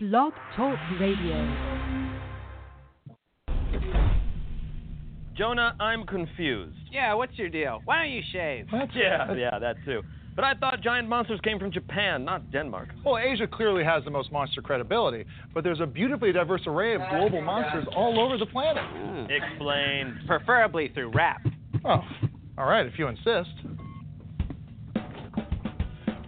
Blog Talk Radio. Jonah, I'm confused. Yeah, what's your deal? Why don't you shave? Yeah, yeah, that too. But I thought giant monsters came from Japan, not Denmark. Well, Asia clearly has the most monster credibility, but there's a beautifully diverse array of global monsters all over the planet. Explain. Preferably through rap. Oh, all right, if you insist.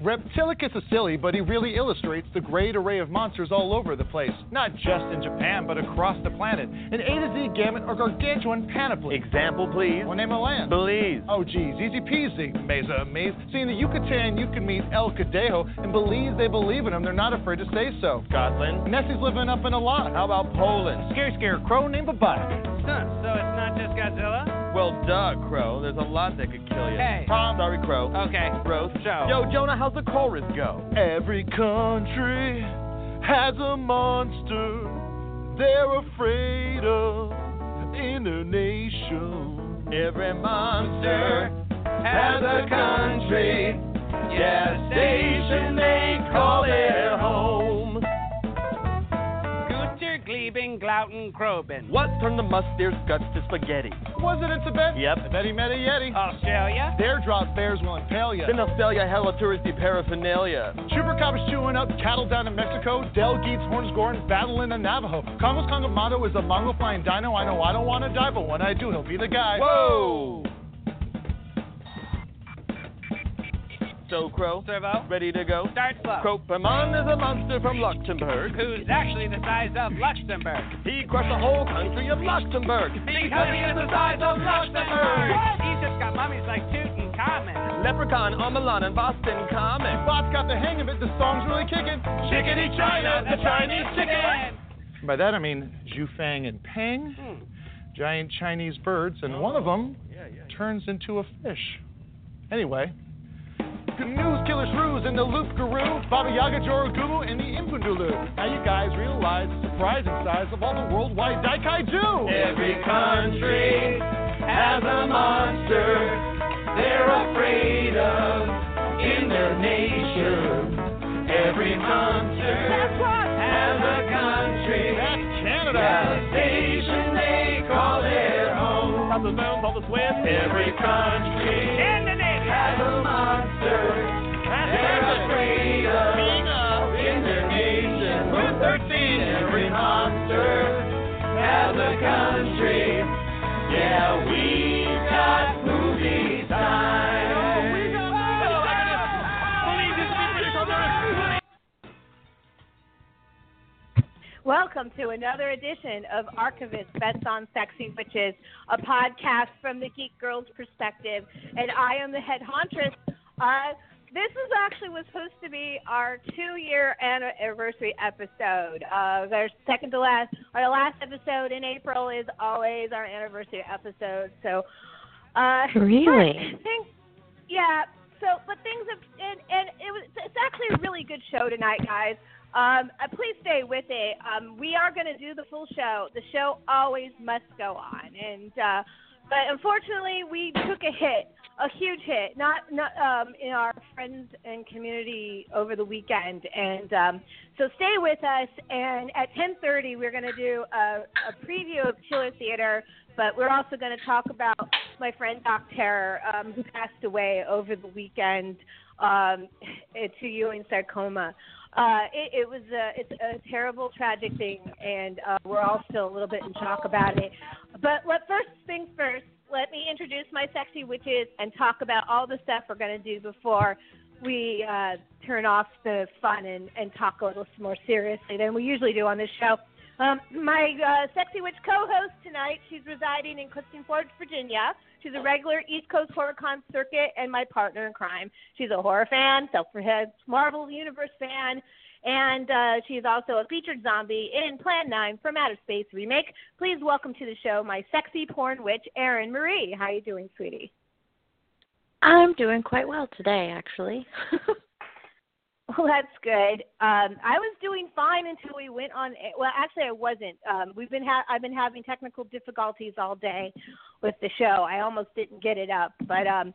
Reptilicus is silly, but he really illustrates the great array of monsters all over the place. Not just in Japan, but across the planet. An A to Z gamut or gargantuan panoply. Example, please. Well, name a land. Belize. Oh, geez, easy peasy. Mesa Maze. See, in the Yucatan, you can meet El Cadejo, and Belize, they believe in him. They're not afraid to say so. Scotland. Nessie's living up in a lot. How about Poland? Scary scary scarecrow named Babak. Huh, so it's not just Godzilla? Well, duh, Crow. There's a lot that could kill you. Hey. Tom. Sorry, Crow. Okay. Gross. So. Yo, Jonah, how's the chorus go? Every country has a monster they're afraid of in their nation. Every monster has a country. Yeah, station they call their home. Guter, Gleben, Glauten, Kroben. What turned the musteer's guts to spaghetti? Was it in Tibet? Yep. I bet he met a Yeti. Australia? Their drop bears will impale ya. Then they'll sell you hella touristy paraphernalia. Chupacabras chewing up cattle down in Mexico. Del Geets, horns goring, battling a Navajo. Congo's Kongamato is a Mongo flying dino. I know I don't want to die, but when I do, he'll be the guy. Whoa! So, Crow, Servo? ready to go? Start slow. Cropeman is a monster from Luxembourg. Who's actually the size of Luxembourg? He crushed the whole country of Luxembourg. Because he is the size of Luxembourg! Egypt's got mummies like Tutankhamun. Leprechaun on Milan and Boston Common. Bot's got the hang of it. The song's really kicking. Chickadee China, the Chinese chicken! By that I mean Zhufang and Peng, hmm. giant Chinese birds, and one of them turns into a fish. Anyway, Canoes, Killer Shrews, and the Loup Garou, Baba Yaga, Jorogumo, and the Impundulu. Now you guys realize the surprising size of all the worldwide Daikaiju. Every country has a monster they're afraid of in their nation. Every monster has a country. That's A Canada. station they call their home. From the mountains on the swim. Every country country. Yeah, we've got movie time. Welcome to another edition of Archivist Bets on Sexy Witches, a podcast from the Geek Girl's perspective, and I am the head hauntress. Uh, this is actually was supposed to be our two-year anniversary episode. Uh, our second to last, our last episode in April is always our anniversary episode. So, uh, Really? things- yeah. So, but things have, and, and it was, it's actually a really good show tonight, guys. Um, uh, please stay with it. Um, we are going to do the full show. The show always must go on, and uh, but unfortunately, we took a hit, a huge hit, not not um, in our friends and community over the weekend. And um, so stay with us. And at 10:30, we're going to do a, a preview of Chiller Theater. But we're also going to talk about my friend Doc Terror, um, who passed away over the weekend um, to Ewing sarcoma. Uh, it, it was a, it's a terrible, tragic thing, and uh, we're all still a little bit in shock about it. But let first things first. Let me introduce my sexy witches and talk about all the stuff we're going to do before we uh, turn off the fun and, and talk a little more seriously than we usually do on this show. Um, my uh, sexy witch co-host tonight, she's residing in Clifton Forge, Virginia. She's a regular East Coast HorrorCon circuit and my partner in crime. She's a horror fan, self-read Marvel Universe fan, and uh, she's also a featured zombie in Plan 9 from Outer Space remake. Please welcome to the show my sexy porn witch, Erin Marie. How are you doing, sweetie? I'm doing quite well today, actually. Well, that's good. Um, I was doing fine until we went on. Well, actually, I wasn't. Um, we've been ha- I've been having technical difficulties all day with the show. I almost didn't get it up, but um,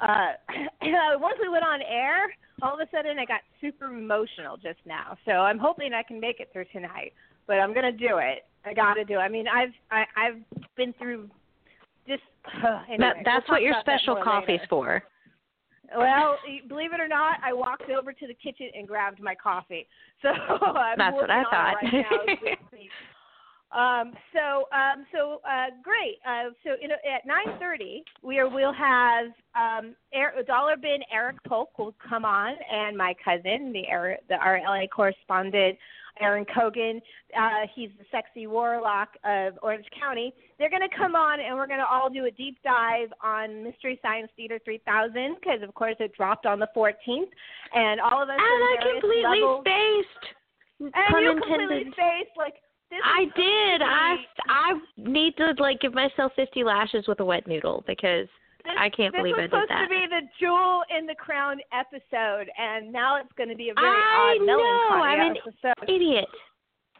uh, once we went on air, all of a sudden I got super emotional just now. So I'm hoping I can make it through tonight. But I'm gonna do it. I gotta do it. I mean, I've I, I've been through just uh, anyway, that, that's we'll what your talk about that special coffee's later. for. Well, believe it or not, I walked over to the kitchen and grabbed my coffee. So I'm That's what I thought. right now as we speak. Um, so, um, so uh, great. Uh, so, you know, at 9:30, we are. We'll have um, Eric, Dollar Bin Eric Polk will come on, and my cousin, the, Eric, the our LA correspondent, Aaron Cogan. Uh, he's the sexy warlock of Orange County. They're going to come on, and we're going to all do a deep dive on Mystery Science Theater 3000 because, of course, it dropped on the 14th, and all of us. And I completely levels, spaced. and Pun you intended. completely spaced like. I did. I I need to like give myself 50 lashes with a wet noodle because This, I can't this believe was I did supposed to be the jewel in the crown episode, and now it's going to be a very I odd know, melancholy I'm an episode. Idiot.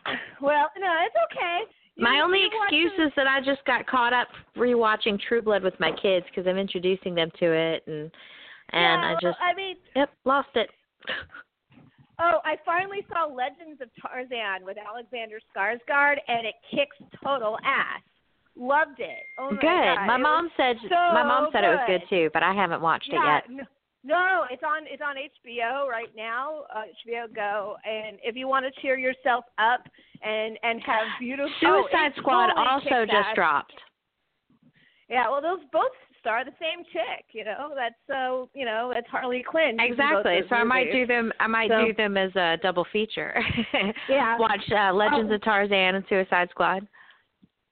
Well, no, it's okay. You- My only excuse is that I just got caught up rewatching True Blood with my kids because I'm introducing them to it and and yeah, I just I mean, yep lost it. oh, I finally saw Legends of Tarzan with Alexander Skarsgård, and it kicks total ass. Loved it. Oh my good. God. my It mom said so my mom said it was good good. too, but I haven't watched yeah, it yet. No, no, it's on it's on HBO right now, uh, HBO Go. And if you want to cheer yourself up and and have beautiful oh, Suicide it Squad totally also just ass. dropped. Yeah, well, those both star the same chick. You know, that's so you know that's Harley Quinn. She's in both Exactly. So I might do them. I might So- do them as a double feature. Yeah. Watch uh, Legends Oh. of Tarzan and Suicide Squad.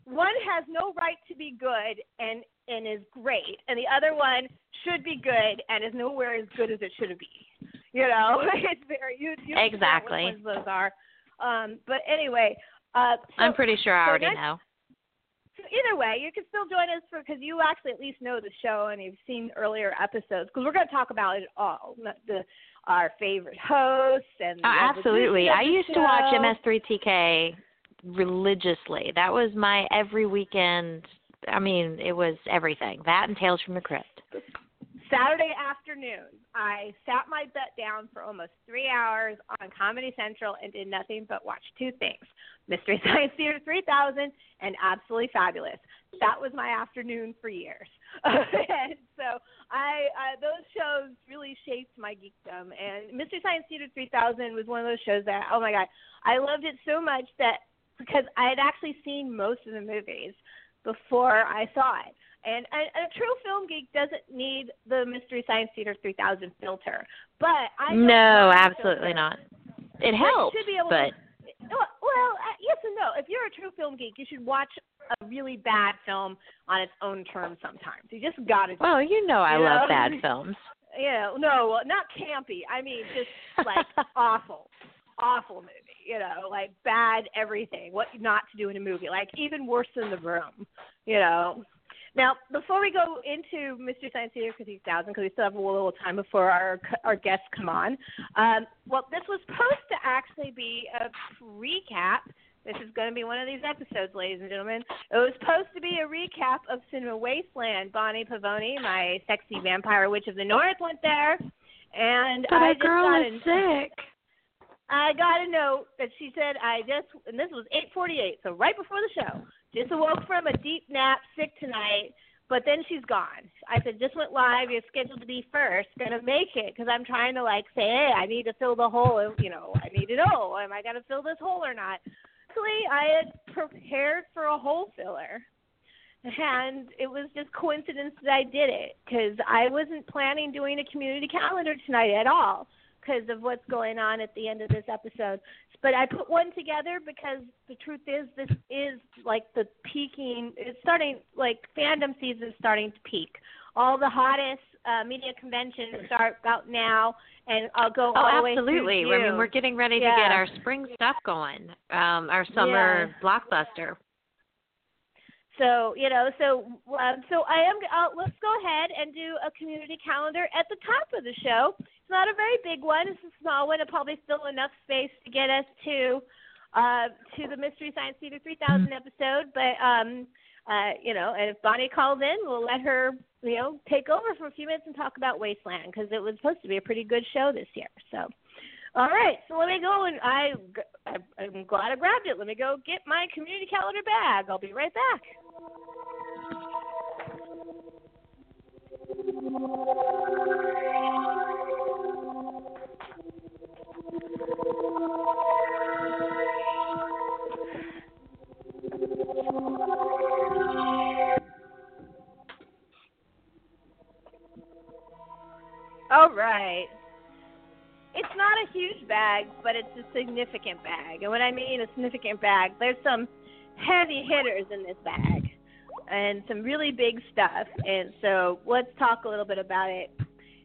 One has no right to be good and and is great, and the other one should be good and is nowhere as good as it should be. You know, it's very you. you Exactly. Ones those are. Um, but anyway, uh, so, I'm pretty sure I so already next- know. So either way, you can still join us for because you actually at least know the show and you've seen earlier episodes because we're going to talk about it all. The our favorite hosts and Oh, absolutely. I used to watch. MST3K religiously. That was my every weekend. I mean, it was everything. That and Tales from the Crypt. Saturday afternoon, I sat my butt down for almost three hours on Comedy Central and did nothing but watch two things Mystery Science Theater 3000 and Absolutely Fabulous. That was my afternoon for years. and so I, I those shows really shaped my geekdom. And Mystery Science Theater 3000 was one of those shows that, oh my God, I loved it so much that because I had actually seen most of the movies before I saw it. And a, a true film geek doesn't need the Mystery Science Theater 3000 filter, but I No, absolutely not. It helps, should be able but to, well, uh, yes and no. If you're a true film geek, you should watch a really bad film on its own terms. Sometimes you just gotta. well, you know I You love know? bad films. yeah, no, not campy. I mean, just like awful, awful movie. You know, like bad everything. What not to do in a movie. Like even worse than The Room. You know. Now, before we go into Mystery Science Theater 3000, because we still have a little time before our our guests come on, um, well, this was supposed to actually be a recap. This is going to be one of these episodes, ladies and gentlemen. It was supposed to be a recap of Cinema Wasteland. Bonnie Pavone, my sexy vampire witch of the north, went there, and But I just girl got is a, sick. I got a note that she said I just, and this was 8:48, so right before the show. Just awoke from a deep nap, sick tonight, but then she's gone. I said, just went live. You're scheduled to be first. Gonna make it because I'm trying to like say, hey, I need to fill the hole. You know, I need to know, am I gonna fill this hole or not? Actually, I had prepared for a hole filler, and it was just coincidence that I did it because I wasn't planning doing a community calendar tonight at all because of what's going on at the end of this episode. But I put one together because the truth is, this is like the peaking. It's starting like fandom season is starting to peak. All the hottest uh, media conventions start about now, and I'll go Oh, all the way through absolutely. I mean, we're getting ready to get our spring stuff going. Um, our summer blockbuster. So you know, so um, so I am. Uh, let's go ahead and do a community calendar at the top of the show. It's not a very big one. It's a small one. It'll probably still enough space to get us to uh, to the Mystery Science Theater 3000 episode. But um, uh, you know, and if Bonnie calls in, we'll let her you know take over for a few minutes and talk about Wasteland because it was supposed to be a pretty good show this year. So. All right, so let me go and I, I I'm glad I grabbed it. Let me go get my community calendar bag. I'll be right back. All right. It's not a huge bag, but it's a significant bag. And when I mean a significant bag, there's some heavy hitters in this bag and some really big stuff. And so let's talk a little bit about it.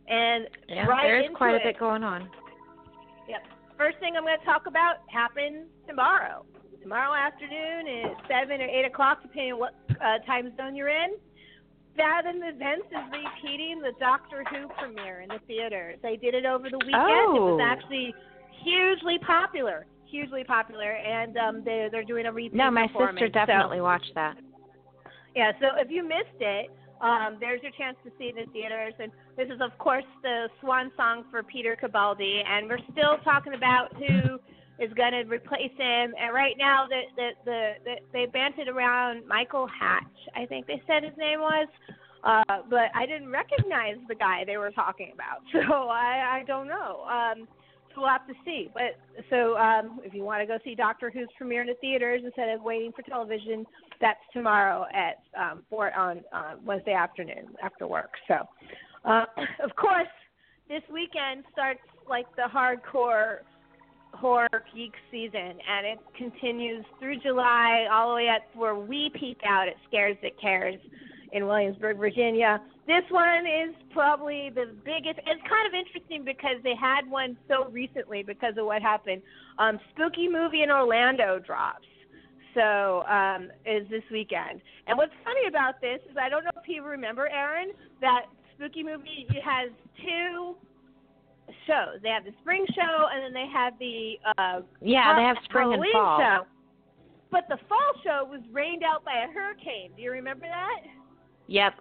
And Yeah, right there's quite it. a bit going on. Yep. First thing I'm going to talk about happens tomorrow. Tomorrow afternoon at 7 or 8 o'clock, depending on what uh, time zone you're in. Fathom Events is repeating the Doctor Who premiere in the theaters. They did it over the weekend. It was Oh. actually hugely popular, hugely popular, and um, they they're doing a repeat. No, my sister So- definitely watched that. yeah, so if you missed it, um, there's your chance to see it in theaters. And this is, of course, the swan song for Peter Capaldi. And we're still talking about who is going to replace him. And right now, the, the, the, the, they banted around Michael Hatch, I think they said his name was. Uh, but I didn't recognize the guy they were talking about. So I, I don't know. Um, so we'll have to see. But so um, if you want to go see Doctor Who's premiere in the theaters instead of waiting for television, that's tomorrow at um, four on uh, Wednesday afternoon after work. So, uh, of course, this weekend starts like the hardcore horror geek season, and it continues through July all the way up where we peak out at Scares That Cares in Williamsburg, Virginia. This one is probably the biggest. It's kind of interesting because they had one so recently because of what happened. Um, Spooky movie in Orlando drops so um, is this weekend. And what's funny about this is I don't know if you remember, Aaron, that Spooky Movie has two shows. They have the spring show, and then they have the uh, Yeah, they have spring and fall. show. But the fall show was rained out by a hurricane. Do you remember that? Yep.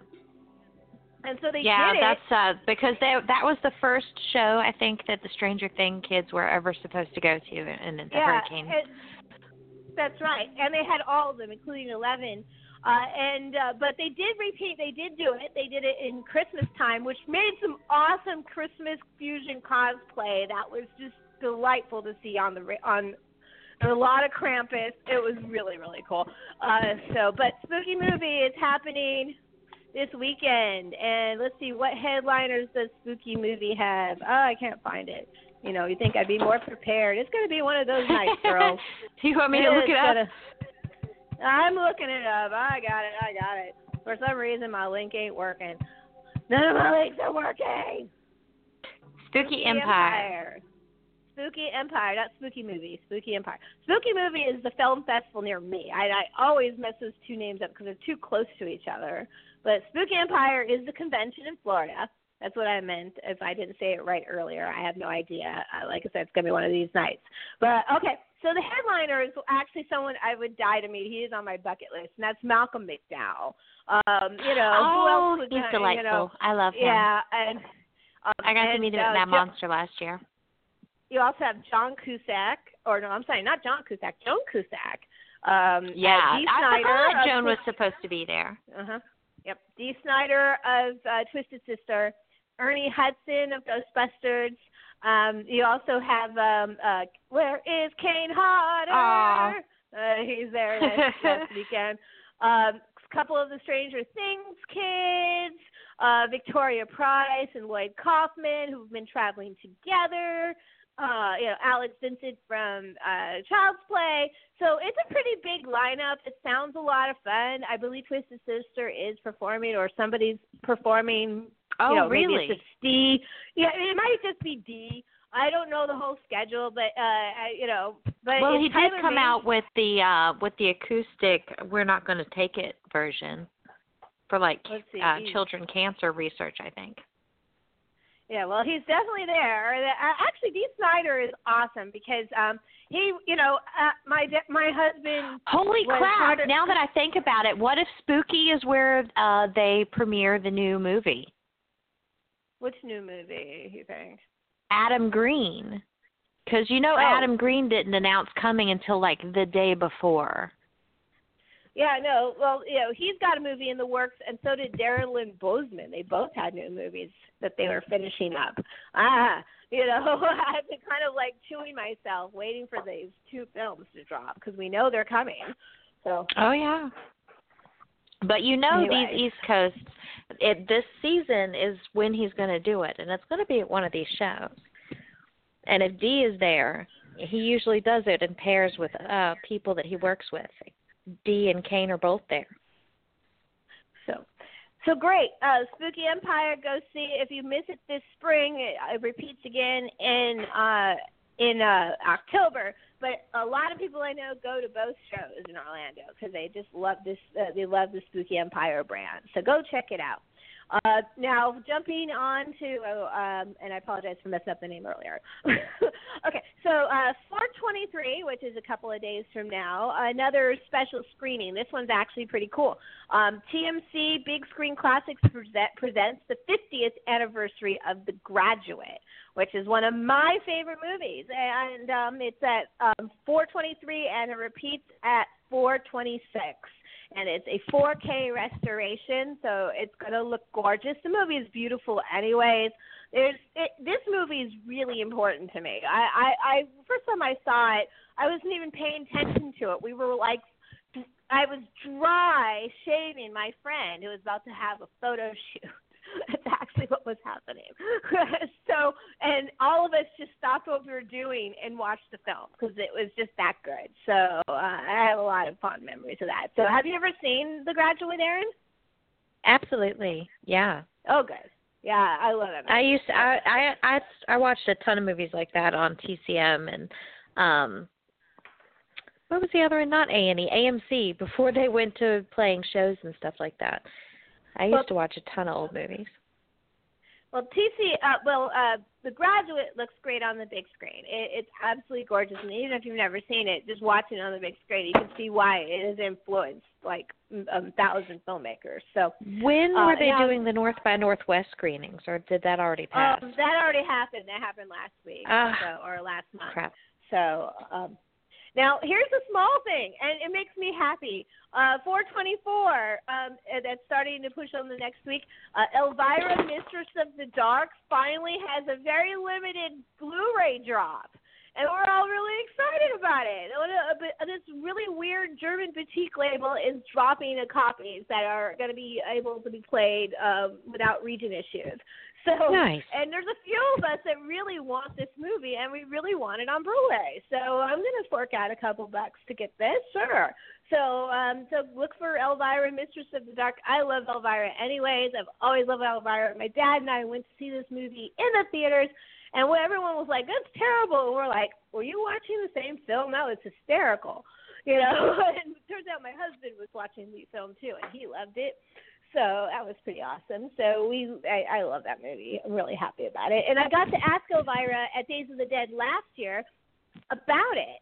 And so they yeah, did it. that's uh because they, that was the first show I think that the Stranger Thing kids were ever supposed to go to in the yeah, hurricane. it- that's right. And they had all of them, including Eleven. Uh, and uh, but they did repeat. They did do it. They did it in Christmas time, which made some awesome Christmas fusion cosplay. That was just delightful to see on the on. There were a lot of Krampus. It was really really cool. Uh, so, but spooky movie is happening this weekend, and let's see what headliners does spooky movie have. Oh, I can't find it. You know, you think I'd be more prepared. It's going to be one of those nights, girls. Do you want me to look it up? gonna- I'm looking it up. I got it. I got it. For some reason, my link ain't working. None of my links are working. Spooky Empire. Spooky Empire, not Spooky Movie. Spooky Empire. Spooky Movie is the film festival near me. I, I always mess those two names up because they're too close to each other. But Spooky Empire is the convention in Florida. That's what I meant. If I didn't say it right earlier, I have no idea. Uh, like I said, it's gonna be one of these nights. But okay, so the headliner is actually someone I would die to meet. He is on my bucket list, and that's Malcolm McDowell. Um, you know, who oh, else would he's uh, delightful. You know, I love him. yeah, and um, I got to meet him uh, at Mad Monster last year. you also have John Cusack, or no, I'm sorry, not John Cusack, Joan Cusack. Um, Yeah, uh, Dee I forgot Joan was supposed to be there. Uh-huh. Yep. Dee Snider of uh, Twisted Sister, Ernie Hudson of Ghostbusters. Um, you also have um, uh, where is Kane Hodder? Uh, he's there next, next weekend. Um, a couple of the Stranger Things kids, uh, Victoria Price and Lloyd Kaufman, who've been traveling together. Uh, you know, Alex Vincent from uh, Child's Play. So it's a pretty big lineup. It sounds a lot of fun. I believe Twisted Sister is performing, or somebody's performing. Oh, you know, really? Maybe it's Dee. Yeah, it might just be Dee. I don't know the whole schedule, but uh, I, you know, but well, he did come out with the uh with the acoustic "We're Not Going to Take It" version for like uh children cancer research, I think. Yeah, well, he's definitely there. Uh, Actually, Dee Snider is awesome because um he, you know, uh, my my husband. Holy crap! of- Now that I think about it, what if Spooky is where uh they premiere the new movie? Which new movie you think? Adam Green. Because you know Oh. Adam Green didn't announce coming until like the day before. Yeah, no. Well, you know, he's got a movie in the works, and so did Darren Lynn Bousman. They both had new movies that they were finishing up. Ah, you know, I've been kind of like chewing myself, waiting for these two films to drop because we know they're coming. So Oh yeah. But you know Anyway. these East Coasts, it this season is when he's going to do it, and it's going to be at one of these shows. And if Dee is there, he usually does it in pairs with uh people that he works with. Dee and Kane are both there. So, so great. Uh, Spooky Empire, go see it. If you miss it this spring, it, it repeats again in uh, in uh, October. But a lot of people I know go to both shows in Orlando because they just love this. Uh, they love the Spooky Empire brand. So go check it out. Uh, now jumping on to, oh, um, and I apologize for messing up the name earlier. okay, so uh, 423, which is a couple of days from now, another special screening. This one's actually pretty cool. Um, TMC Big Screen Classics present, presents the 50th anniversary of The Graduate, which is one of my favorite movies, and um, it's at um, 423 and it repeats at 426 and it's a 4K restoration, so it's gonna look gorgeous. The movie is beautiful, anyways. There's it, this movie is really important to me. I, I, I first time I saw it, I wasn't even paying attention to it. We were like, I was dry shaving my friend who was about to have a photo shoot. actually what was happening. so, and all of us just stopped what we were doing and watched the film because it was just that good. So, uh, I have a lot of fond memories of that. So, have you ever seen The Graduate, Aaron? Absolutely. Yeah. Oh, good. Yeah, I love it. I used to, I I I I watched a ton of movies like that on TCM and um what was the other one? Not A and E, AMC before they went to playing shows and stuff like that. I used Well- to watch a ton of old movies. Well, TC, uh, well, uh, The Graduate looks great on the big screen. It, it's absolutely gorgeous, and even if you've never seen it, just watching it on the big screen, you can see why it has influenced like a thousand filmmakers. So When Uh, were they now- doing the North by Northwest screenings, or did that already pass? um, that already happened. That happened last week, Ah, so, or last month. Crap. So um, now here's a small thing, and it makes me happy. Uh, 424, um, that's starting to push on the next week. Uh, Elvira, Mistress of the Dark, finally has a very limited Blu-ray drop. And we're all really excited about it. What a- but This really weird German boutique label is dropping the copies that are going to be able to be played um, without region issues. So Nice. and there's a few of us that really want this movie, and we really want it on Blu-ray. So I'm gonna fork out a couple bucks to get this, sure. So um, so look for Elvira, Mistress of the Dark. I love Elvira, anyways. I've always loved Elvira. My dad and I went to see this movie in the theaters, and when everyone was like, "That's terrible," and we're like, "Were you watching the same film? No, it's hysterical." You know, and it turns out my husband was watching the film too, and he loved it. So that was pretty awesome. So we, I, I love that movie. I'm really happy about it. And I got to ask Elvira at Days of the Dead last year about it,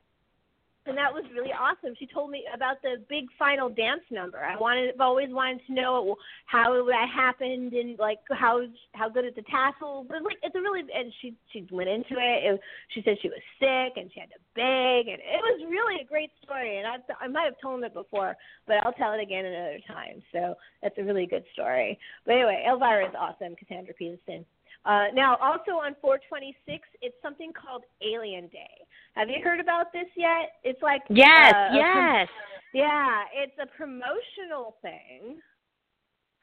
and that was really awesome. She told me about the big final dance number. I wanted, I've always wanted to know how that happened and like how how good at the tassel. But like, it's a really, and she she went into it. it she said she was sick and she had to beg, and it was really a great story. And I I might have told it before, but I'll tell it again another time. So that's a really good story. But anyway, Elvira is awesome. Cassandra Peterson. Uh, now, also on 426, it's something called Alien Day. Have you heard about this yet? It's like Yes, uh, a prom- yes. yeah, it's a promotional thing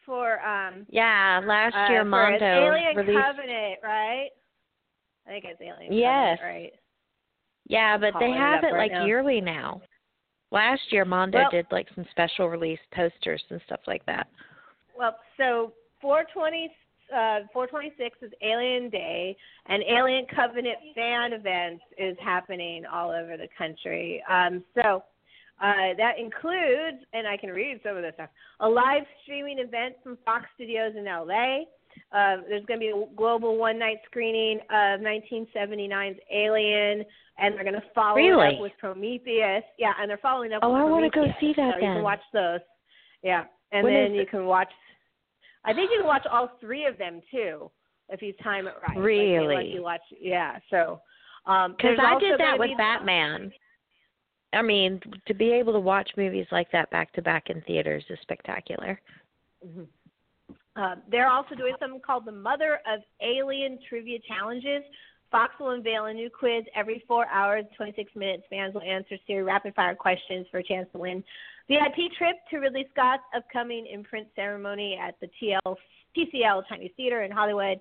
for um Yeah, last uh, year for Mondo Alien released Covenant, right? I think it's Alien Yes. Covenant, right? Yeah, but they calling it have it right like now. yearly now. Last year Mondo Well- did like some special release posters and stuff like that. Well, so 420, uh, 426 is Alien Day, and Alien Covenant fan events is happening all over the country. Um, so uh, that includes, and I can read some of this stuff, a live streaming event from Fox Studios in LA. Uh, there's going to be a global one night screening of 1979's Alien, and they're going to follow it Really? up with Prometheus. Yeah, and they're following up Oh, with I wanna Prometheus. go see that so You can watch those. Yeah, and When then you it? can watch. I think you can watch all three of them too if you time it right. Like, Really? you watch. Yeah. So, Um, Because there's I did that with be- Batman. I mean, to be able to watch movies like that back to back in theaters is spectacular. Mhm. Uh, they're also doing something called the Mother of Alien Trivia Challenges. Fox will unveil a new quiz every four hours, 26 minutes. Fans will answer series rapid fire questions for a chance to win VIP trip to Ridley Scott's upcoming imprint ceremony at the TL, TCL Chinese Theater in Hollywood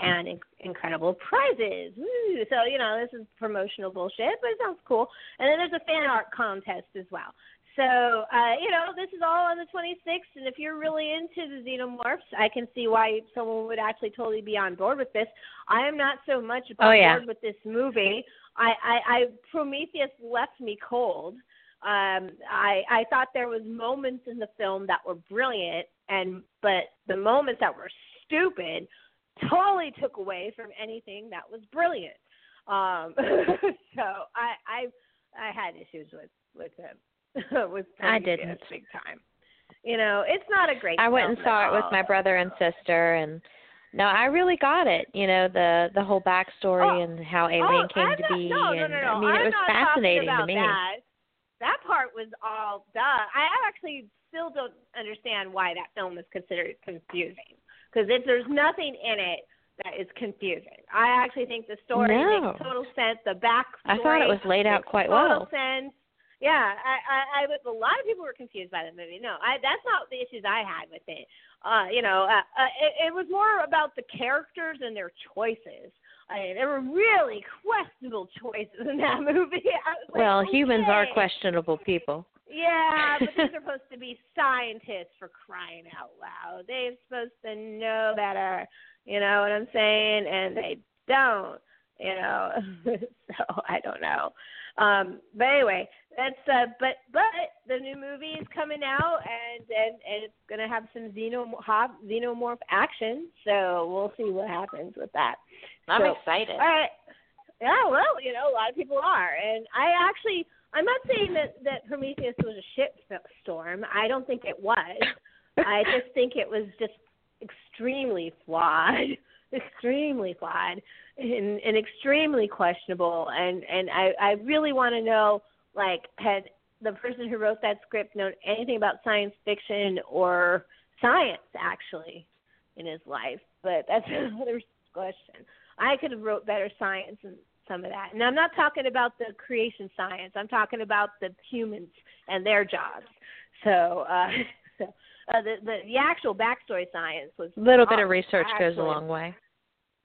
and inc- incredible prizes. Woo. So, you know, this is promotional bullshit, but it sounds cool. And then there's a fan art contest as well. So, uh, you know, this is all on the 26th, and if you're really into the xenomorphs, I can see why someone would actually totally be on board with this. I am not so much on Oh, yeah. board with this movie. I, I, I Prometheus left me cold. Um, I, I thought there was moments in the film that were brilliant, and but the moments that were stupid totally took away from anything that was brilliant. Um, so I, I, I had issues with with him. with I didn't. big time. You know, it's not a great. I went and saw it with my brother and sister, and no, I really got it. You know the the whole backstory Oh, and how oh, Alien came I'm to not, be, no, and no, no, no. I mean I'm it was not fascinating to me. That. That part was all duh. I actually still don't understand why that film is considered confusing because if there's nothing in it that is confusing. I actually think the story No. makes total sense. The back I thought it was laid out quite total well. sense. Yeah, a lot of people were confused by the movie. No, I, that's not the issues I had with it. Uh, you know, uh, uh, it, it was more about the characters and their choices. I mean, there were really questionable choices in that movie. I was like, Well, humans are questionable people. Yeah, but these are supposed to be scientists for crying out loud. They're supposed to know better. You know what I'm saying? And they don't. You know, so I don't know. Um, but anyway, that's uh, but but the new movie is coming out and and, and it's gonna have some xenomorph xenomorph action. So we'll see what happens with that. I'm So- excited. All right. Yeah, well, you know, a lot of people are, and I actually, I'm not saying that that Prometheus was a shit storm. I don't think it was. I just think it was just extremely flawed, extremely flawed, and, and extremely questionable. And and I I really want to know, like, had the person who wrote that script known anything about science fiction or science actually in his life? But that's another question. I could have wrote better science and some of that. And I'm not talking about the creation science. I'm talking about the humans and their jobs. So, uh, so uh, the, the the actual backstory science was A little bit oh, of research goes a long way.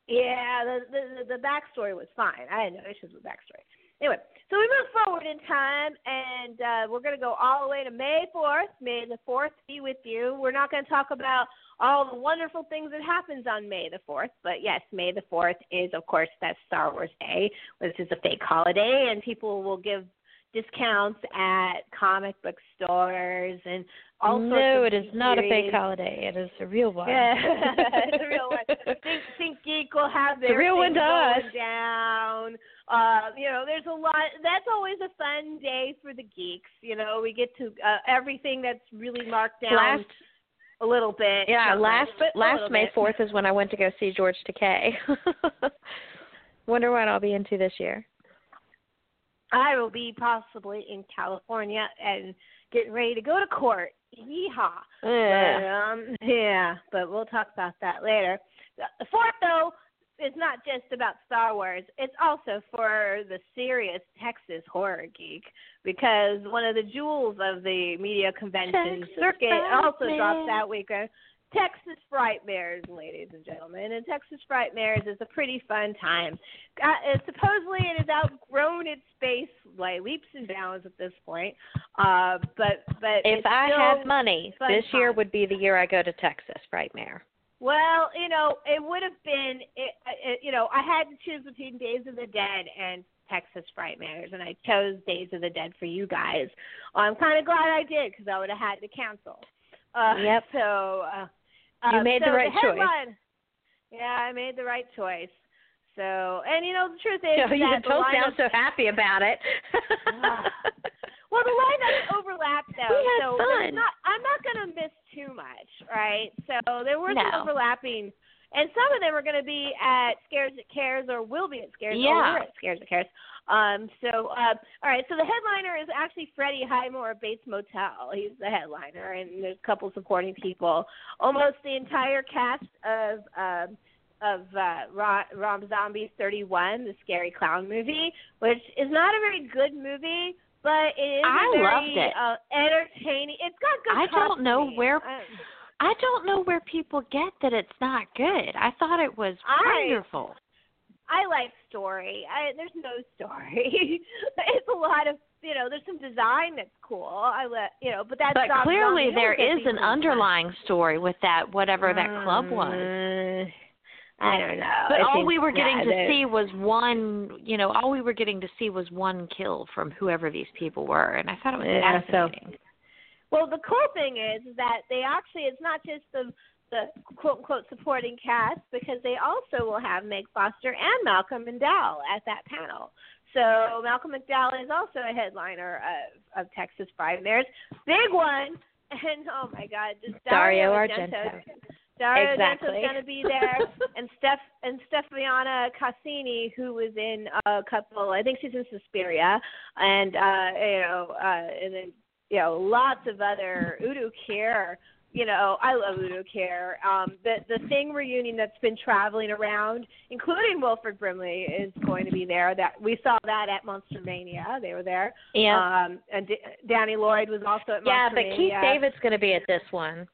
Yeah, the, the the backstory was fine. I had no issues with backstory. Anyway, so we move forward in time, and uh, we're going to go all the way to May 4th. May the 4th be with you. We're not going to talk about all the wonderful things that happens on May the 4th, but yes, May the 4th is, of course, that Star Wars Day, which is a fake holiday, and people will give discounts at comic book stores and all sorts no, of it is not a fake holiday. It is a real one. Yeah, it's a real one. Think, Think Geek will have their real one thing to going us. down. Uh, you know, there's a lot. That's always a fun day for the geeks. You know, we get to uh, everything that's really marked down last a little bit. yeah, last but last May fourth is when I went to go see George Takei. Wonder what I'll be into this year. I will be possibly in California and getting ready to go to court. Yeehaw. But, Yeah. um, yeah, but we'll talk about that later. The fourth, though, is not just about Star Wars. It's also for the serious Texas horror geek because one of the jewels of the media convention Texas circuit also drops that weekend. Texas Frightmares, ladies and gentlemen, and Texas Frightmares is a pretty fun time. Uh, supposedly, it has outgrown its space by leaps and bounds at this point. Uh, but but If I had money, this year would be the year I go to Texas, Frightmare. Well, you know, it would have been, it, it, you know, I had to choose between Days of the Dead and Texas Frightmares, and I chose Days of the Dead for you guys. I'm kind of glad I did because I would have had to cancel. Uh, Yep. So uh, You uh, made the right choice. headline- Yeah, I made the right choice. So, and you know, the truth is you that the don't sound so happy about it. well, the lineups overlap though, We had so fun. not. I'm not going to miss too much, right? So there were some overlapping and some of them are going to be at Scares That Cares or will be at Scares. Yeah. Or at Scares That Cares. Um, so, uh, all right. So the headliner is actually Freddie Highmore of Bates Motel. He's the headliner, and there's a couple supporting people. Almost the entire cast of. Um, of uh, Rob, Zombie's 31, the scary clown movie, which is not a very good movie, but it is I very loved it. Uh, entertaining. It's got good. I don't know where- I- I don't know where people get that it's not good. I thought it was I- wonderful. I like story. I, there's no story. it's a lot of you know. There's some design that's cool. I let you know, but that's But Rob clearly there is an underlying story with that whatever that club was. Mm, I don't know. But It all seems- we were getting yeah, to see was one, you know, all we were getting to see was one kill from whoever these people were, and I thought it was Yeah, so- fascinating. Well, the cool thing is, that they actually it's not just the the quote unquote supporting cast because they also will have Meg Foster and Malcolm McDowell at that panel. So Malcolm McDowell is also a headliner of, of Texas Frightmares. Big one. And oh my God, just Dario Argento. Argento. Dario Exactly. Argento's going to be there, and Steph and Stefaniana Casini, who was in a couple. I think she's in Suspiria, and uh, you know, uh, and then you know, lots of other Udo Kier. You know, I love Udo Kier. Um, the the Thing reunion that's been traveling around, including Wilford Brimley, is going to be there. That we saw that at Monster Mania. They were there. Yeah. Um, and D- Danny Lloyd was also at yeah, but Keith David's going to be at this one.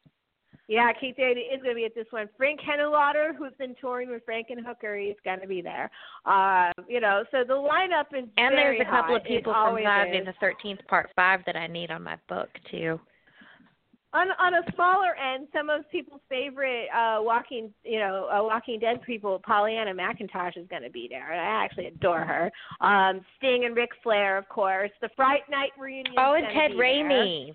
Yeah, Keith David is going to be at this one. Frank Henenlotter, who's been touring with Frankenhooker, he's going to be there. Uh, you know, so the lineup is very And there's a couple hot. of people it from Friday is. the Thirteenth Part Five that I need on my book too. On on a smaller end, some of people's favorite uh Walking, you know, uh, Walking Dead people, Pollyanna McIntosh is going to be there. And I actually adore her. Um, Sting and Ric Flair, of course. The Fright Night reunion. Oh, and Ted Raimi.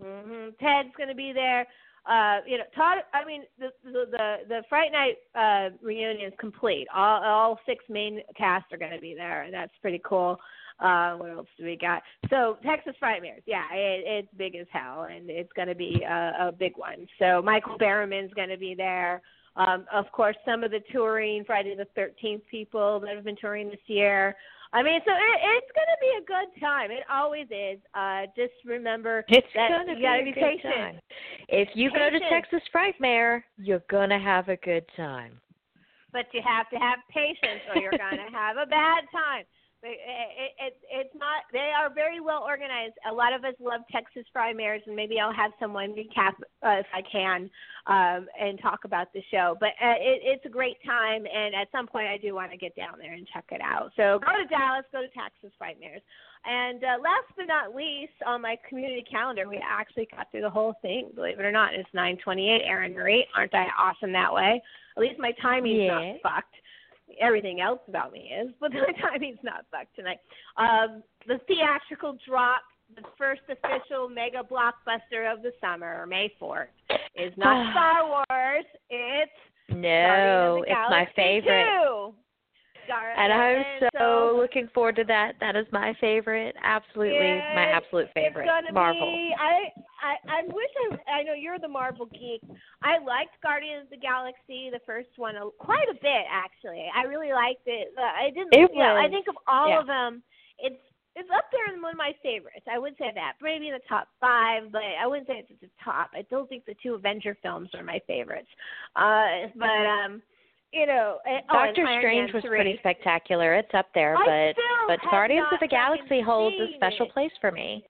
hmm Ted's going to be there. Uh, you know, Todd. I mean, the the the, the Fright Night uh, reunion is complete. All all six main casts are going to be there, and that's pretty cool. Uh, what else do we got? So Texas Frightmares, yeah, it, it's big as hell, and it's going to be a, a big one. So Michael Berryman's going to be there. Um, of course, some of the touring Friday the Thirteenth people that have been touring this year. I mean, so it, it's going to be a good time. It always is. Uh, just remember It's that gonna you be gotta be good patient. time. If you go to Patient. Texas Frightmare, you're gonna have a good time. but you have to have patience or you're going to have a bad time. It, it, it, it's not. They are very well organized. A lot of us love Texas Fry and maybe I'll have someone recap uh, if I can um, and talk about the show. But uh, it, it's a great time, and at some point I do want to get down there and check it out. So go to Dallas, go to Texas Fry. And uh, last but not least, on my community calendar, we actually got through the whole thing. Believe it or not, it's 9:28. Aaron Marie, aren't I awesome that way? At least my timing's Yeah. not fucked. Everything else about me is, but my timing's not fucked tonight. Um, the theatrical drop, the first official mega blockbuster of the summer, May 4th, is not Star Wars. It's No, it's my favorite. 2. And I'm and so looking forward to that. That is my favorite. Absolutely my absolute favorite. Marvel. Be, I, I I wish I I know you're the Marvel geek. I liked Guardians of the Galaxy, the first one, a, quite a bit actually. I really liked it. Uh, I didn't. It you know, I think of all yeah. of them, it's it's up there in one of my favorites. I would say that maybe in the top five, but I wouldn't say it's at the top. I still think the two Avenger films are my favorites. Uh, but um, you know, eh, oh, and- oh, Doctor Strange was 3. pretty spectacular. It's up there, but but Guardians of the Galaxy holds a special it. place for me.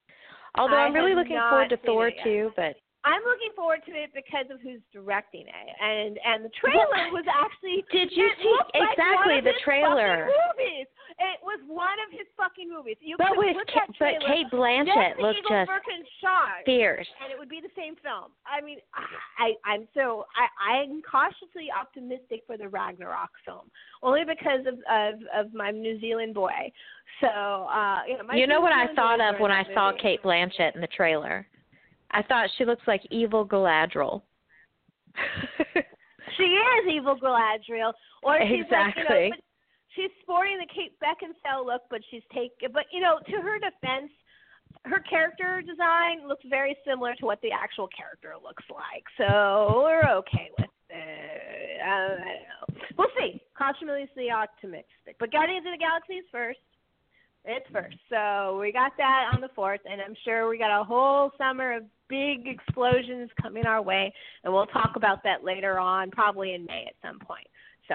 Although I I'm really looking forward to Thor too, but I'm looking forward to it because of who's directing it, and and the trailer was actually. did you see looked like exactly the trailer? Movies. It was one of his fucking movies. You But with that but Cate Blanchett to looked just Birkenstock, fierce. and it would be the same film. I mean, I I'm so I I'm cautiously optimistic for the Ragnarok film, only because of of, of my New Zealand boy. So uh, you know, my You know New what I thought of when I saw movie. Cate Blanchett in the trailer? I thought she looks like evil Galadriel. She is evil Galadriel, or she's like, you know, she's sporting the Kate Beckinsale look, but she's taking. But you know, to her defense, her character design looks very similar to what the actual character looks like. So we're okay with it. I don't know. We'll see. Cautiously optimistic. But Guardians of the Galaxy is first. It's first. So we got that on the fourth, and I'm sure we got a whole summer of big explosions coming our way, and we'll talk about that later on, probably in May at some point. So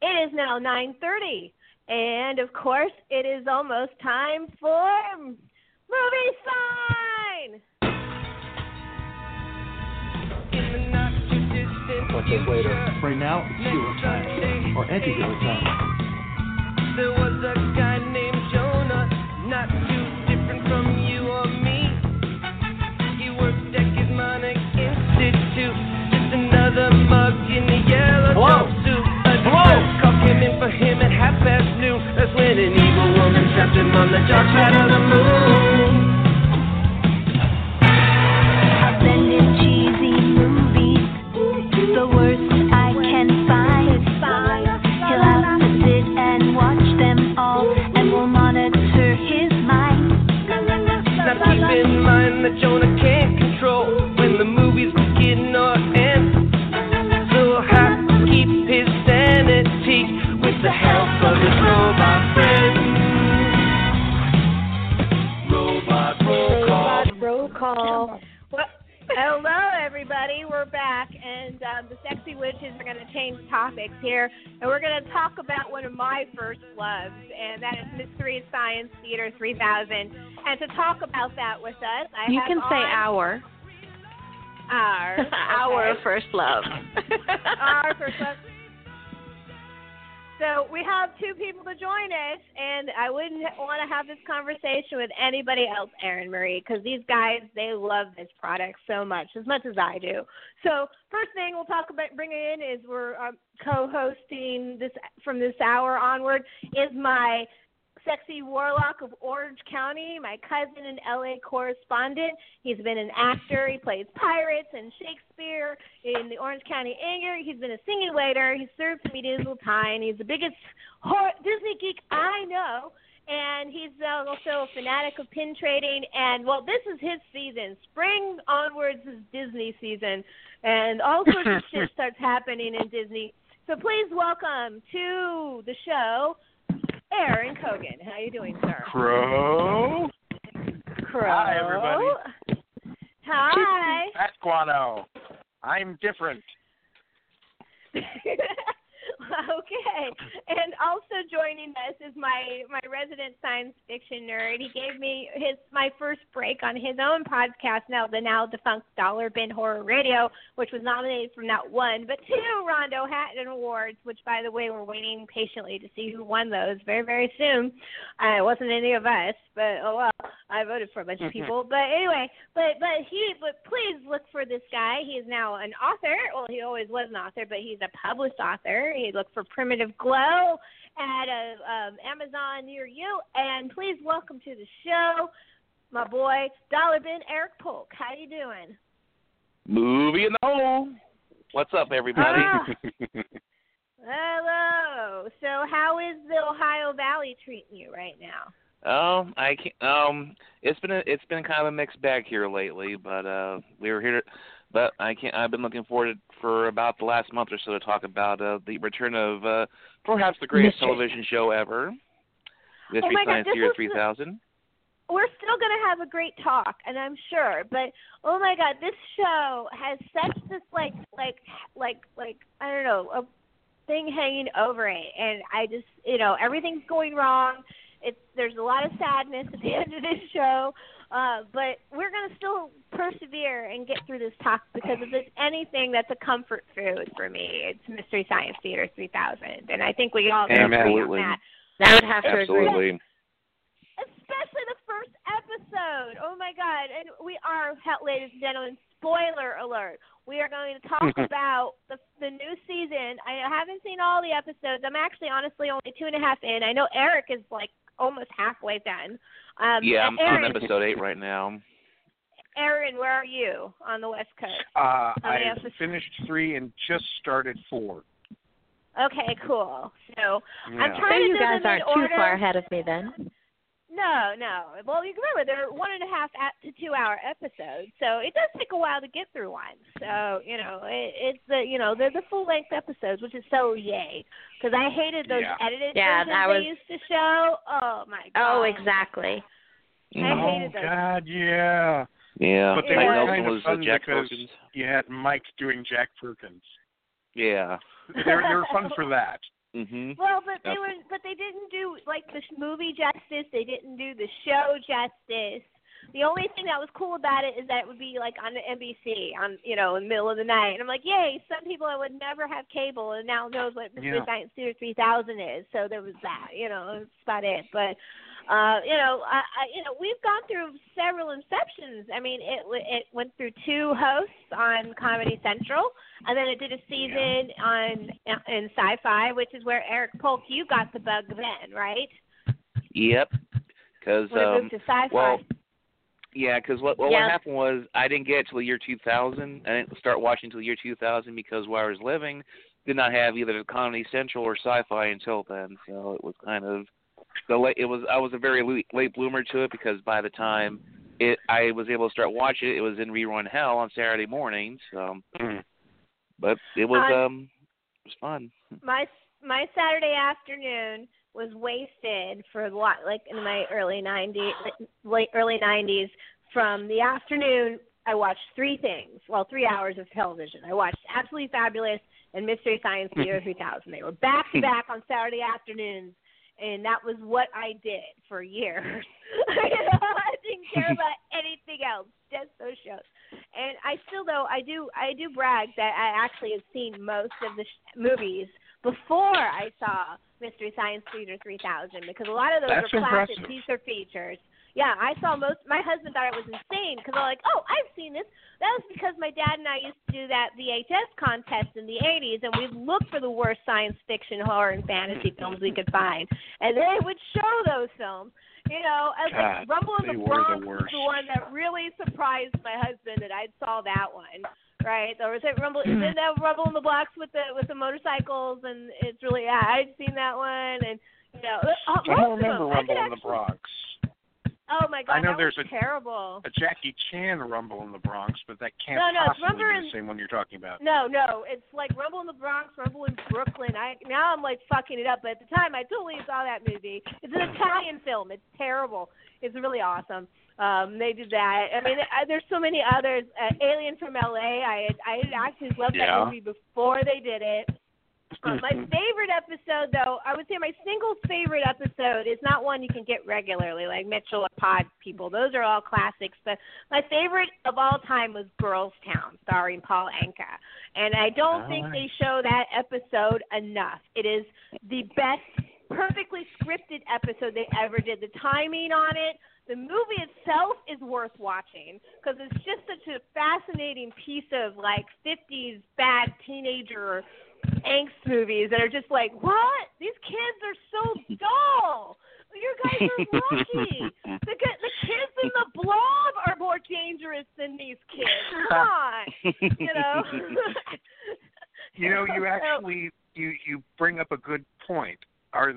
it is now 9:30, and of course, it is almost time for movie sign. What's this later? Right now, it's hero time. Or anti-hero time. There was a guy named Jonah, not half. That's when an evil woman trapped him on the dark side of the moon. My first loves, and that is Mystery Science Theater 3000. And to talk about that with us, I You can say our. our our okay. first love. our first love. So we have two people to join us, and I wouldn't want to have this conversation with anybody else, Aaron Marie, because these guys they love this product so much, as much as I do. So first thing we'll talk about bringing in is we're um, co-hosting this from this hour onward is my sexy warlock of Orange County, my cousin and LA correspondent. He's been an actor. He plays pirates and Shakespeare in the Orange County Anger. He's been a singing waiter. He served medieval time. He's the biggest Disney geek I know. And he's also a fanatic of pin trading. And well, this is his season. Spring onwards is Disney season, and all sorts of shit starts happening in Disney. So please welcome to the show, Aaron Cogan. How you doing, sir? Crow. Crow. Hi, everybody. Hi. Pasquano. I'm different. okay. And also joining us is my my resident science fiction nerd. He gave me his my first break on his own podcast, now the now defunct Dollar Bin Horror Radio, which was nominated for not one but two Rondo Hatton Awards. Which, by the way, we're waiting patiently to see who won those very very soon. Uh, it wasn't any of us, but oh well, I voted for a bunch of people. But anyway, but but he but please look for this guy. He is now an author. Well, he always was an author, but he's a published author. He look for Primitive Glow at a, um, Amazon near you. And please welcome to the show my boy Dollar Bin Eric Polk. How you doing? Movie in the hole. What's up, everybody? Ah. Hello. So how is the Ohio Valley treating you right now? um, I can't. Um, it's been a, it's been kind of a mixed bag here lately, but uh, we were here. To, but I can't. I've been looking forward to, for about the last month or so to talk about uh, the return of uh, perhaps the greatest Mystery. television show ever, Mystery Oh God, Science this Theater was the- 3000. we're still going to have a great talk and i'm sure but oh my god this show has such this like like like like i don't know a thing hanging over it and i just you know everything's going wrong it's there's a lot of sadness at the end of this show uh but we're going to still persevere and get through this talk because if there's anything that's a comfort food for me it's mystery science theater 3000 and i think we all can agree on Absolutely. that I would have to agree. Absolutely. especially the first episode. Oh my god! And we are, ladies and gentlemen, spoiler alert. We are going to talk about the the new season. I haven't seen all the episodes. I'm actually, honestly, only two and a half in. I know Eric is like almost halfway done. Um, Yeah, I'm Aaron, on episode eight right now. Aaron, where are you on the West Coast? Uh, How many I episodes? finished three and just started four. Okay, cool. So I'm Yeah. So trying to you guys aren't too order. far ahead of me then. No, no. Well, you remember they're one and a half at to two hour episodes, so it does take a while to get through one. So you know, it, it's the you know they're the full length episodes, which is so yay. Because I hated those Yeah. edited Yeah, versions that they was- used to show. Oh my god. Oh, exactly. I Mhm. hated oh those. God, yeah. Yeah, But they Yeah. Mike were kind of was fun Jack because Perkins. you had Mike doing Jack Perkins. Yeah. They were, they were fun for that. Mhm. Well, but they were, but they didn't do like the movie justice. They didn't do the show justice. The only thing that was cool about it is that it would be like on the NBC on you know in the middle of the night. And I'm like, yay! Some people that would never have cable and now knows what Yeah. Science Theater 3000 is. So there was that. You know, that's about it. But uh, you know, I, I, you know, we've gone through several inceptions. I mean, it w- it went through two hosts on Comedy Central, and then it did a season on in Sci-Fi, which is where Eric Polk, you got the bug then, right? Yep. Because um, moved to Sci-Fi. well, yeah, because what well, Yeah. what happened was I didn't get till the year 2000. I didn't start watching until the year 2000 because where I was living did not have either Comedy Central or Sci-Fi until then. So it was kind of the late. It was I was a very late, late bloomer to it because by the time it I was able to start watching it, it was in rerun hell on Saturday mornings. So, Mm. but it was Um, um it was fun. my my Saturday afternoon was wasted for a lot, like in my early '90s, late early '90s. From the afternoon, I watched three things. Well, three hours of television. I watched Absolutely Fabulous and Mystery Science Theater 3000. They were back to back on Saturday afternoons, and that was what I did for years. I didn't care about anything else, just those shows. And I still, though, I do, I do brag that I actually have seen most of the sh- movies before I saw Mystery Science Theater 3000 because a lot of those That's are classic impressive. teaser features. Yeah, I saw most. My husband thought it was insane because I'm like, oh, I've seen this. That was because my dad and I used to do that VHS contest in the 80s, and we'd look for the worst science fiction, horror, and fantasy films we could find, and they would show those films. You know, as like God, Rumble in the were the Bronx was the one that really surprised my husband that I saw that one. Right, there was it Rumble. Didn't that Rumble in the Blocks with the with the motorcycles, and it's really yeah, I'd seen that one, and you know, uh, I don't remember them, I could Rumble in the Bronx. Oh my god, I know that there's was a- terrible. A Jackie Chan Rumble in the Bronx, but that can't No, no, possibly be the same one you're talking about. No, no, it's like Rumble in the Bronx, Rumble in Brooklyn. I now I'm like fucking it up, but at the time I totally saw that movie. It's an Italian film. It's terrible. It's really awesome. Um, they did that. I mean, I, there's so many others. Uh, Alien from L.A. I had, I had actually loved Yeah. that movie before they did it. Uh, my favorite episode, though, I would say my single favorite episode is not one you can get regularly, like Mitchell or Pod people. Those are all classics. But my favorite of all time was Girls Town, starring Paul Anka. And I don't think Alright. they show that episode enough. It is the best, perfectly scripted episode they ever did. The timing on it, the movie itself is worth watching because it's just such a fascinating piece of like 50s bad teenager angst movies that are just like, what? These kids are so dull. You guys are lucky. The, the kids in the blob are more dangerous than these kids. Come on, you know. You know, you actually you you bring up a good point. Are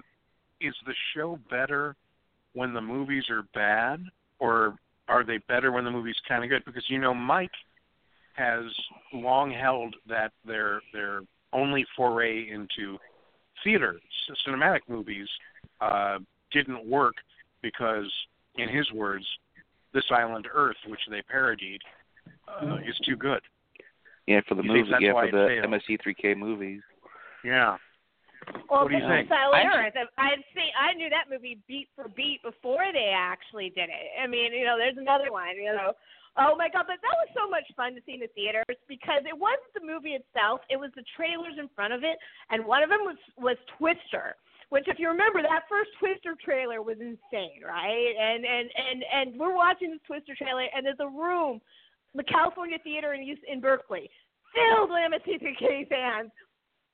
is the show better when the movies are bad, or are they better when the movie's kind of good? Because you know, Mike has long held that their their only foray into theater c- cinematic movies uh, didn't work because, in his words, this island Earth, which they parodied, uh, is too good. Yeah, for the You think movies, yeah, for the failed? MST3K movies. Yeah. Well, What do you think? Silent I- Earth, I'd say I knew that movie beat for beat before they actually did it. I mean, you know, there's another one, you know. Oh my god, but that was so much fun to see in the theaters because it wasn't the movie itself, it was the trailers in front of it, and one of them was was Twister. Which, if you remember, that first Twister trailer was insane, right? And and and and we're watching this Twister trailer, and there's a room, the California Theater in in Berkeley, filled with MST3K fans.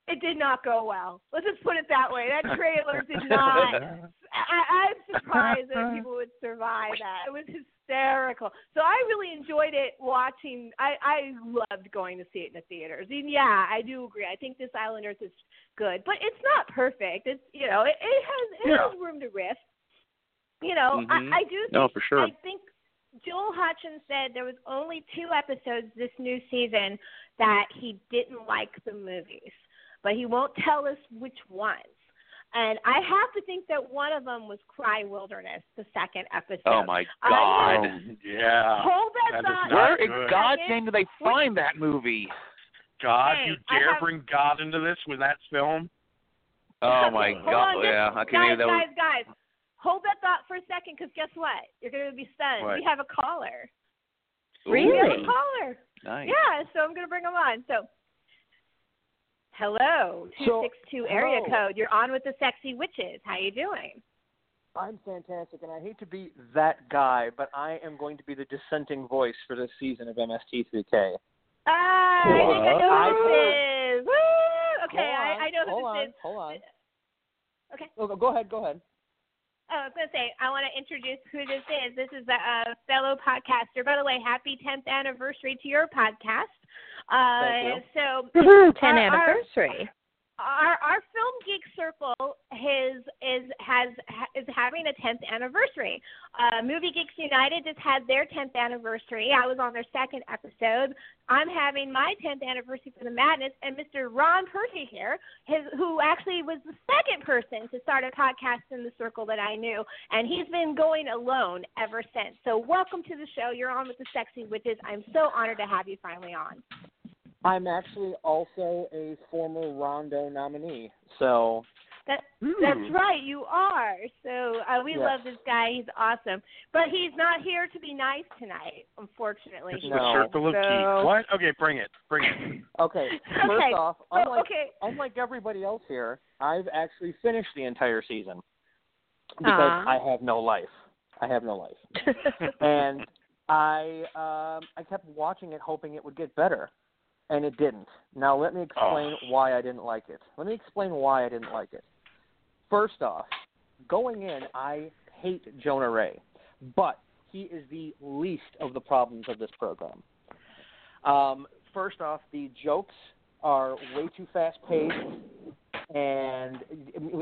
It did not go well. Let's just put it that way. That trailer did not. I, I'm surprised that people would survive that. It was hysterical. So I really enjoyed it watching. I I loved going to see it in the theaters. And yeah, I do agree. I think this Island Earth is good, but it's not perfect. It's you know it, it has it Yeah. has room to riff. you know, Mhm. I, I do think No, for sure. I think Joel Hodgson said there was only two episodes this new season that he didn't like the movies, but he won't tell us which ones. And I have to think that one of them was Cry Wilderness, the second episode. Oh my God! Oh, yeah. Hold that, That is thought. not Where good. in God's name did they find that movie? God, Hey, you dare have- bring God into this with that film? Oh my Hold God! on, yeah, I can't guys, believe that was. guys, guys, hold that thought for a second, because guess what? You're going to be stunned. What? We have a caller. Ooh, We have a caller. Nice. Yeah, so I'm going to bring him on. So, hello, 262 area code. You're on with the sexy witches. How are you doing? I'm fantastic, and I hate to be that guy, but I am going to be the dissenting voice for this season of MST3K. Ah, I think I know who this is. Woo! Okay, Hold I, on, I know who hold this on, is. Hold on. Okay. Oh, go ahead. Go ahead. Oh, I was going to say, I want to introduce who this is. This is a, a fellow podcaster. By the way, happy 10th anniversary to your podcast. Uh, Thank So, Woohoo, 10 Our- our- anniversary. our our film geek circle is is has ha- is having a 10th anniversary. Uh, Movie Geeks United just had their 10th anniversary. I was on their second episode. I'm having my 10th anniversary for the Madness, and Mr. Ron Percy here, his who actually was the second person to start a podcast in the circle that I knew, and he's been going alone ever since. So welcome to the show. You're on with the Sexy Witches. I'm so honored to have you finally on. I'm actually also a former Rondo nominee, so That Ooh. that's right, you are. So uh, we Yes. love this guy. He's awesome, but he's not here to be nice tonight, unfortunately. It's No. the circle of So- geeks. What? Okay, bring it. Bring it. okay. First Okay. off, unlike okay. unlike everybody else here, I've actually finished the entire season because Aw. I have no life. I have no life. and I um I kept watching it hoping it would get better. And it didn't. Now let me explain why I didn't like it. Let me explain why I didn't like it. First off, going in, I hate Jonah Ray, but he is the least of the problems of this program. Um, first off, the jokes are way too fast paced, and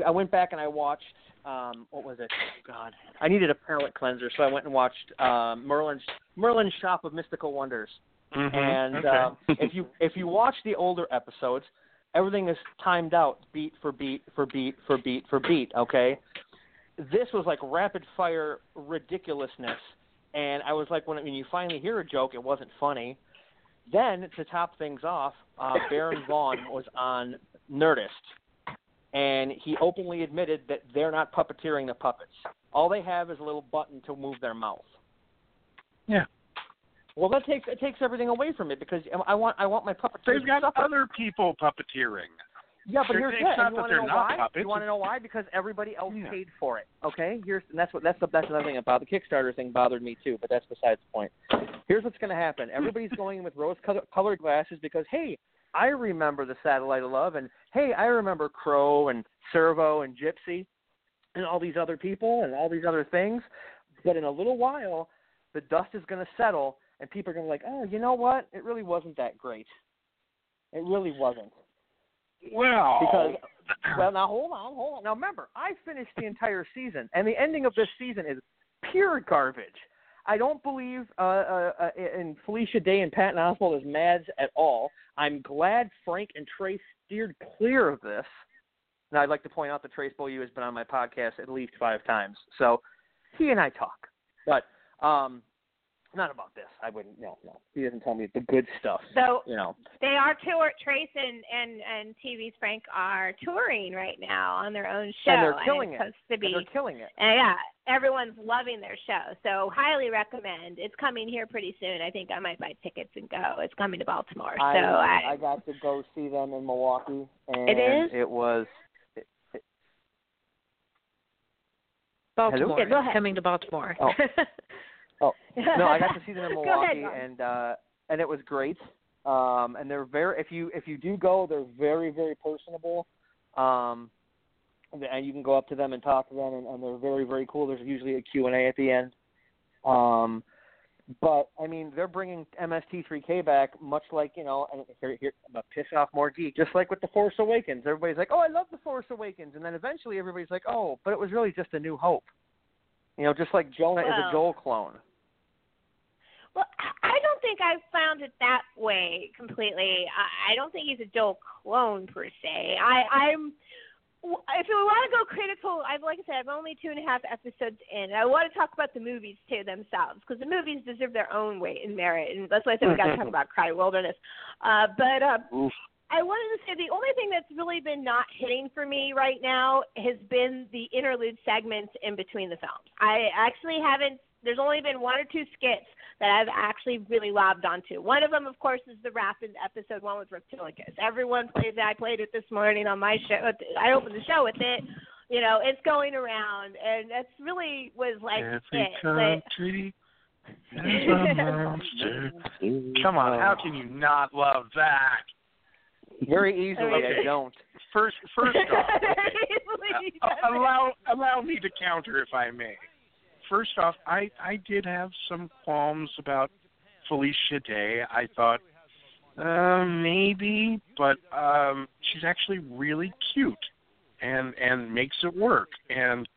I went back and I watched um, what was it? Oh, God, I needed a palate cleanser, so I went and watched um, Merlin's Merlin's Shop of Mystical Wonders. Mhm. And okay. um, if you if you watch the older episodes, everything is timed out, beat for beat for beat for beat for beat. Okay, this was like rapid fire ridiculousness, and I was like, when when you finally hear a joke, it wasn't funny. Then to top things off, uh, Baron Vaughn was on Nerdist, and he openly admitted that they're not puppeteering the puppets. All they have is a little button to move their mouth. Yeah. Well, that takes it takes everything away from it because I want I want my puppets. They've got suffer. other people puppeteering. Yeah, but here's it's it. not you want to they're know not why? puppets. You want to know why? Because everybody else Yeah. paid for it. Okay. Here's and that's what that's the that's another thing about the Kickstarter thing bothered me too. But that's besides the point. Here's what's going to happen. Everybody's going in with rose-colored glasses because hey, I remember the Satellite of Love, and hey, I remember Crow and Servo and Gypsy, and all these other people and all these other things. But in a little while, the dust is going to settle, and people are going to be like, oh, you know what? It really wasn't that great. It really wasn't. Well, Because well, now hold on, hold on. Now remember, I finished the entire season, and the ending of this season is pure garbage. I don't believe uh, uh, uh, in Felicia Day and Patton Oswalt as Mads at all. I'm glad Frank and Trace steered clear of this. Now, I'd like to point out that Trace Beaulieu has been on my podcast at least five times, so he and I talk. But um, not about this. I wouldn't. No, no. He doesn't tell me the good stuff. So You know. they are tour. Trace and and and TV's Frank are touring right now on their own show, and they're killing it's it. supposed to And they're killing it. And yeah, everyone's loving their show. So highly recommend. It's coming here pretty soon. I think I might buy tickets and go. It's coming to Baltimore. I, so I, I got to go see them in Milwaukee, and It is? it was it, it, Baltimore. Yeah, go ahead. Coming to Baltimore. Oh. oh no, I got to see them in Milwaukee, ahead, and uh, and it was great. Um, and they're very if you if you do go, they're very very personable. Um, and you can go up to them and talk to them, and, and they're very very cool. There's usually a Q and A at the end. Um, but I mean, they're bringing MST3K back, much like you know, and here, here I'm gonna piss off more geek, just like with the Force Awakens. Everybody's like, "Oh, I love the Force Awakens," and then eventually everybody's like, "Oh, but it was really just a New Hope." You know, just like Jonah is a Joel clone. Well, I I don't think I've found it that way completely. I, I don't think he's a Joel clone per se. I, I'm. If we want to go critical, I've like I said, I'm only two and a half episodes in. I want to talk about the movies too themselves because the movies deserve their own weight in merit, and that's why I said we got to talk about Cry Wilderness. Uh, but uh, Oof. I wanted to say the only thing that's really been not hitting for me right now has been the interlude segments in between the films. I actually haven't. There's only been one or two skits that I've actually really lobbed onto. One of them, of course, is the rapid episode one with Reptilicus. Everyone plays it. I played it this morning on my show. I opened the show with it. You know, it's going around, and that's really was like Every it. But, country has a monster. Come on, how can you not love that? Very easily, Okay. I don't. First, first off, uh, allow allow me to counter if I may. First off, I I did have some qualms about Felicia Day. I thought uh, maybe, but um, she's actually really cute and and makes it work. And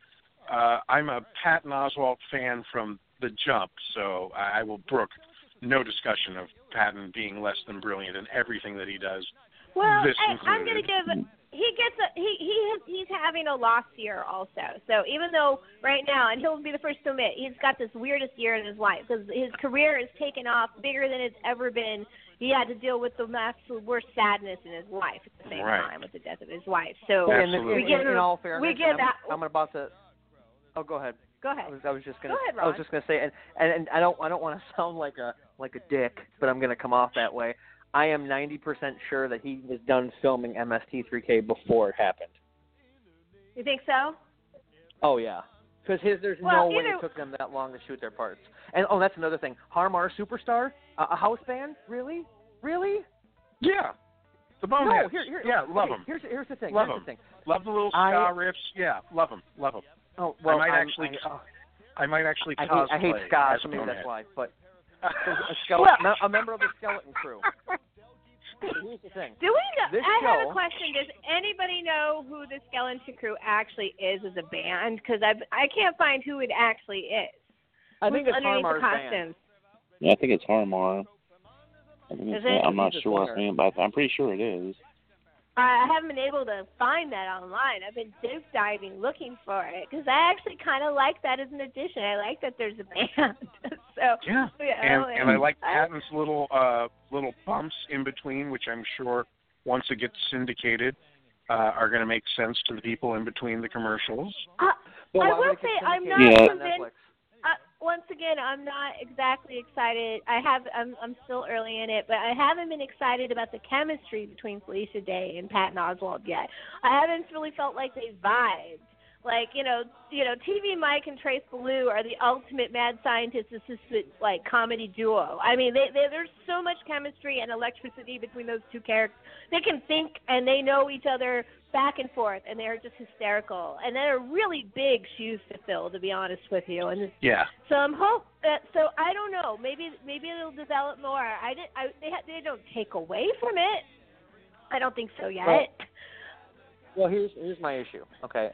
uh, I'm a Patton Oswalt fan from the jump, so I will brook no discussion of Patton being less than brilliant in everything that he does. Well, I, I'm going to give. He gets a he he has, he's having a lost year also. So even though right now, and he'll be the first to admit, he's got this weirdest year in his life because his career is taken off bigger than it's ever been. He had to deal with the absolute worst sadness in his life at the same Right. time with the death of his wife. So in, in, Absolutely. we get in, in all fairness, we get I'm, that. I'm about to. Oh, go ahead. Go I ahead. was, I was just gonna. Go ahead, I was just gonna say, and, and and I don't I don't want to sound like a like a dick, but I'm gonna come off that way. I am 90% sure that he was done filming MST3K before it happened. You think so? Oh yeah, because his there's Well, no way either- it took them that long to shoot their parts. And oh, that's another thing. Harmar Superstar, a, a house band, really, really? Yeah, the No, Boneheads. here, here, yeah, love them. Here's here's the thing. Love here's 'em. the thing. Love the little ska I- riffs. Yeah, love them. Love them. Oh well, might I'm- actually I, oh, I might actually I hate cosplay I hate ska, as so maybe that's why. But a, skeleton, a member of the skeleton crew. Here's the thing. Do we know? This I have a question. Does anybody know who the Skeleton Crew actually is as a band? Because I I can't find who it actually is. I think Who's it's Harmar's band. Yeah, I think it's Harmar. I think Is it's, it? I'm not He's sure swinger. but I'm pretty sure it is. I haven't been able to find that online. I've been deep diving looking for it because I actually kind of like that as an addition. I like that there's a band. so Yeah, you and know, and I like I- Patton's little uh little bumps in between, which I'm sure once it gets syndicated uh, are going to make sense to the people in between the commercials. Uh, But I will say I'm not Yeah. convinced. Uh, once again, I'm not exactly excited. I have, I'm, I'm still early in it, but I haven't been excited about the chemistry between Felicia Day and Patton Oswalt yet. I haven't really felt like they vibed. Like you know, you know, TV Mike and Trace Beaulieu are the ultimate mad scientist assistant like comedy duo. I mean, they, they there's so much chemistry and electricity between those two characters. They can think and they know each other back and forth, and they're just hysterical. And they're really big shoes to fill, to be honest with you. And Yeah, so I'm hope that so I don't know. Maybe maybe it'll develop more. I did. I they ha- they don't take away from it. I don't think so yet. Well- Well, here's here's my issue. Okay,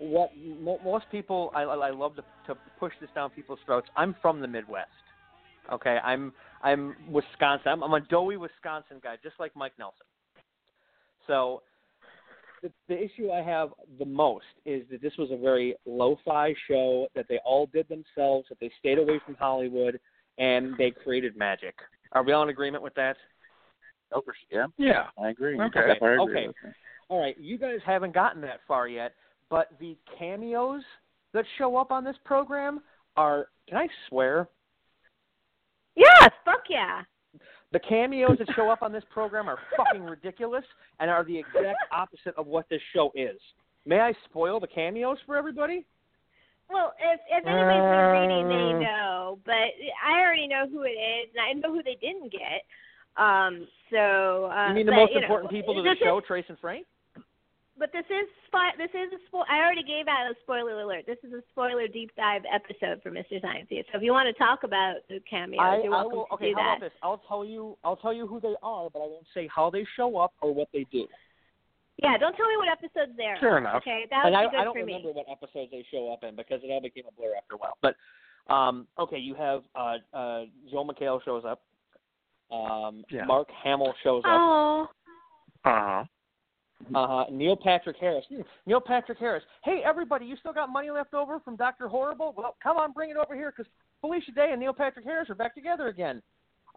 what mo- most people I I love to to push this down people's throats. I'm from the Midwest. Okay, I'm I'm Wisconsin. I'm, I'm a doughy Wisconsin guy, just like Mike Nelson. So the, the issue I have the most is that this was a very lo-fi show that they all did themselves, that they stayed away from Hollywood, and they created magic. Are we all in agreement with that? Oh, yeah, yeah. I agree. Okay. I agree Okay. All right, you guys haven't gotten that far yet, but the cameos that show up on this program are can I swear? Yeah, fuck yeah. The cameos that show up on this program are fucking ridiculous and are the exact opposite of what this show is. May I spoil the cameos for everybody? Well, if if anybody's been reading, they Uh. know. But I already know who it is, and I know who they didn't get. Um. So. Uh, you mean the but, most you know, important people to the this is- show, Trace and Frank? But this is spo- this is a spo- I already gave out a spoiler alert. This is a spoiler deep dive episode for Mr. Science. So if you want to talk about the cameos, I, you're I welcome will. to Okay, do how that. about this? I'll tell you. I'll tell you who they are, but I won't say how they show up or what they do. Yeah, don't tell me what episodes they're. Sure enough. Okay, that would and I, be good I don't for me. remember what episodes they show up in because it all became a blur after a while. But um, okay, you have uh, uh, Joel McHale shows up. Um, Yeah. Mark Hamill shows up. Oh, Uh huh. Uh, Neil Patrick Harris. Hmm, Neil Patrick Harris. Hey, everybody, you still got money left over from Doctor Horrible? Well, come on, bring it over here because Felicia Day and Neil Patrick Harris are back together again.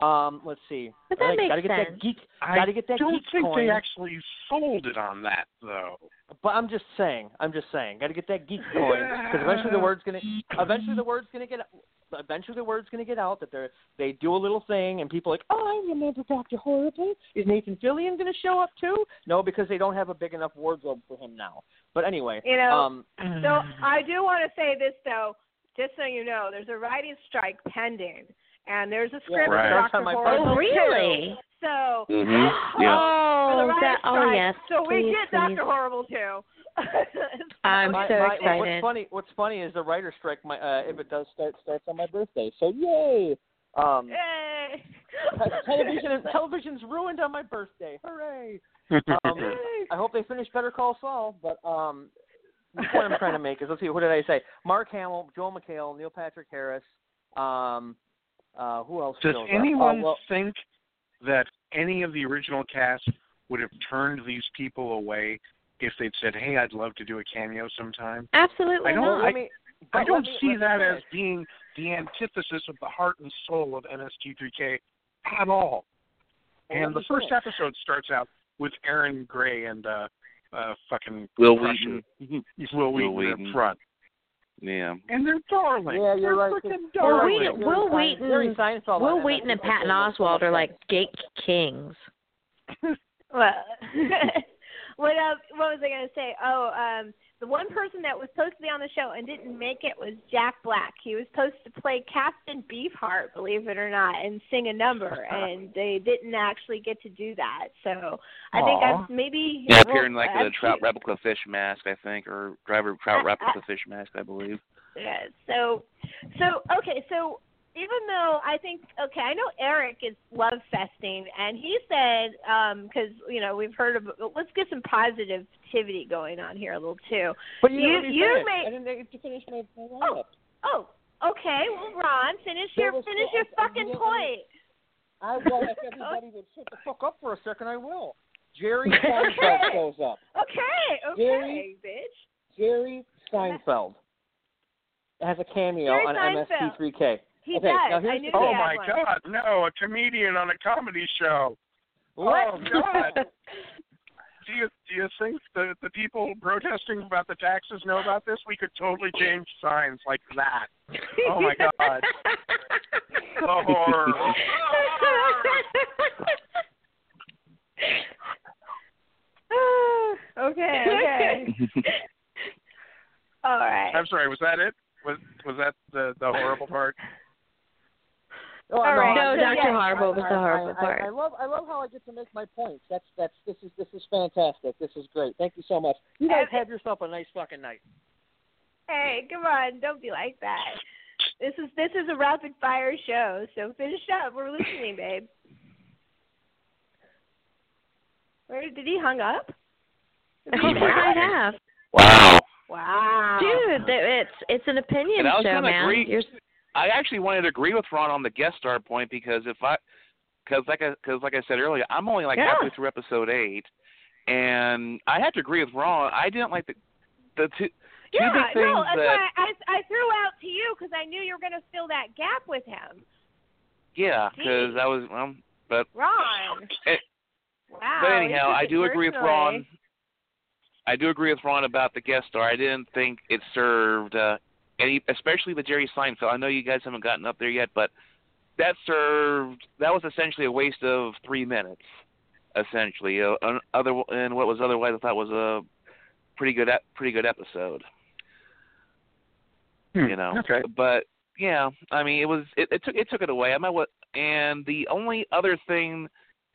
Um, let's see. But that Gotta- makes gotta get sense. that geek. I Gotta get that don't geek think coin. they actually sold it on that though. But I'm just saying. I'm just saying. Got to get that geek coin because eventually the word's gonna. Eventually the word's gonna get. Eventually the word's gonna get out that they they do a little thing and people are like, oh, I remember Doctor Horrible. Is Nathan Fillion gonna show up too? No, because they don't have a big enough wardrobe for him now. But anyway, You know, um, So I do want to say this though, just so you know, there's a writing strike pending, and there's a script Right. for That's Doctor on my Horrible oh, too. really? So Mhm. Yeah. Oh, writer's that, oh strike, yes. So we get please. Doctor Horrible too. I'm my, so my, excited. What's funny? What's funny is the writer strike. My uh, if it does start starts on my birthday. So yay! Um, Yay. television television's ruined on my birthday. Hooray! Um, I hope they finish Better Call Saul. But um, the point I'm trying to make is let's see, what did I say? Mark Hamill, Joel McHale, Neil Patrick Harris. Um, uh, who else? Does anyone Oh, well, think that any of the original cast would have turned these people away if they'd said, "Hey, I'd love to do a cameo sometime"? Absolutely I don't- not. well, let me, I don't me- see that as being the antithesis of the heart and soul of MST3K at all. Well, And the first say- episode starts out with Erin Gray and uh, uh, fucking Will Crusher. Wheaton. Will Wil Wheaton, Wheaton. up front, Yeah. and they're darling. Yeah, you're they're right. Freaking Will darling. Wheaton- Jerry Will Sein- Wheaton- Jerry Seinfeld Will on Wheaton and Patton makes Oswalt are like sense. gay kings. Well, what uh, what was I going to say? Oh, um, the one person that was supposed to be on the show and didn't make it was Jack Black. He was supposed to play Captain Beefheart, believe it or not, and sing a number, and they didn't actually get to do that. So I think Aw. I've maybe Yeah, well, appearing like I've a trout replica fish mask, I think, or driver trout replica fish mask, I believe. Yeah. So, so okay. So even though I think okay, I know Eric is love festing, and he said um, because you know we've heard of let's get some positivity going on here a little too. But you, You- you may- I didn't get to finish my, my lineup. Oh, oh, okay. Well, Ron, finish There your finish still- your I- I fucking didn't- point. I well, if everybody would shut the fuck up for a second, I will. Jerry Seinfeld shows up. Okay, okay, Jerry- bitch. Jerry Seinfeld has a cameo Jerry on Seinfeld. MST3K. He Okay, now does. here's I knew Oh my one. God! No, a comedian on a comedy show. What? Oh God! do you do you think the the people protesting about the taxes know about this? We could totally change signs like that. Oh my God! The horror. okay, okay. All right. I'm sorry. Was that it? Was was that the the horrible part? Oh, All right. No, I'm Dr. just- Horrible was the I- horrible I, part. I, love I love how I get to make my points. That's that's this is this is fantastic. This is great. Thank you so much. You guys Uh, have yourself a nice fucking night. Hey, come on, don't be like that. This is this is a rapid fire show, so finish up. We're listening, babe. Where did he hung up? He might have. Wow. Wow. Dude, it's it's an opinion And I was show, man. agree- You're, I actually wanted to agree with Ron on the guest star point because if I, because like I, because like I said earlier, I'm only like Yeah. halfway through episode eight, and I have to agree with Ron. I didn't like the the two two yeah, big things no, that's that why I I threw out to you because I knew you were going to fill that gap with him, yeah, because I was um, but Ron. it, Wow. but anyhow, I do agree with. Ron. I do agree with Ron about the guest star. I didn't think it served uh, any, especially the Jerry Seinfeld. I know you guys haven't gotten up there yet, but that served. That was essentially a waste of three minutes, essentially. Uh, other and what was otherwise I thought was a pretty good, ep- pretty good episode. You know, Okay. but yeah, I mean, it was it, it took it took it away. I mean, what? And the only other thing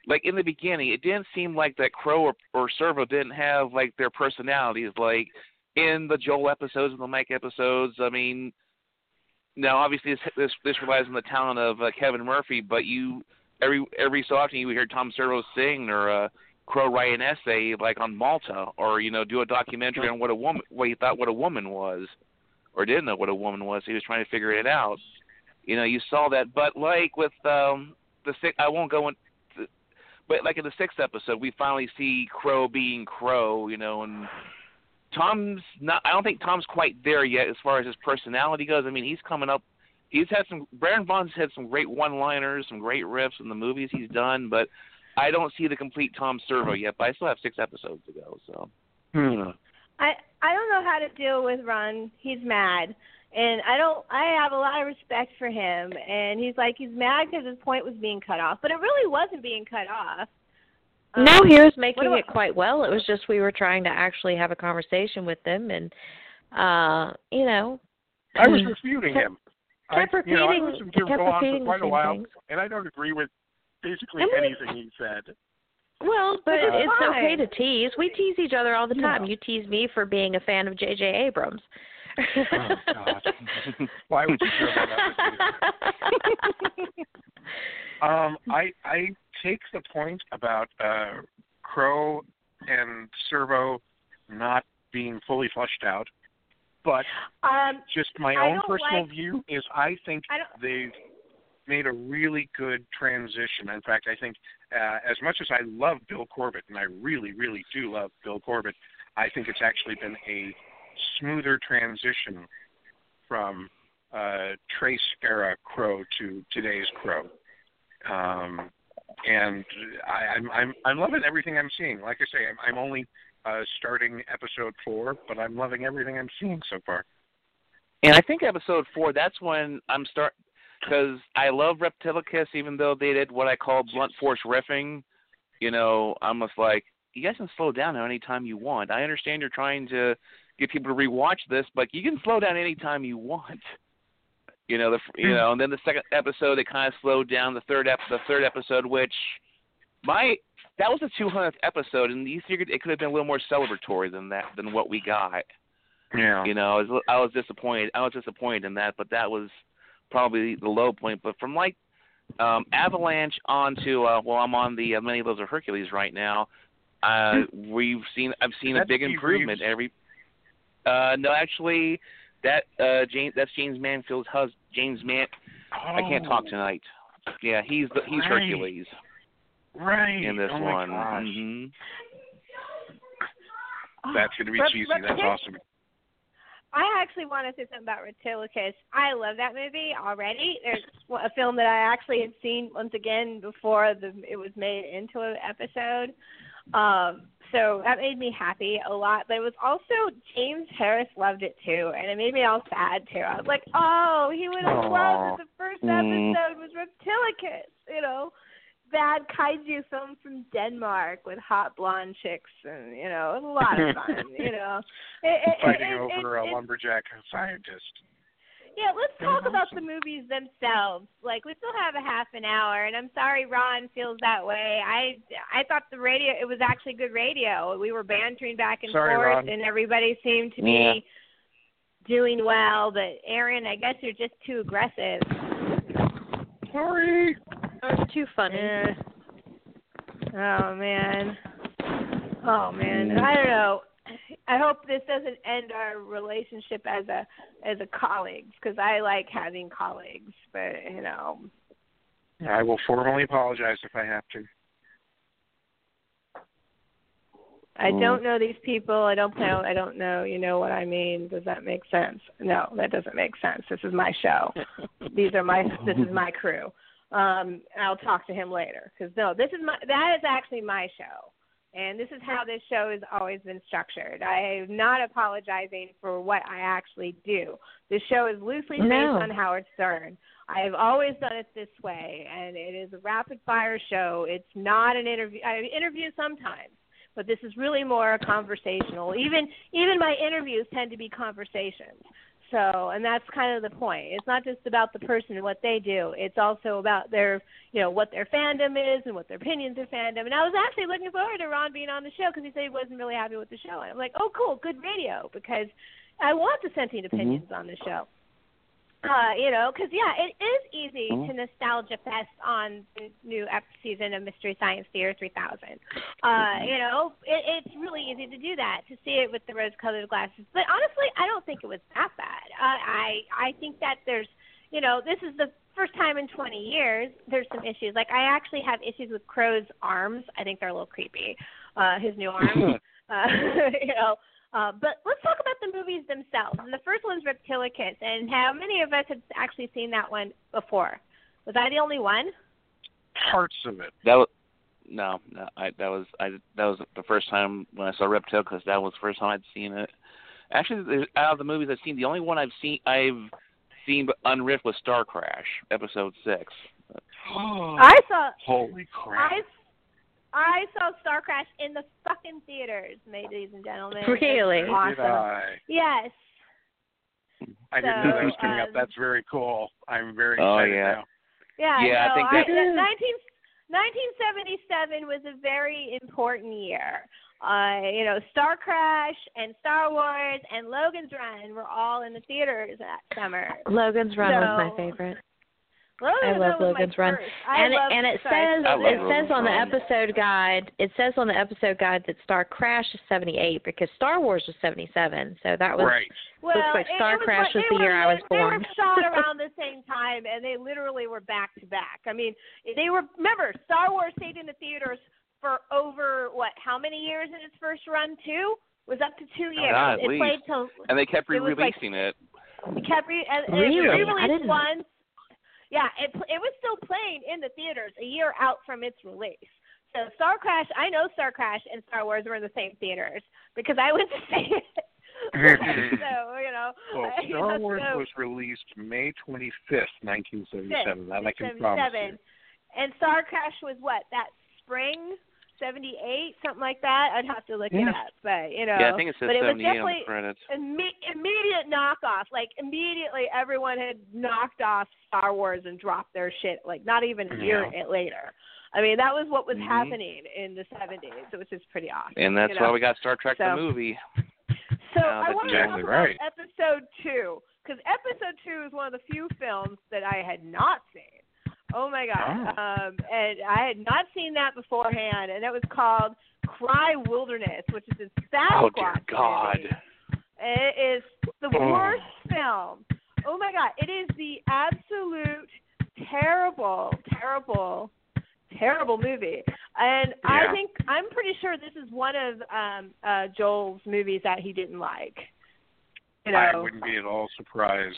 like in the beginning, it didn't seem like that Crow or, or Servo didn't have like their personalities. Like in the Joel episodes and the Mike episodes, I mean, now obviously this this, this relies on the talent of uh, Kevin Murphy, but you every every so often you hear Tom Servo sing or uh, Crow write an essay like on Malta, or you know, do a documentary on what a woman, what he thought what a woman was, or didn't know what a woman was. He was trying to figure it out. You know, you saw that, but like with um the six, I won't go in. But like in the sixth episode, we finally see Crow being Crow, you know, and Tom's not. I don't think Tom's quite there yet as far as his personality goes. I mean, he's coming up. He's had some. Baron Vaughn's had some great one-liners, some great riffs in the movies he's done, but I don't see the complete Tom Servo yet. But I still have six episodes to go. So. Hmm. I I don't know how to deal with Ron. He's mad, and I don't. I have a lot of respect for him, and he's like he's mad because his point was being cut off, but it really wasn't being cut off. Um, No, he was making what about- it quite well. It was just we were trying to actually have a conversation with them, and uh, you know, I was refuting kept- him. kept I, you know, I repeating- listened to him kept go on repeating for quite a while, things. and I don't agree with basically And we- anything he said. Well, but Uh, it's okay to tease. We tease each other all the time. You tease me for being a fan of J.J. Abrams. Oh God! Why would you throw that out? Um, I I take the point about uh, Crow and Servo not being fully fleshed out, but Um, just my I own personal like- view is I think I they've made a really good transition. In fact, I think uh, as much as I love Bill Corbett, and I really, really do love Bill Corbett, I think it's actually been a smoother transition from uh, Trace era Crow to today's Crow. Um, and I, I'm I'm I'm loving everything I'm seeing. Like I say, I'm, I'm only uh, starting episode four, but I'm loving everything I'm seeing so far. And I think episode four, that's when I'm start because I love Reptilicus, even though they did what I call blunt force riffing. You know, I'm just like, you guys can slow down any time you want. I understand you're trying to get people to rewatch this, but you can slow down any time you want. You know, the you know, and then the second episode it kind of slowed down. The third ep- the third episode, which my that was the 200th episode, and you figured it could have been a little more celebratory than that than what we got. Yeah. You know, I was I was disappointed. I was disappointed in that, but that was probably the low point. But from like um Avalanche on to uh well, I'm on the uh, Many of those are Hercules right now. Uh we've seen I've seen a big improvement Reeves? every. Uh no, actually, that uh James that's James Manfield's husband. James Man. I can't talk Oh, tonight. Yeah, he's the he's Right. Hercules Right. in this oh my one. Gosh. hmm That's going to be Rep- cheesy. Rep- That's awesome. I actually want to say something about Reptilicus. I love that movie already. There's a film that I actually had seen once again before the it was made into an episode. Um, so that made me happy a lot. But it was also James Harris loved it too, and it made me all sad too. I was like, oh, he would have loved it. The first Mm. episode was Reptilicus, you know, bad kaiju film from Denmark with hot blonde chicks, and you know, it was a lot of fun. you know, it, it, Fighting it, it, over it, a lumberjack scientist. Yeah, let's talk about the movies themselves. Like we still have a half an hour, and I'm sorry Ron feels that way. I I thought the radio it was actually good radio. We were bantering back and Sorry, forth, Ron. and everybody seemed to Yeah. be doing well. But Aaron, I guess you're just too aggressive. Sorry. It was too funny. Yeah. Oh man. Oh man. I don't know. I hope this doesn't end our relationship as a as a colleagues because I like having colleagues, but you know. I will formally apologize if I have to. I Mm. don't know these people. I don't know. I don't know. You know what I mean? Does that make sense? No, that doesn't make sense. This is my show. These are my. This is my crew. Um, I'll talk to him later because no, this is my. That is actually my show, and this is how this show has always been structured. I am not apologizing for what I actually do. This show is loosely based No. on Howard Stern. I have always done it this way, and it is a rapid fire show. It's not an interview. I interview sometimes but this is really more conversational. Even even my interviews tend to be conversations. So, and that's kind of the point. It's not just about the person and what they do. It's also about their, you know, what their fandom is and what their opinions of fandom. And I was actually looking forward to Ron being on the show because he said he wasn't really happy with the show. And I'm like, oh, cool, good radio because I want the sentient mm-hmm. opinions on the show. Uh, you know, because yeah, it is easy Mhm. to nostalgia fest on the new ep- season of Mystery Science Theater 3000. Uh, you know, it, it's really easy to do that to see it with the rose-colored glasses. But honestly, I don't think it was that bad. Uh, I I think that there's, you know, this is the first time in 20 years there's some issues. Like I actually have issues with Crow's arms. I think they're a little creepy. Uh, his new arms. uh, you know. Uh, but let's talk about the movies themselves. And the first one's Reptilicus, and how many of us had actually seen that one before? Was I the only one? Parts of it. That was no, no. I that was I that was the first time when I saw Reptile because that was the first time I'd seen it. Actually, out of the movies I've seen, the only one I've seen I've seen but unriffed was Star Crash, Episode Six. I saw Holy crap! I I saw Star Crash in the fucking theaters, ladies and gentlemen. It was Really? Did Awesome. I? Yes. I didn't know that was coming up. um, That's very cool. I'm very Oh, excited yeah. now. Yeah, Yeah, I no, think I, that- 19, 1977 was a very important year. Uh, you know, Star Crash and Star Wars and Logan's Run were all in the theaters that summer. Logan's Run was my favorite. Logan's I love Run was my Logan's Run. first. And it, and it says I love it Logan's says on the Run. episode guide it says on the episode guide that Star Crash is 78 because Star Wars was 77 so that was Right. Well, Looks like Star it was Crash like, was they the year were, I was they born. were shot around the same time, and they literally were back to back. I mean, they were. Remember, Star Wars stayed in the theaters for over what? How many years in its first run? too was up to two uh, years. God, at it least. played till And they kept It was like- re-releasing it. it kept re- and, and really? it re-released didn't once. Yeah, it it was still playing in the theaters a year out from its release. So Star Crash, I know Star Crash and Star Wars were in the same theaters because I went to see it. so you know, Well, I- Star Wars so- was released May 25th, 1977. That I can promise you. And Star Crash was what that spring, seventy eight, something like that. I'd have to look it up, but you know. yeah, I think it says but it was definitely the credits. imme- immediate knockoff. Like immediately, everyone had knocked off Star Wars and dropped their shit. Like not even a year later. I mean, that was what was Mhm. happening in the seventies, so which is pretty awesome. And that's you know? why we got Star Trek So- the movie. So Now I want you're to talk exactly about right. episode two because episode two is one of the few films that I had not seen. Oh my god! Um, and I had not seen that beforehand, and it was called Cry Wilderness, which is in Oh Sasquatch. dear God. movie. It is the Oh. worst film. Oh my god! It is the absolute terrible, terrible, terrible movie. And I think I'm pretty sure this is one of um uh Joel's movies that he didn't like. You know, I wouldn't be at all surprised.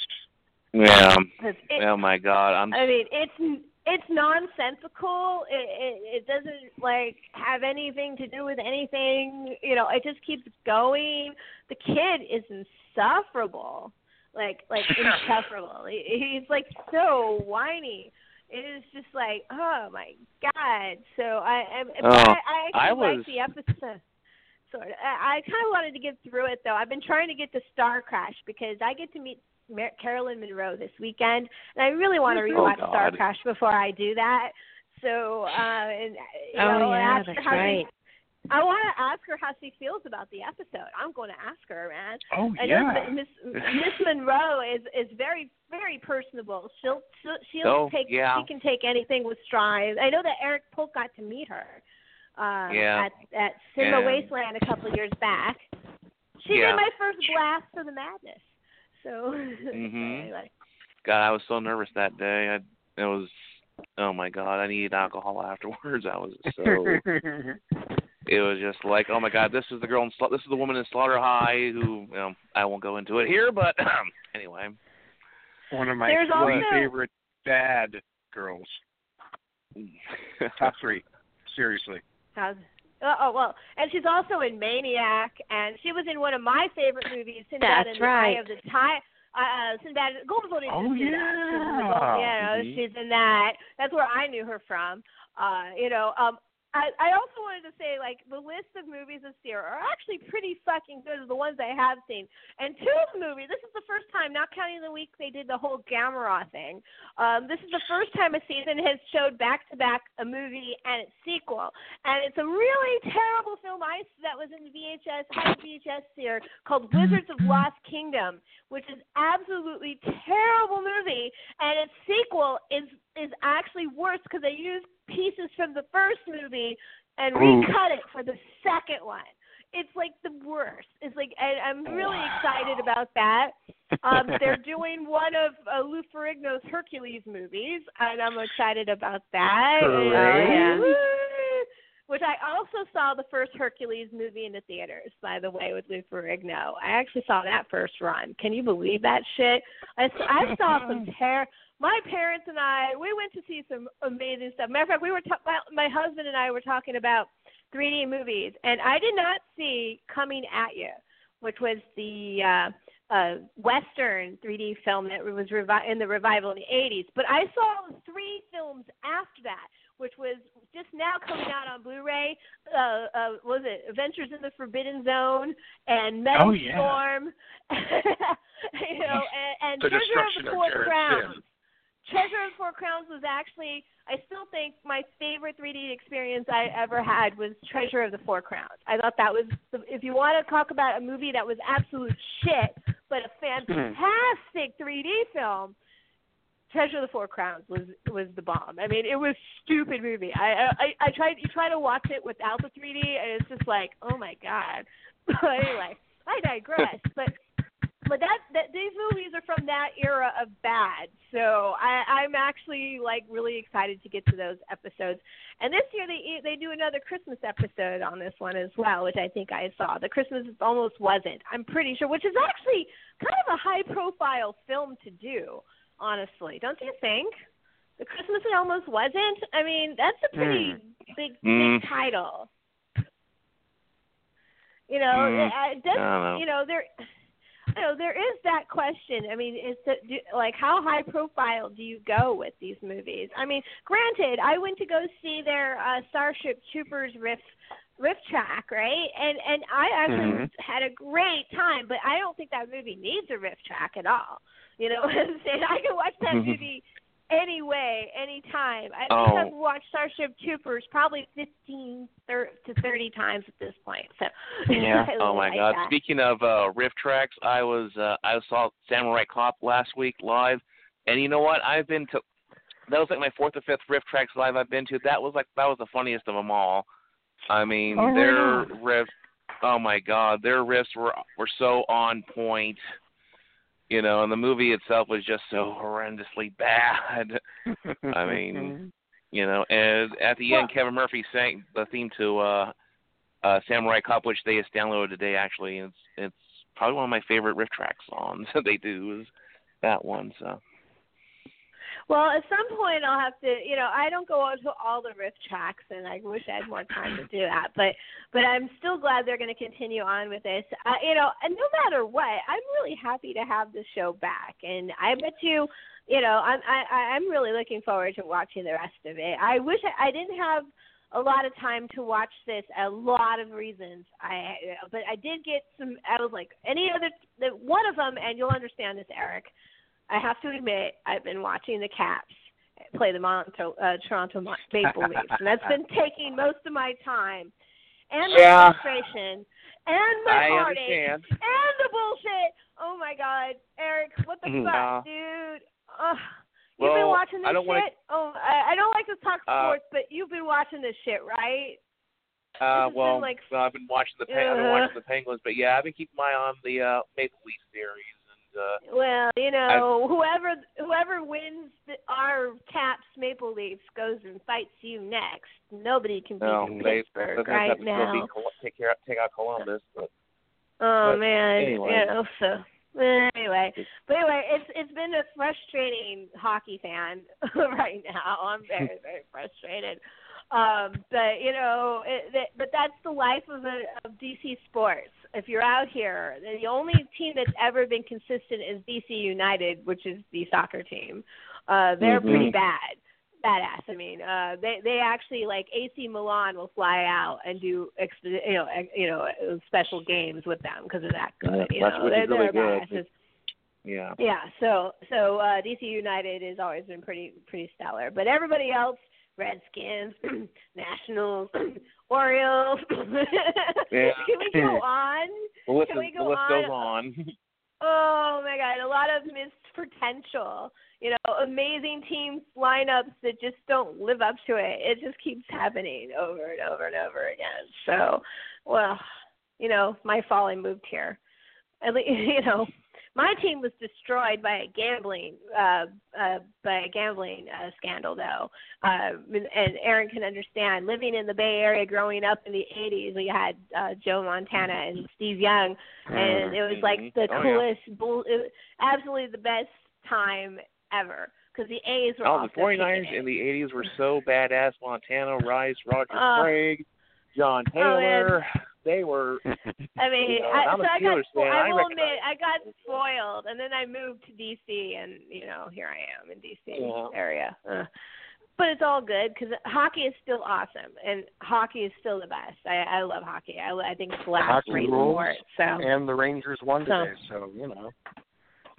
Yeah. it, Oh my God. I'm. I mean, it's it's nonsensical. It, it it doesn't like have anything to do with anything. You know, it just keeps going. The kid is insufferable. Like like insufferable. He, he's like so whiny. It is just like, oh my god. So I I, Oh, I, I I actually was- like the episode. Sort of. I, I kind of wanted to get through it though. I've been trying to get to Star Crash because I get to meet Mar- Caroline Munro this weekend, and I really want to Oh, rewatch Star God. Crash before I do that. So, uh, and you Oh, know, yeah, that's how she- I want to ask her how she feels about the episode. I'm going to ask her, man. Oh I yeah. Miss Miss Munro is is very very personable. She'll she'll, she'll Oh, take yeah. she can take anything with stride. I know that Eric Polk got to meet her. Um, Yeah. At at Cinema Yeah. Wasteland a couple of years back. She Yeah. did my first blast of the madness. So Mhm. anyway. God, I was so nervous that day. I it was. Oh my God. I needed alcohol afterwards. I was so. it was just like, oh my God, this is the girl in Sla- this is the woman in Slaughter High who, you know, I won't go into it here, but um, anyway. One of my There's three also- favorite bad girls. Top three. Seriously. How's uh, oh well, and she's also in Maniac, and she was in one of my favorite movies, Sinbad That's and the right. Eye of the Time. Uh, uh, Sinbad, Golden Golden Oh, Sinbad. She's in the yeah. yeah, Mhm. she's in that. That's where I knew her from. Uh, you know, um, I, also wanted to say, like, the list of movies this year are actually pretty fucking good, of the ones I have seen. And two of the movies, this is the first time, not counting the week they did the whole Gamera thing, um, this is the first time a season has showed back to back a movie and its sequel. And it's a really terrible film I that was in the VHS, high VHS here, called Wizards of Lost Kingdom, which is absolutely terrible movie. And its sequel is is actually worse because they used pieces from the first movie and recut it for the second one. It's like the worst. It's like I, I'm really excited about that. Um, they're doing one of uh, Lou Ferrigno's Hercules movies, and I'm excited about that. Great. And, woo! Which I also saw the first Hercules movie in the theaters, by the way, with Lou Ferrigno. I actually saw that first run. Can you believe that shit? I saw some terror. My parents and I, we went to see some amazing stuff. Matter of fact, we were ta- my, my husband and I were talking about 3D movies, and I did not see Coming at You, which was the uh, uh, Western 3D film that was revi- in the revival in the 80s. But I saw three films after that, which was just now coming out on Blu-ray. Uh, uh, was it Adventures in the Forbidden Zone and Metal Oh, yeah. Storm? you know, and, and The Treasure Destruction of the of Four Jared Crowns. Syn. Treasure of the Four Crowns was actually, I still think my favorite 3D experience I ever had was Treasure of the Four Crowns. I thought that was, the, if you want to talk about a movie that was absolute shit, but a hmm. fantastic 3D film, Treasure of the Four Crowns was was the bomb. I mean, it was stupid movie. I I I tried you try to watch it without the 3D, and it's just like, oh my god. But anyway, I digress. But but that, that these movies are from that era of bad. So I, I'm actually like really excited to get to those episodes. And this year they they do another Christmas episode on this one as well, which I think I saw. The Christmas almost wasn't. I'm pretty sure, which is actually kind of a high profile film to do. Honestly, don't you think? The Christmas it almost wasn't. I mean, that's a pretty big big Mm. title. You know, Mm, it, it does. I don't know. You know, there. Know, there is that question. I mean, is that do, like how high profile do you go with these movies? I mean, granted, I went to go see their uh, Starship Troopers riff riff track, right? And and I actually Mhm. had a great time, but I don't think that movie needs a riff track at all. You know what I'm saying? I can watch that Mhm. movie anyway, anytime. I think Oh. I've watched Starship Troopers probably 15 thir- to 30 times at this point. So Yeah. Oh my like God. that. Speaking of uh riff tracks, I was uh I saw Samurai Cop last week live, and you know what? I've been to that was like my fourth or fifth riff tracks live I've been to. That was like that was the funniest of them all. I mean, Oh, their riffs. Oh my God, their riffs were were so on point. You know, and the movie itself was just so horrendously bad. I mean, you know, and at the end, Kevin Murphy sang the theme to uh, uh, Samurai Cop, which they just downloaded today. Actually, it's it's probably one of my favorite riff track songs that they do is that one. So Well, at some point I'll have to, you know, I don't go on to all the riff tracks, and I wish I had more time to do that. But, but I'm still glad they're going to continue on with this. Uh, you know, and no matter what, I'm really happy to have the show back, and I bet you, you know, I'm I, I'm really looking forward to watching the rest of it. I wish I, I didn't have a lot of time to watch this. A lot of reasons. I, but I did get some. I was like, any other one of them, and you'll understand this, Eric. I have to admit, I've been watching the Caps play the Monto, uh, Toronto Maple Leafs, and that's been taking most of my time, and my Yeah. frustration, and my I heartache, understand. and the bullshit. Oh my God, Eric, what the Mhm. fuck, Uh, dude? Ugh. You've been watching this I don't shit? wanna- Oh, I, I don't like to talk Uh, sports, but you've been watching this shit, right? uh, well, like- well, I've been watching the I've been watching the Penguins, but yeah, I've been keeping my eye on the uh, Maple Leaf series. Uh Well, you know, whoever whoever wins the, our Caps Maple Leafs goes and fights you next. Nobody can beat No, they Pittsburgh they right now. Col- take care take out Columbus, but Oh but man, anyway. you know. So anyway, but anyway, it's it's been a frustrating hockey fan right now. I'm very very frustrated. Um, but you know, it, that, but that's the life of a, of DC sports. If you're out here, the only team that's ever been consistent is DC United, which is the soccer team. Uh, they're Mhm. pretty bad. badass. I mean, uh, they they actually like AC Milan will fly out and do ex- you know ex- you know special games with them because they're that good. Yeah, you know, they're, really they're good. badasses. Yeah. Yeah, so so uh DC United has always been pretty pretty stellar. But everybody else, Redskins, Nationals, Orioles. Yeah. Can we go on? The list, Can we the go list on? goes on. Oh my god, a lot of missed potential. You know, amazing teams lineups that just don't live up to it. It just keeps happening over and over and over again. So, well, you know, my fault I moved here. At least, you know, my team was destroyed by a gambling uh uh by a gambling uh, scandal though um and aaron can understand living in the bay area growing up in the 80s we had uh joe montana and steve young and it was like the Mhm. Oh, yeah. coolest bull it, was absolutely the best time ever because the a's were Oh, the 49ers in the 80s were so badass. Montana, Rice, Roger Uh, Craig, John oh. Taylor. They were. I mean, You know, I, I'm a so I got. Steelers fan. I I will recognize admit, I got spoiled, and then I moved to DC, and you know, here I am in DC Yeah. area. Uh, but it's all good because hockey is still awesome, and hockey is still the best. I, I love hockey. I, I think it's the last Hockey great sport. So and the Rangers won So- today, so you know.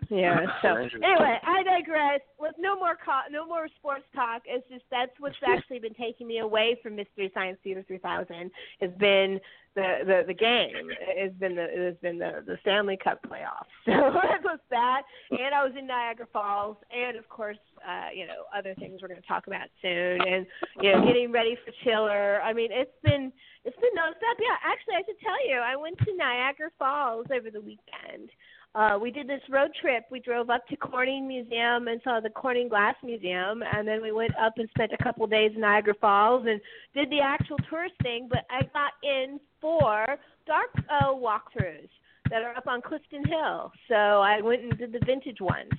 Yeah. So anyway, I digress. With no more co- no more sports talk. It's just that's what's actually been taking me away from Mystery Science Theater 3000 has been the the the game. It's been the it has been the the Stanley Cup playoffs. So that was that. And I was in Niagara Falls, and of course, uh, you know, other things we're going to talk about soon, and you know, getting ready for Chiller. I mean, it's been it's been nonstop. Yeah, actually, I should tell you, I went to Niagara Falls over the weekend uh, we did this road trip. We drove up to Corning Museum and saw the Corning Glass Museum, and then we went up and spent a couple of days in Niagara Falls and did the actual tourist thing. But I got in for dark uh, walkthroughs that are up on Clifton Hill, so I went and did the vintage ones.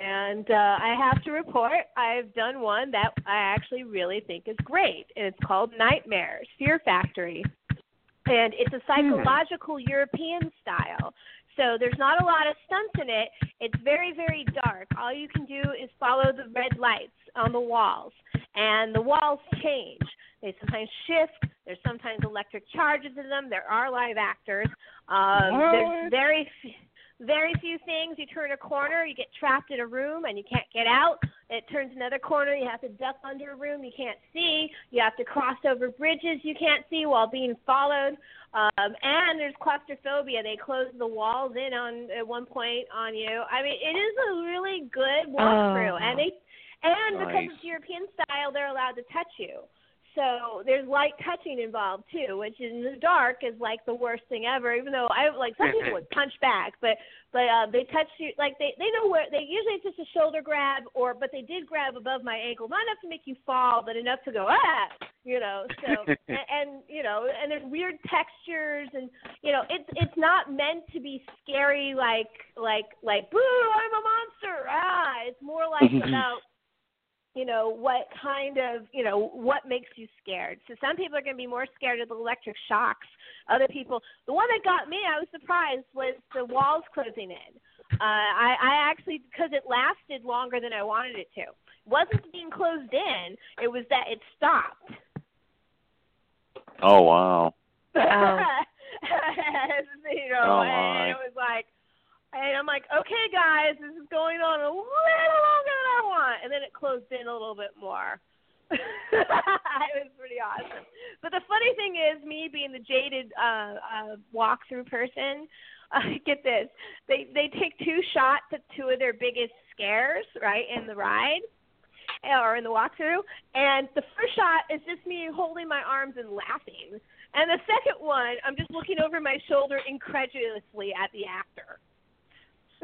And uh, I have to report, I've done one that I actually really think is great, and it's called Nightmares Fear Factory, and it's a psychological European style. So there's not a lot of stunts in it. It's very, very dark. All you can do is follow the red lights on the walls, and the walls change. They sometimes shift. There's sometimes electric charges in them. There are live actors. Um, there's very, f- very few things. You turn a corner, you get trapped in a room, and you can't get out. It turns another corner, you have to duck under a room you can't see. You have to cross over bridges you can't see while being followed. Um, and there's claustrophobia. They close the walls in on at one point on you. I mean, it is a really good walkthrough, Oh. and they and because it's European style, they're allowed to touch you. So there's light touching involved too, which in the dark is like the worst thing ever. Even though I like some people would punch back, but but uh, they touch you like they they know where they usually it's just a shoulder grab or but they did grab above my ankle, not enough to make you fall, but enough to go ah, you know. So and, and you know and there's weird textures and you know it's it's not meant to be scary like like like boo I'm a monster ah. It's more like about you know what kind of you know what makes you scared. So some people are going to be more scared of the electric shocks. Other people the one that got me i was surprised was the walls closing in. Uh i i actually because it lasted longer than i wanted it to. It wasn't being closed in it was that it stopped. Oh wow. Oh. you know Oh, and it was like and I'm like, okay, guys, this is going on a little longer than I want, and then it closed in a little bit more. it was pretty awesome. But the funny thing is, me being the jaded uh, uh, walkthrough person, uh, get this: they they take two shots at two of their biggest scares, right, in the ride or in the walkthrough, and the first shot is just me holding my arms and laughing, and the second one, I'm just looking over my shoulder incredulously at the actor.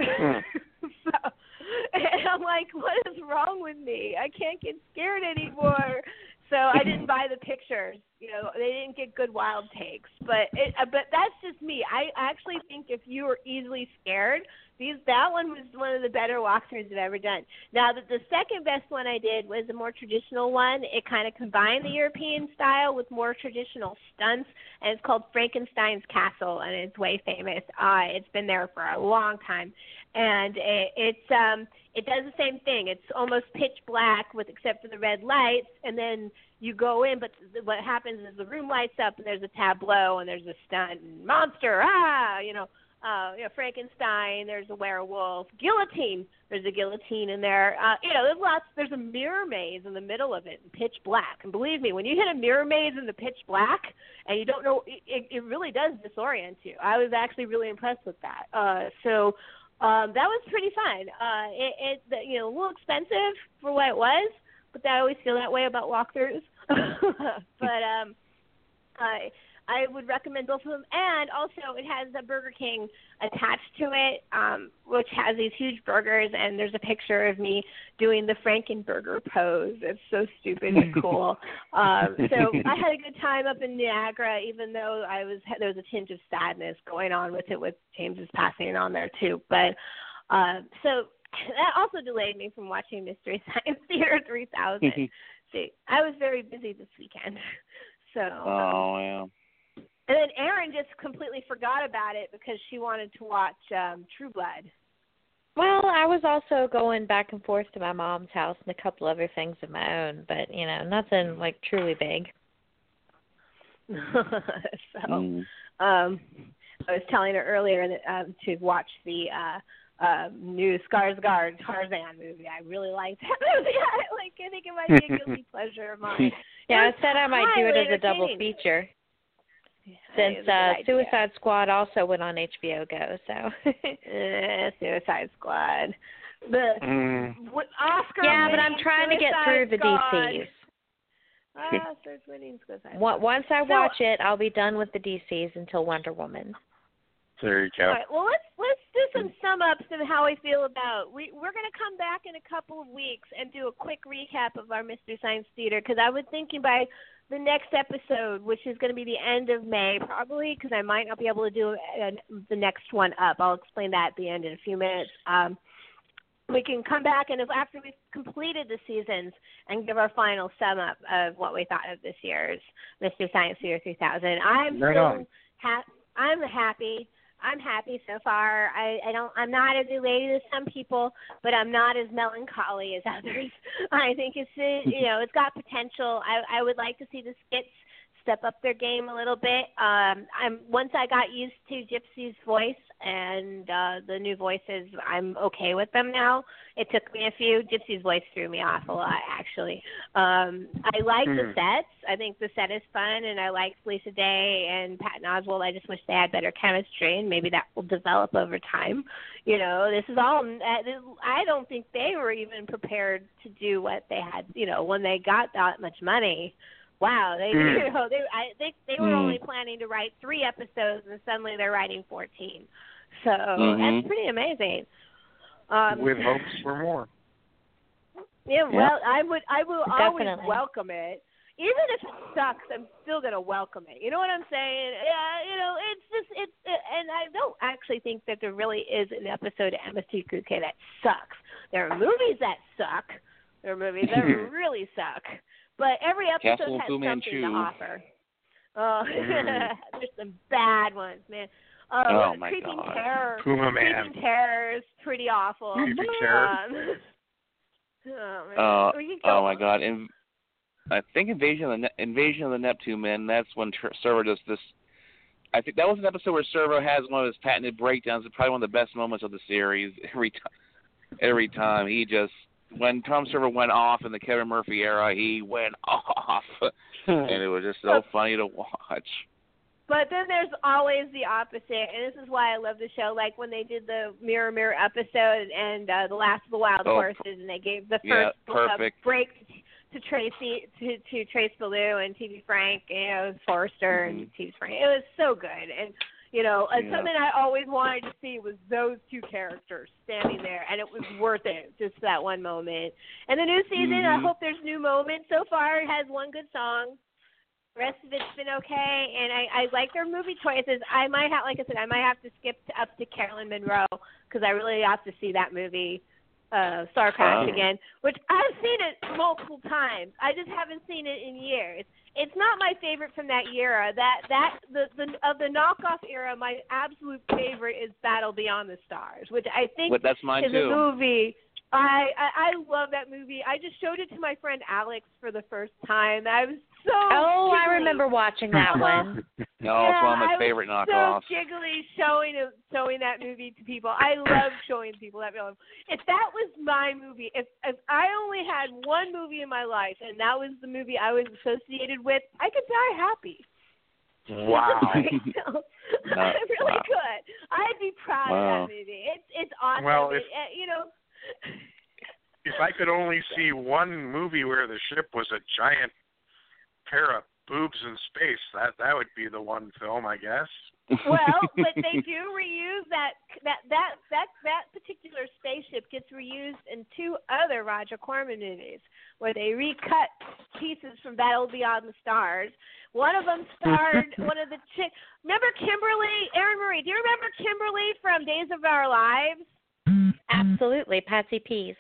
Mm. so, and I'm like, what is wrong with me? I can't get scared anymore. So I didn't buy the pictures. You know, they didn't get good wild takes. But it, uh, but that's just me. I actually think if you are easily scared, these that one was one of the better walkthroughs I've ever done. Now, the, the second best one I did was a more traditional one. It kind of combined the European style with more traditional stunts, and it's called Frankenstein's Castle, and it's way famous. Uh, it's been there for a long time, and it, it's um it does the same thing. It's almost pitch black with except for the red lights, and then you go in. But th- what happens is the room lights up, and there's a tableau, and there's a stunt monster. Ah, you know, uh, you know, Frankenstein. There's a werewolf. Guillotine. There's a guillotine in there. Uh, you know, there's lots. There's a mirror maze in the middle of it, in pitch black. And believe me, when you hit a mirror maze in the pitch black, and you don't know, it, it really does disorient you. I was actually really impressed with that. Uh, so um, that was pretty fun. Uh, it, it, you know, a little expensive for what it was, but I always feel that way about walkthroughs. but um, I I would recommend both of them, and also it has a Burger King attached to it, um, which has these huge burgers, and there's a picture of me doing the Frankenburger pose. It's so stupid and cool. um, so I had a good time up in Niagara, even though I was there was a tinge of sadness going on with it, with James's passing on there too. But uh, so that also delayed me from watching Mystery Science Theater 3000. See, I was very busy this weekend, so. Oh yeah. And then Erin just completely forgot about it because she wanted to watch um True Blood. Well, I was also going back and forth to my mom's house and a couple other things of my own, but you know, nothing like truly big. so, Mm. um, I was telling her earlier that um, to watch the uh, uh, new Skarsgård Tarzan movie. I really liked that movie. I like. I think it might be a guilty pleasure of mine. Yeah, I said I might do it as a double feature Yeah, it since uh. Suicide Squad also went on HBO Go, so Eh, Suicide Squad. The Mm. what- Oscar. Yeah, but I'm winning trying to get Suicide through the Squad. DCs. Oscar's winning Suicide Wa- Once I So- watch it, I'll be done with the DCs until Wonder Woman. There you go. right. Well, let's let's do some sum ups of how we feel about. We we're going to come back in a couple of weeks and do a quick recap of our Mystery Science Theater because I was thinking by the next episode, which is going to be the end of May, probably because I might not be able to do uh, the next one up. I'll explain that at the end in a few minutes. Um, we can come back and if after we've completed the seasons and give our final sum up of what we thought of this year's Mystery Science Theater 3000. I'm Right so ha- I'm happy. I'm happy so far. I, I don't. I'm not as elated as some people, but I'm not as melancholy as others. I think it's uh, you know it's got potential. I I would like to see the skits step up their game a little bit. Um, I'm once I got used to Gypsy's voice and uh, the new voices, I'm okay with them now. It took me a few. Gypsy's voice threw me off a lot, actually. Um, I like the Hmm. sets. I think the set is fun, and I like Felicia Day and Patton Oswalt. I just wish they had better chemistry, and maybe that will develop over time. You know, this is all. uh, I don't think they were even prepared to do what they had. You know, when they got that much money. Wow, they Hmm. you know they I think they were Hmm. only planning to write three episodes, and suddenly they're writing fourteen. So Mhm. that's pretty amazing. Um, With hopes for more. yeah, well, I would, I will always Definitely. welcome it. Even if it sucks, I'm still gonna welcome it. You know what I'm saying? Yeah, you know, it's just it's, and I don't actually think that there really is an episode of MST3K that sucks. There are movies that suck. There are movies that really suck. But every episode Castle of has Fu something Manchu. to offer. Oh, Mm. there's some bad ones, man. Uh, Oh, my Creeping God. Terror. Puma Man. Creeping Terror is pretty awful. Creeping Terror. Um, oh, man. Uh, We could go oh my God! In, I think Invasion of the ne- Invasion of the Neptune Man. That's when Tr- Servo does this. I think that was an episode where Servo has one of his patented breakdowns. It's probably one of the best moments of the series. Every time, every time he just when Tom Servo went off in the Kevin Murphy era, he went off, and it was just so funny to watch. But then there's always the opposite, and this is why I love the show. Like when they did the Mirror Mirror episode and uh, the Last of the Wild Oh, Horses, and they gave the yeah, first uh, perfect. break to Tracy to to Trace Beaulieu and TV Frank, you know, Forrester and Mhm. TV Frank. It was so good, and you know, and Yeah. something I always wanted to see was those two characters standing there, and it was worth it just that one moment. And the new season, I Mhm. hope there's new moments. So far, it has one good song. The rest of it's been okay, and I, I like their movie choices. I might have, like I said, I might have to skip to, up to Caroline Munro because I really have to see that movie, uh, Star Crash Oh. again, which I've seen it multiple times. I just haven't seen it in years. It's not my favorite from that era. That that the the of the knockoff era, my absolute favorite is Battle Beyond the Stars, which I think But that's mine is too. a movie I, I I love that movie. I just showed it to my friend Alex for the first time. I was so Oh, I remember watching that one. No, it's one of my yeah, favorite I was knockoffs. so giggly showing showing that movie to people. I love showing people that film. If that was my movie, if if I only had one movie in my life and that was the movie I was associated with, I could die happy. Wow. It's a great film. I really wow. could. I'd be proud Wow. of that movie. It's it's awesome. Well, if- uh, you know. If I could only see one movie where the ship was a giant pair of boobs in space, that that would be the one film, I guess. well, but they do reuse that that that that that particular spaceship gets reused in two other Roger Corman movies where they recut pieces from Battle Beyond the Stars. One of them starred one of the chick. Remember Kimberly, Erin Marie? Do you remember Kimberly from Days of Our Lives? Mm-hmm. Absolutely, Patsy Pease.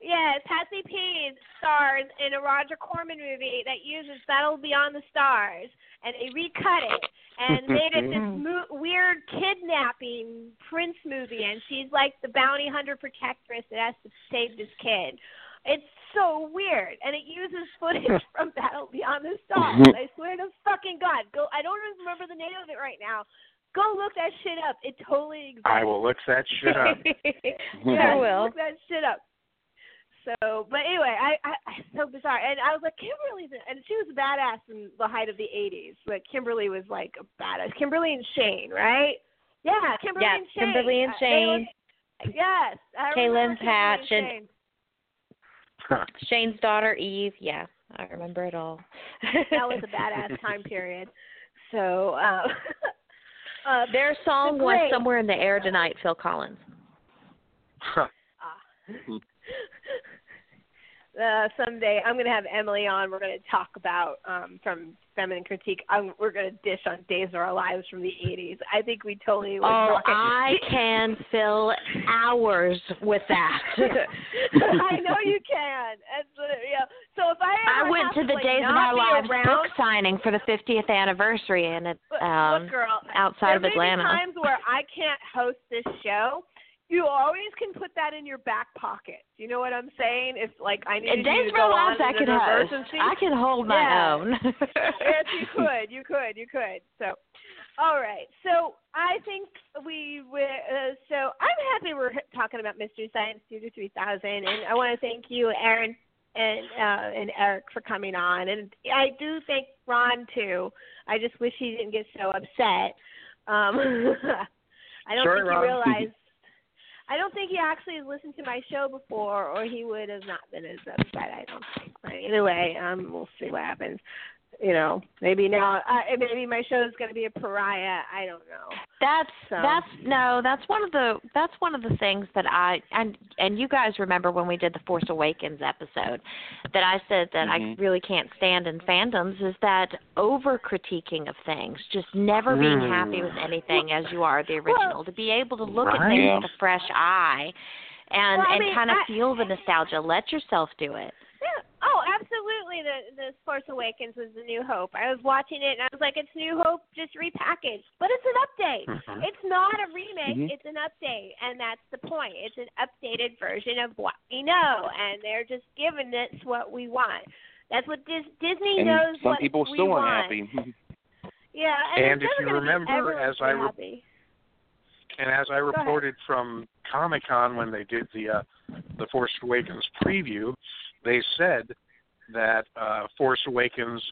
Yes, Patsy Pease stars in a Roger Corman movie that uses Battle Beyond the Stars, and they recut it and made it this mm-hmm. mo- weird kidnapping prince movie, and she's like the bounty hunter protectress that has to save this kid. It's so weird, and it uses footage from Battle Beyond the Stars. Mm-hmm. I swear to fucking God, go! I don't even remember the name of it right now. Go look that shit up. It totally exists. I will look that shit up. yeah, I will. Look that shit up. So, but anyway, I, I, I so bizarre, and I was like, Kimberly's, and she was a badass in the height of the '80s. Like Kimberly was like a badass. Kimberly and Shane, right? Yeah, Kimberly Yeah, and Shane. Kimberly and Uh, they Shane. yes, I Kaylin remember Kimberly Patch and- Shane. Shane's daughter Eve. Yeah, I remember it all. that was a badass time period. So, uh, uh, Their song The was "Somewhere in the Air Tonight." Phil Collins. Ah. Uh, someday I'm going to have Emily on. We're going to talk about um, from Feminine Critique. Um, we're going to dish on Days of Our Lives from the 80s. I think we totally would. Oh. I can fill hours with that. I know you can. That's what, yeah. So if I I went to the like, Days of Our Lives around, book signing for the 50th anniversary, and it um, look, girl, outside of there may Atlanta. be times where I can't host this show. You always can put that in your back pocket. You know what I'm saying? If like I In needed Days you to of Our go on I in could an host. I can hold my Yeah. own. yes, you could. You could. You could. So, all right. So I think we. Uh, so I'm happy we're talking about Mystery Science Studio 3000, and I want to thank you, Aaron and uh, and Eric for coming on, and I do thank Ron too. I just wish he didn't get so upset. Um, I don't Sorry, think Ron. he realized. I don't think he actually has listened to my show before, or he would have not been as upset. I don't think. But either way, um, we'll see what happens. You know, maybe now, uh, maybe my show is going to be a pariah. I don't know. That's So- that's no, that's one of the that's one of the things that I and and you guys remember when we did the Force Awakens episode that I said that Mhm. I really can't stand in fandoms is that over critiquing of things, just never being Mm. happy with anything as you are the original, to be able to look at things with a fresh eye and Well, I and mean, kind of I- feel the nostalgia. Let yourself do it. Yeah. Oh, absolutely. The the Force Awakens was the New Hope. I was watching it and I was like, it's New Hope just repackaged, but it's an update. Mhm. It's not a remake. Mhm. It's an update, and that's the point. It's an updated version of what we know, and they're just giving us what we want. That's what Dis- Disney and knows. some what people we still want. aren't happy. Yeah, and, And if you remember, as I re- happy. And as I reported from Comic Con when they did the uh, the Force Awakens preview, they said that uh, Force Awakens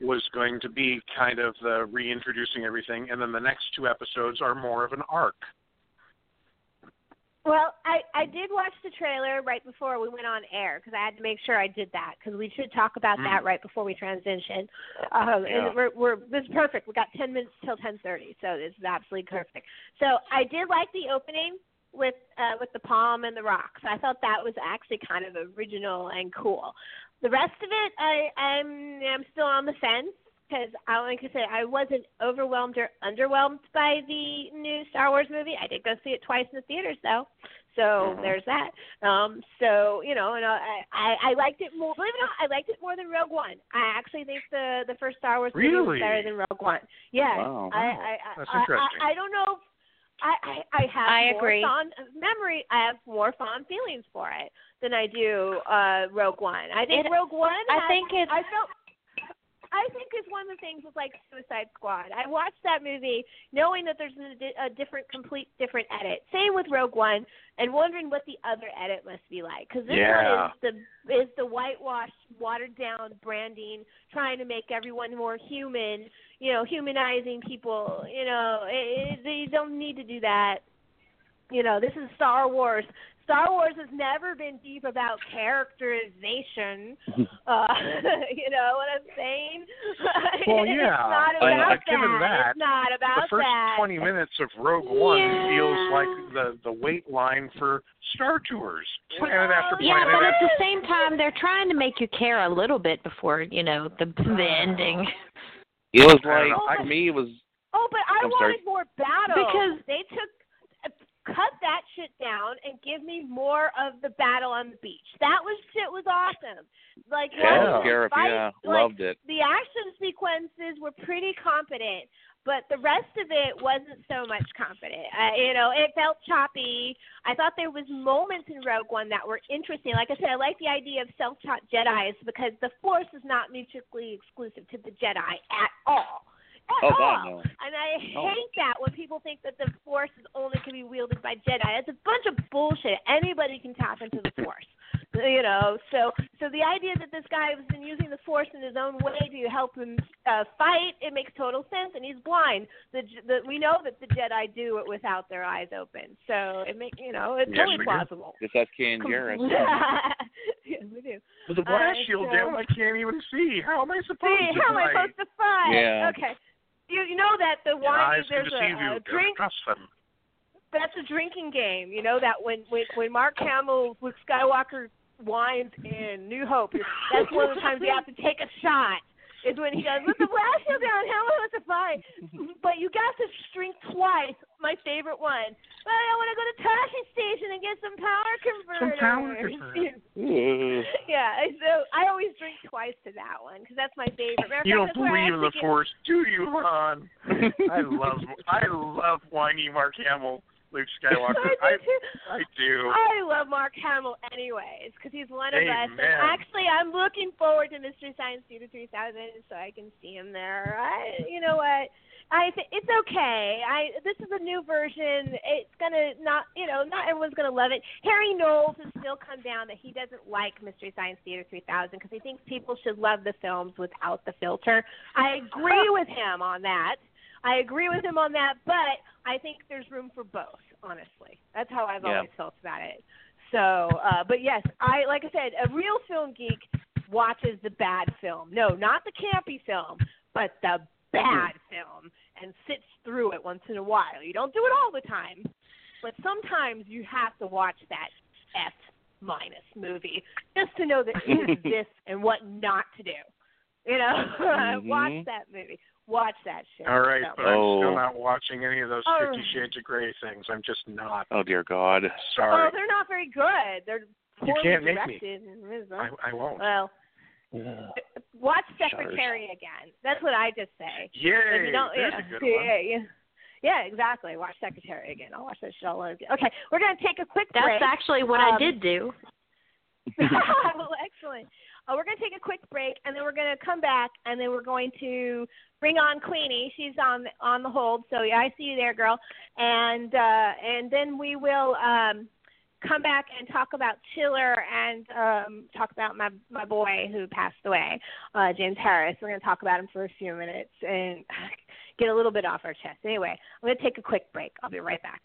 was going to be kind of the reintroducing everything, and then the next two episodes are more of an arc. Well, I I did watch the trailer right before we went on air because I had to make sure I did that because we should talk about Mm. that right before we transition. Um, Yeah. And we're we're this is perfect. We got ten minutes till ten thirty, so this is absolutely perfect. So I did like the opening with uh, with the palm and the rocks. I thought that was actually kind of original and cool. The rest of it, I I'm I'm still on the fence because I like I said, I wasn't overwhelmed or underwhelmed by the new Star Wars movie. I did go see it twice in the theaters though, so Mhm. there's that. Um, so you know, and I, I I liked it more. Believe it or not, I liked it more than Rogue One. I actually think the the first Star Wars movie was better than Rogue One. Yeah, Wow. I I I, That's I, interesting. I I don't know. I I, I have I more agree. fond memory. I have more fond feelings for it than I do uh Rogue One. I think It- Rogue One. I think it's- I felt. I think it's one of the things with like Suicide Squad. I watched that movie knowing that there's a, di- a different, complete different edit. Same with Rogue One, and wondering what the other edit must be like. Because this Yeah. one is the is the whitewashed, watered down branding, trying to make everyone more human. You know, humanizing people. You know, it, it, you don't need to do that. You know, this is Star Wars. Star Wars has never been deep about characterization. Uh, you know what I'm saying? Well, it's yeah. not I- about I've given that. It's not about the first that. 20 minutes of Rogue One Yeah. feels like the the wait line for Star Tours, planet after planet. Yeah, but at the same time, they're trying to make you care a little bit before you know the the ending. It was like know. I- for me, it was Oh, but I I'm sorry. wanted more battle Because- they took cut that shit down and give me more of the battle on the beach. That was shit was awesome. Like Yeah. watching Scarif, fight, yeah, like, loved it. the action sequences were pretty competent, but the rest of it wasn't so much competent. Uh, you know, it felt choppy. I thought there was moments in Rogue One that were interesting. Like I said, I like the idea of self-taught Jedi's because the Force is not mutually exclusive to the Jedi at all. At Oh, all. God, no. And I Oh. hate that when people think that the Force is only can be wielded by Jedi. It's a bunch of bullshit. Anybody can tap into the Force. You know, so so the idea that this guy has been using the Force in his own way to help him uh, fight, it makes total sense. And he's blind. The, the we know that the Jedi do it without their eyes open. So it make you know it's Yes, totally plausible. Just that's Ken Jarrett. yes, we do. With the blast Uh, shield so- down, I can't even see. How am I supposed See, to how am I fight? supposed to fight? Yeah. Okay. You you know that the Your wine eyes can there's a, you. a drink trust them. that's a drinking game. You know that when when when Mark Hamill Luke Skywalker wines in New Hope, that's one of the times you have to take a shot. Is when he goes with the blast shield down. How am I supposed to fight? But you got to drink twice. My favorite one. But I want to go to Tosche Station and get some power converters. Some power converters. yeah, and so I always drink twice to that one because that's my favorite. Matter You don't that's where I believe in the get- Force, do you, Han? I love I love whiny Mark Hamill, Luke Skywalker. I I. I do. I love Mark Hamill anyways because he's one of us. And actually, I'm looking forward to Mystery Science Theater 3000 so I can see him there. I, you know what? I th- it's okay. I this is a new version. It's gonna not you know not everyone's gonna love it. Harry Knowles has still come down that he doesn't like Mystery Science Theater 3000 because he thinks people should love the films without the filter. I agree with him on that. I agree with him on that, but I think there's room for both. Honestly, that's how I've Yeah. always felt about it. So, uh, but yes, I like I said, a real film geek watches the bad film. No, not the campy film, but the bad film, and sits through it once in a while. You don't do it all the time, but sometimes you have to watch that F minus movie just to know that it exists and what not to do. You know, watch Mhm. that movie. Watch that shit. All right, So- but I'm Oh. still not watching any of those Oh. Fifty Shades of Grey things. I'm just not. Oh dear God. Sorry. Oh, they're not very good. They're You poorly can't make me. directed. I, I won't. Well, watch Shutters. Secretary again. That's what I just say. If Yay! you don't, There's yeah, a good one. yeah, yeah. Yeah, exactly. Watch Secretary again. I'll watch that shit all over again. Okay, we're gonna take a quick break. That's break. actually what Um, I did do. well, excellent. Uh, we're going to take a quick break, and then we're going to come back, and then we're going to bring on Queenie. She's on on the hold, so yeah, I see you there, girl. And uh, and then we will um, come back and talk about Chiller and um, talk about my my boy who passed away, uh, James Harris. We're going to talk about him for a few minutes and get a little bit off our chest. Anyway, I'm going to take a quick break. I'll be right back.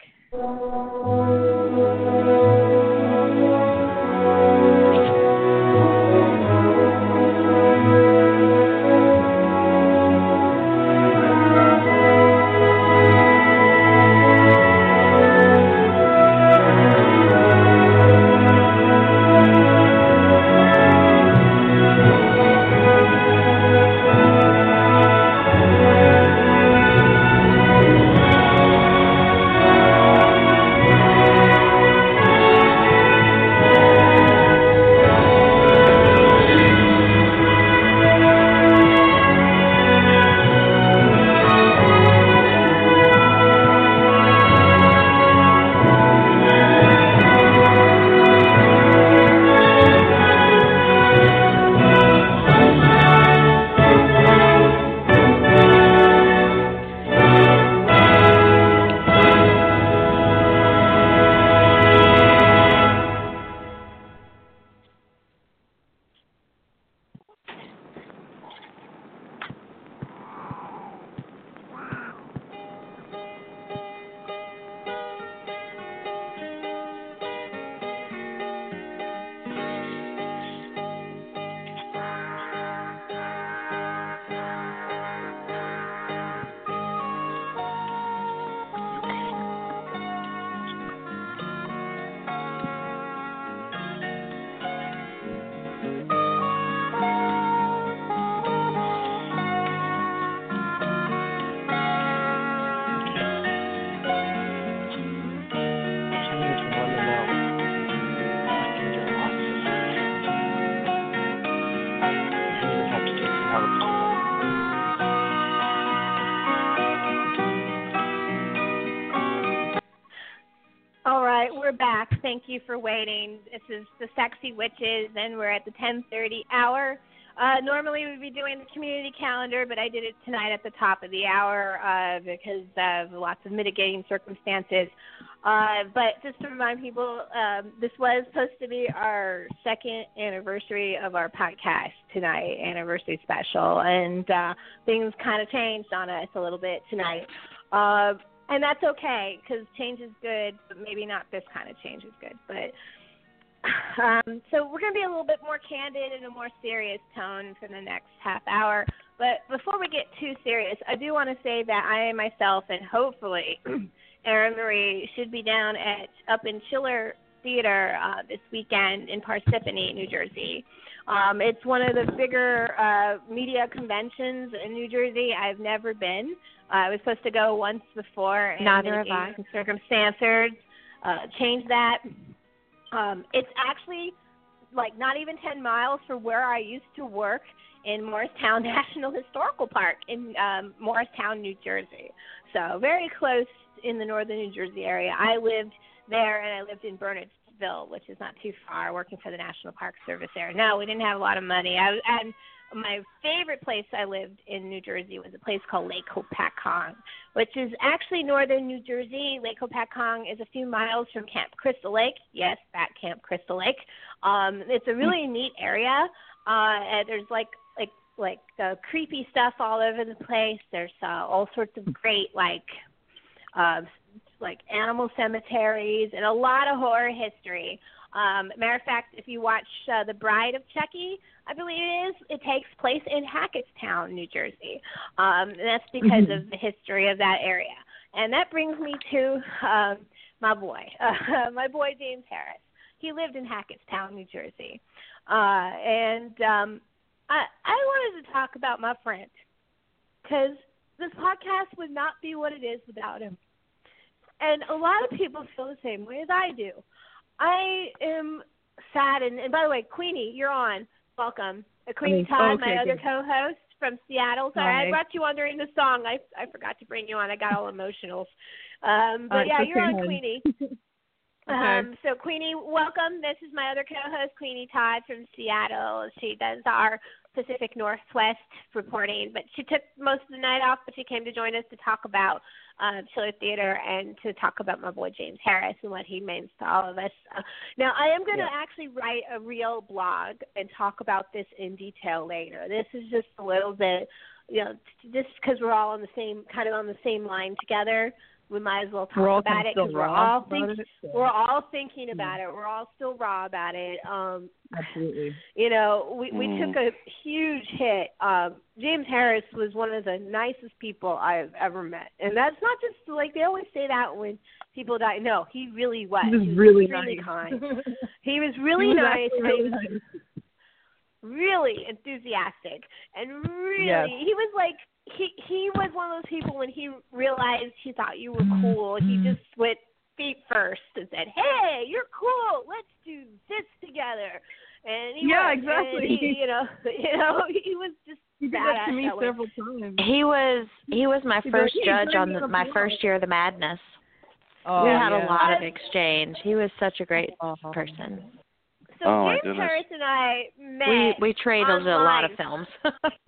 You for waiting. This is the Sexy Witches, and we're at the 10:30 hour. Uh, normally we'd be doing the community calendar, but I did it tonight at the top of the hour uh, because of lots of mitigating circumstances. Uh, but just to remind people, um, this was supposed to be our second anniversary of our podcast tonight, anniversary special, and uh, things kind of changed on us a little bit tonight. Uh, and that's okay because change is good, but maybe not this kind of change is good. But um, so we're going to be a little bit more candid and a more serious tone for the next half hour. But before we get too serious, I do want to say that I myself and hopefully Erin Marie should be down at up in Chiller Theater uh, this weekend in Parsippany, New Jersey. Um, it's one of the bigger uh, media conventions in New Jersey. I've never been. Uh, I was supposed to go once before, and Neither have I. circumstances uh, changed that. Um, it's actually like not even 10 miles from where I used to work in Morristown National Historical Park in um, Morristown, New Jersey. So very close in the northern New Jersey area. I lived there and I lived in Bernardsville, which is not too far, working for the National Park Service there. No, we didn't have a lot of money. I and my favorite place I lived in New Jersey was a place called Lake Hopatcong, which is actually northern New Jersey. Lake Hopatcong is a few miles from Camp Crystal Lake. Yes, that Camp Crystal Lake. Um, it's a really neat area. Uh, and there's like like like uh, creepy stuff all over the place. There's uh, all sorts of great like uh, like animal cemeteries and a lot of horror history. Um, matter of fact, if you watch uh, The Bride of Chucky, I believe it is, it takes place in Hackettstown, New Jersey. Um, and that's because Mhm. of the history of that area. And that brings me to um, my boy, uh, my boy James Harris. He lived in Hackettstown, New Jersey. Uh, and um, I, I wanted to talk about my friend because this podcast would not be what it is without him. And a lot of people feel the same way as I do. I am sad, and, and by the way, Queenie, you're on. Welcome. Queenie Oh, Todd, okay, my other co-host from Seattle. Sorry, I brought you on during the song. I I forgot to bring you on. I got all emotional. Um, but Uh, yeah, you're on. Queenie. Okay. Um, so Queenie, welcome. This is my other co-host, Queenie Todd from Seattle. She does our Pacific Northwest reporting, but she took most of the night off, but she came to join us to talk about uh, Chiller Theater and to talk about my boy James Harris and what he means to all of us. Uh, now, I am going to Yeah. actually write a real blog and talk about this in detail later. This is just a little bit, you know, just because we're all on the same kind of on the same line together. We might as well talk We're all about it because we're all about think, we're all thinking about it. We're all still raw about it. Um, Absolutely. you know, we we Mm. took a huge hit. Um, James Harris was one of the nicest people I've ever met, and that's not just like they always say that when people die. No, he really was. He was He was really extremely nice. kind. He was really He was nice. really nice. really enthusiastic and really Yes. he was like he he was one of those people when he realized he thought you were mm-hmm. cool he mm-hmm. just went feet first and said hey you're cool let's do this together and he Yeah, was, exactly. and he, you know you know he was just He did that to me that several times. He was he was my He'd be like, first "Hey, judge on the, my first year of the madness. Oh, we had yeah. a lot of exchange. He was such a great Oh. person. so Oh, James. Harris and I met We we traded a lot of online.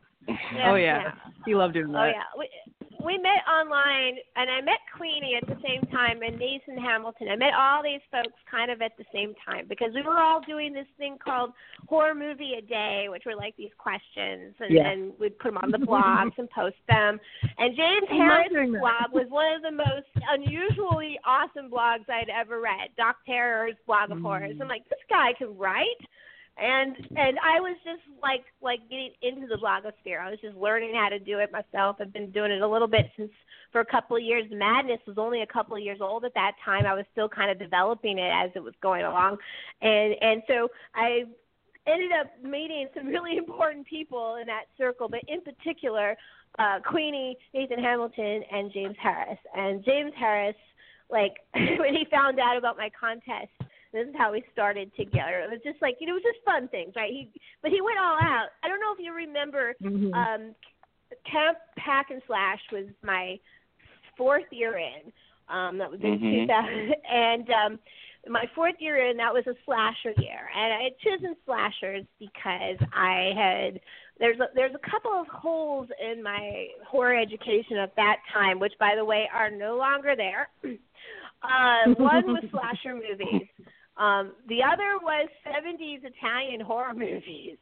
films. oh yeah. He loved doing oh, that. Oh yeah, we we met online, and I met Queenie at the same time, and Nathan Hamilton. I met all these folks kind of at the same time because we were all doing this thing called horror movie a day, which were like these questions, and, Yeah. and we'd put them on the blogs and post them. And James Harris' blog was one of the most unusually awesome blogs I'd ever read. Doc Terror's blog of horrors. Mm. I'm like, this guy can write and and I was just like like getting into the blogosphere. I was just learning how to do it myself. I've been doing it a little bit since for a couple of years. Madness was only a couple of years old at that time. I was still kind of developing it as it was going along, and and so I ended up meeting some really important people in that circle, but in particular, uh, Queenie, Nathan Hamilton, and James Harris. And James Harris, like when he found out about my contest, this is how we started together. It was just like you know, it was just fun things, right? He, but he went all out. I don't know if you remember, Mhm. um, Camp Pack and Slash was my fourth year in. Um, that was in Mhm. 2000, and um, my fourth year in, that was a slasher year, and I had chosen slashers because I had there's a, there's a couple of holes in my horror education at that time, which by the way are no longer there. Uh, one was slasher movies. Um, the other was 70s Italian horror movies.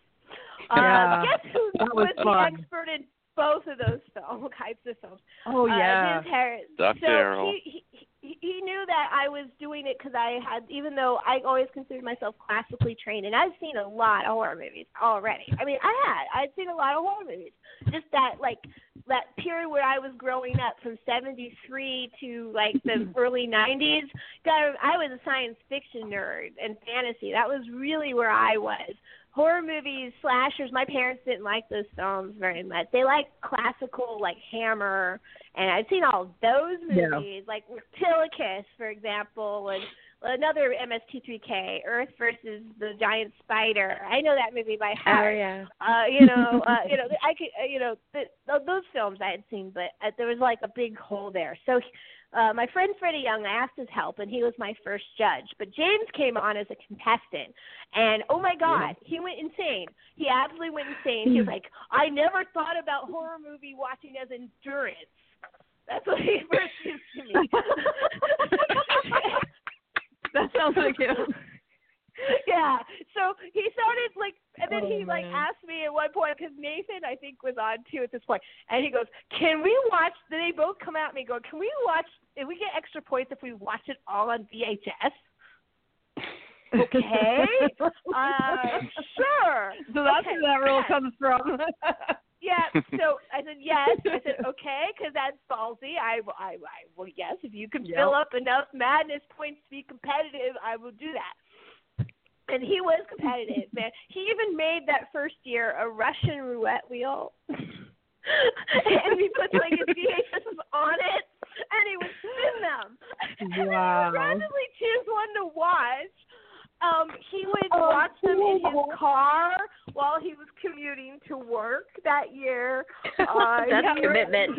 Uh, Yeah, guess who that was the fun. expert in both of those film types of films? Oh Uh, yeah. Liz Dr. So Errol. he, he he knew that I was doing it because I had, even though I always considered myself classically trained, and I've seen a lot of horror movies already. I mean, I had, I'd seen a lot of horror movies. Just that, like, that period where I was growing up from '73 to like the early '90s. God, I was a science fiction nerd and fantasy. That was really where I was. Horror movies, slashers. My parents didn't like those films very much. They liked classical, like Hammer, and I've seen all those Yeah. movies, like Reptilicus, for example, and another MST3K, Earth versus the Giant Spider. I know that movie by Oh heart. yeah. Uh, you know, uh, you know, I could, uh, you know, th- those films I had seen, but uh, there was like a big hole there. So, uh, my friend Freddie Young, I asked his help, and he was my first judge. But James came on as a contestant, and oh my God, he went insane. He absolutely went insane. He was like, I never thought about horror movie watching as endurance. That's what he first used to me. that sounds like him. yeah. So he started like, and then Oh, he like man. asked me at one point because Nathan I think was on too at this point, and he goes, "Can we watch?" Then they both come at me, and go, "Can we watch? If we get extra points if we watch it all on VHS?" Okay. uh, sure. So that's Okay, where that rule comes from. Yeah. So I said yes. I said okay because that's ballsy. I, I, I well yes. If you can Yep. fill up enough madness points to be competitive, I will do that. And he was competitive, man. He even made that first year a Russian roulette wheel. and he put like his VHSs on it, and he would spin them. And then he would randomly choose one to watch. Um, he would Oh, watch them in his car while he was commuting to work that year. Uh, That's he- commitment.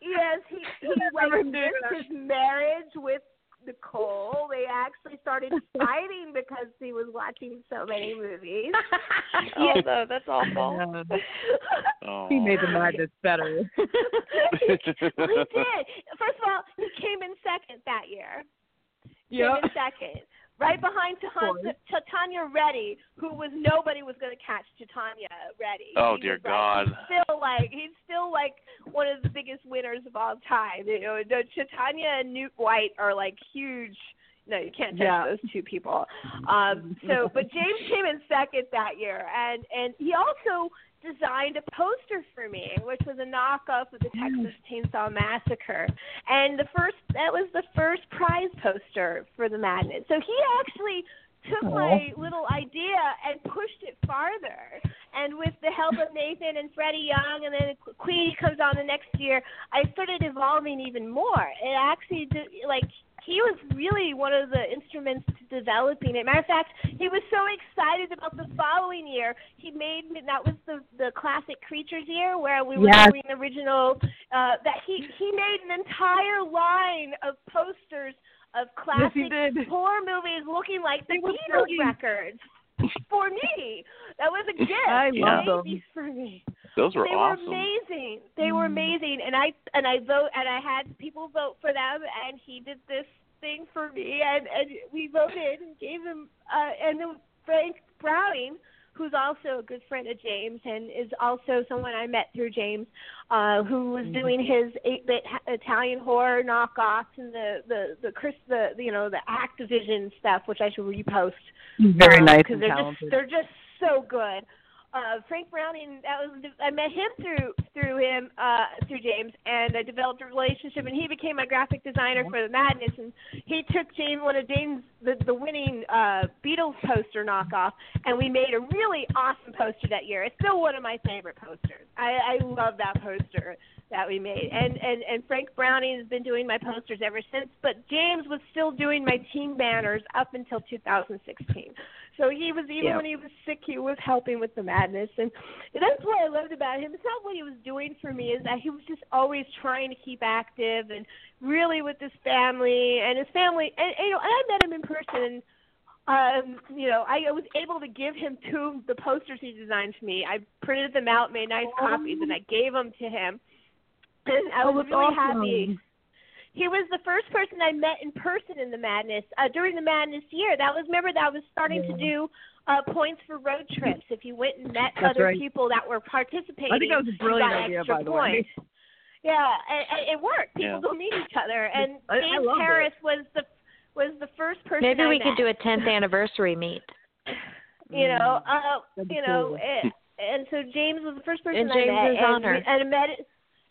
yes, he he like missed his marriage with Nicole. They actually started fighting because he was watching so many movies. oh no, that's awful. Yeah. Oh. He made the madness better. well, he did. First of all, he came in second that year. Came Yep. in second. Right behind course. Tanya, Tanya Reddy, who was nobody was going to catch Tanya Reddy. Oh, He dear was, like, God. he's still like he's still like one of the biggest winners of all time. You know, the Tanya and Newt White are like huge. No, you can't touch Yeah. those two people. Um, so, but James came in second that year, and and he also designed a poster for me, which was a knockoff of the Texas Chainsaw Massacre. And the first that was the first prize poster for the Madness. So he actually took my little idea and pushed it farther. And with the help of Nathan and Freddie Young, and then Queenie comes on the next year, I started evolving even more. It actually did, like he was really one of the instruments to developing it. Matter of fact, he was so excited about the following year. He made that was the the classic creatures year where we were Yes. doing original. Uh, that he he made an entire line of posters of classic he did. horror movies looking like the He Beatles brilliant. records for me. That was a gift. I love made them. these for me Those were they awesome. were amazing. They were Mm. amazing, and I and I vote and I had people vote for them, and he did this thing for me, and and we voted and gave him uh, and then Frank Browning, who's also a good friend of James and is also someone I met through James, uh, who was doing his eight-bit Italian horror knockoffs and the the the Chris the you know the Activision stuff, which I should repost Very um, nice 'cause and they're talented. Just, they're just so good. Uh, Frank Browning, that was I met him through through him uh, through James, and I developed a relationship, and he became my graphic designer for the Madness, and he took James one of James the the winning uh, Beatles poster knockoff, and we made a really awesome poster that year. It's still one of my favorite posters. I, I love that poster that we made, and and and Frank Browning has been doing my posters ever since, but James was still doing my team banners up until 2016. So he was even Yeah. when he was sick, he was helping with the madness, and that's what I loved about him. It's not what he was doing for me; is that he was just always trying to keep active and really with his family. And his family, and, and you know, and I met him in person. Um, you know, I was able to give him two of the posters he designed for me. I printed them out, made nice copies, and I gave them to him. And I Oh, was that's really awesome. happy. He was the first person I met in person in the madness uh, during the madness year. That was remember that was starting to do uh, points for road trips. If you went and met That's other right. people that were participating, I think that was a you brilliant got idea, extra by the way. points. Yeah, and, and it worked. People Yeah. don't meet each other. And I- I James loved it. Was the was the first person. Maybe I we met. could do a 10th anniversary meet. You know, uh, Mm. That'd you know, and, and so James was the first person And I James met, is and, on her. and I met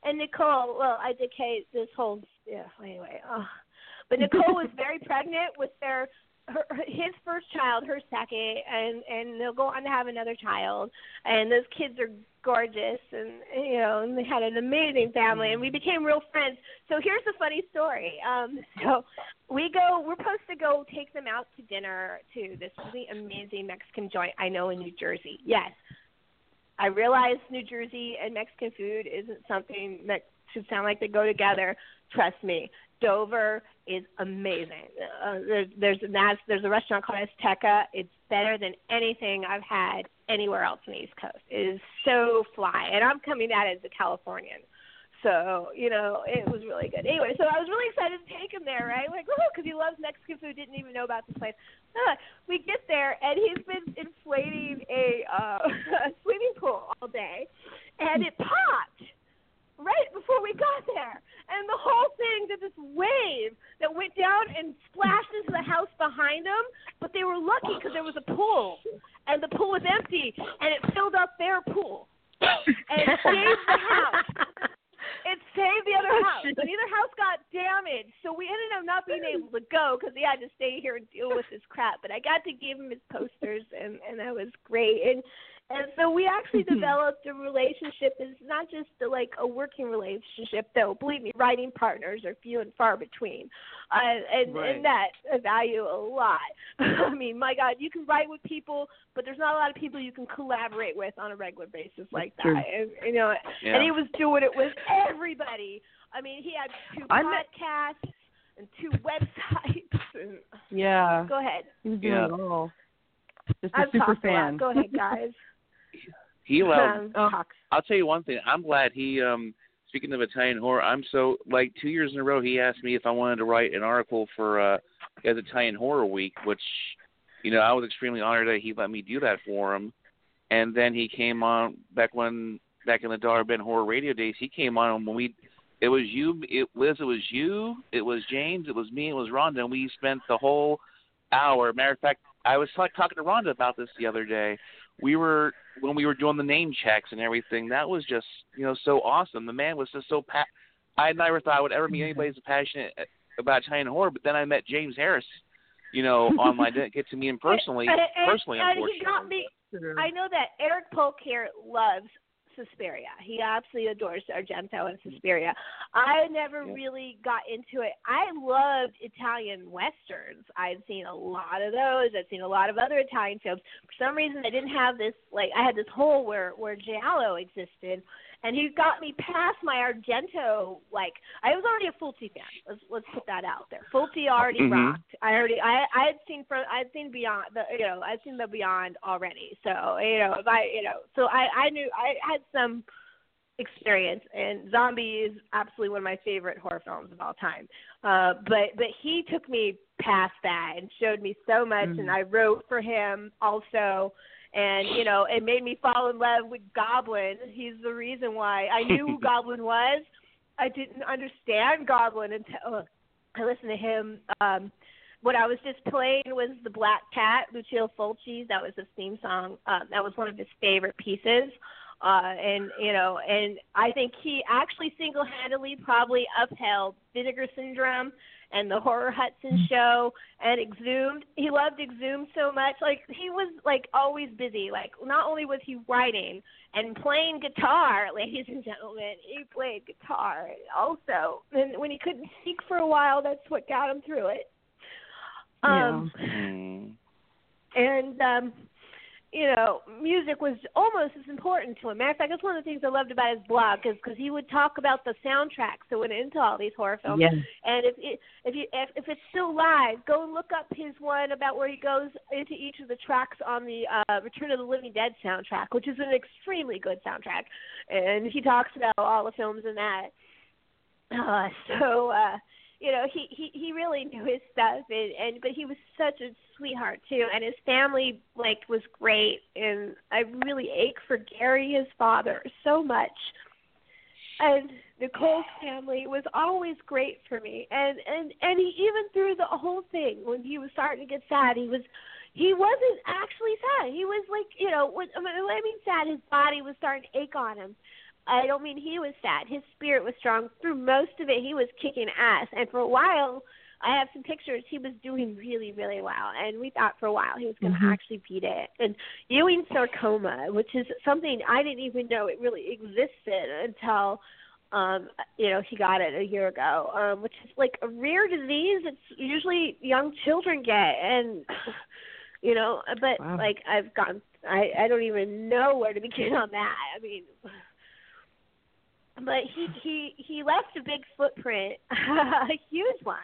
and Nicole. Well, I dedicate this whole yeah. Anyway, uh, but Nicole was very pregnant with their her, his first child, her second, and and they'll go on to have another child. And those kids are gorgeous, and you know, and they had an amazing family, and we became real friends. So here's the funny story. Um, so we go, we're supposed to go take them out to dinner to this really amazing Mexican joint I know in New Jersey. Yes, I realize New Jersey and Mexican food isn't something that should sound like they go together. Trust me, Dover is amazing. Uh, there's there's a nas- there's a restaurant called Azteca. It's better than anything I've had anywhere else on the East Coast. It is so fly, and I'm coming at it as a Californian. So you know, it was really good. Anyway, so I was really excited to take him there, right? Like, oh, because he loves Mexican food. Didn't even know about this place. Uh, we get there, and he's been inflating a, uh, a swimming pool all day, and it popped right before we got there. And the whole thing did this wave that went down and splashed into the house behind them. But they were lucky because there was a pool, and the pool was empty, and it filled up their pool and saved the house. It saved the other oh, house. Neither house got damaged. So we ended up not being able to go because he had to stay here and deal with this crap. But I got to give him his posters, and and that was great. And and so we actually developed a relationship. It's not just a, like a working relationship, though. Believe me, writing partners are few and far between, uh, and Right. and that I value a lot. I mean, my God, you can write with people, but there's not a lot of people you can collaborate with on a regular basis like that. True. And you know, Yeah. and he was doing it with everybody. I mean, he had two I met- podcasts and two websites. And, Yeah. go ahead. He was doing it all. Just a I've super talked a fan. Go ahead, guys. He loved Um, Oh. talk. I'll tell you one thing. I'm glad he. um Speaking of Italian horror, I'm so like two years in a row. He asked me if I wanted to write an article for uh his Italian Horror Week, which you know I was extremely honored that he let me do that for him. And then he came on back when back in the Dollar Bin Horror Radio days. He came on when we. It was you, it Liz. It was you. It was James. It was me. It was Rhonda. And we spent the whole hour. Matter of fact, I was like talking to Rhonda about this the other day. We were when we were doing the name checks and everything. That was just you know so awesome. The man was just so pa- I never thought I would ever meet mm-hmm. anybody as passionate uh, about Italian horror. But then I met James Harris. You know, online. Didn't get to meet him personally. And, and, personally, and unfortunately. I know that Eric Polk here loves Suspiria. He absolutely adores Argento and mm-hmm. Suspiria. I never Yeah. really got into it. I loved Italian westerns. I've seen a lot of those. I've seen a lot of other Italian films. For some reason, I didn't have this like I had this hole where where Giallo existed, and he got me past my Argento. Like I was already a Fulci fan. Let's let's put that out there. Fulci already Mhm. rocked. I already I I had seen for I'd seen Beyond the you know I'd seen the Beyond already. So you know if I you know so I I knew I had some experience and Zombie is absolutely one of my favorite horror films of all time. Uh but but he took me past that and showed me so much and I wrote for him also and you know it made me fall in love with Goblin. He's the reason why I knew who Goblin was. I didn't understand Goblin until I listened to him. Um, what I was just playing was the Black Cat, Lucio Fulci's. That was his theme song. Um, that was one of his favorite pieces. Uh, and you know, and I think he actually single-handedly probably upheld Vinegar Syndrome and the Horror Hudson show and Exhumed. He loved Exhumed so much. Like he was like always busy. Like not only was he writing and playing guitar, ladies and gentlemen, he played guitar also. And when he couldn't speak for a while, that's what got him through it. Um Mm. and um you know, music was almost as important to him. Matter of fact, that's one of the things I loved about his blog, is because he would talk about the soundtracks that went into all these horror films. Yeah. And if it, if you if, if it's still live, go and look up his one about where he goes into each of the tracks on the uh, Return of the Living Dead soundtrack, which is an extremely good soundtrack, and he talks about all the films in that. Uh, so. uh you know he he he really knew his stuff and and but he was such a sweetheart too and his family like was great and i really ache for gary his father so much and nicole's family was always great for me and and and he even through the whole thing when he was starting to get sad he was he wasn't actually sad he was like you know when, when i mean sad his body was starting to ache on him I don't mean he was sad. His spirit was strong. Through most of it, he was kicking ass. And for a while, I have some pictures. He was doing really, really well. And we thought for a while he was going to Mhm. actually beat it. And Ewing sarcoma, which is something I didn't even know it really existed until, um, you know, he got it a year ago, um, which is like a rare disease. It's usually young children get. And, you know, but Wow. like I've gone, I, I don't even know where to begin on that. I mean, but he he he left a big footprint, a huge one.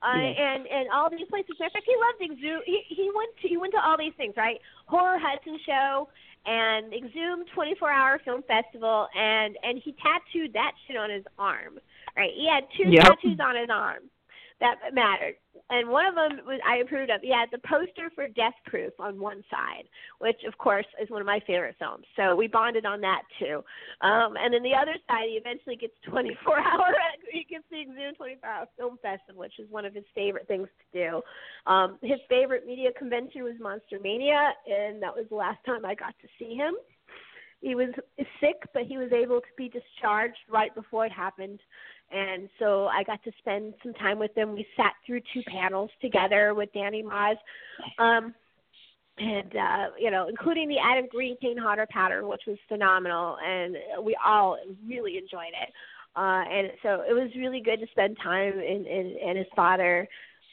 Uh, Yeah. and and all these places. Matter of fact, he loved Exhume. He he went to he went to all these things, right? Horror Hudson show and Exhume 24 Hour Film Festival, and and he tattooed that shit on his arm. Right? He had two Yep. tattoos on his arm that mattered, and one of them was I approved of. Yeah, the poster for Death Proof on one side, which of course is one of my favorite films. So we bonded on that too. Um, and then the other side, he eventually gets 24 hour. He gets the Exhume 24 Hour Film Festival, which is one of his favorite things to do. Um, his favorite media convention was Monster Mania, and that was the last time I got to see him. He was sick, but he was able to be discharged right before it happened. And so I got to spend some time with them. We sat through two panels together with Danny Moz. Um, and uh, you know, including the Adam Green Kane Hodder pattern, which was phenomenal, and we all really enjoyed it. Uh, and so it was really good to spend time in in, in his father.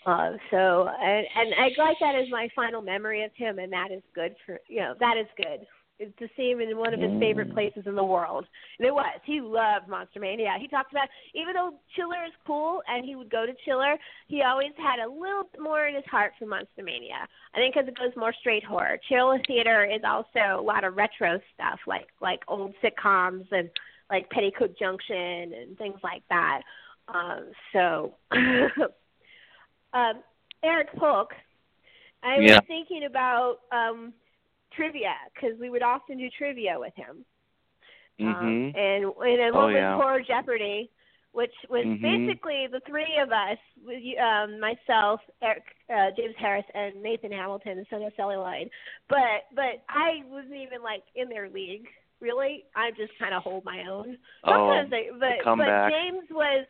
Uh, so and and I like that as my final memory of him, and that is good for you know that is good. It's to see him in one of his favorite places in the world. And it was. He loved Monster Mania. He talked about even though Chiller is cool and he would go to Chiller, he always had a little bit more in his heart for Monster Mania. I think because it goes more straight horror. Chiller Theater is also a lot of retro stuff, like like old sitcoms and like Petticoat Junction and things like that. Um, so, um, Eric Polk, I Yeah. was thinking about um, trivia because we would often do trivia with him. Um, Mhm. and and then Oh, one was yeah. Horror Jeopardy, which was Mhm. basically the three of us, with um, myself, Eric, uh, James Harris, and Nathan Hamilton and Sonia Celluloid. But but I wasn't even like in their league. Really, I just kind of hold my own. Oh, I, but but. James was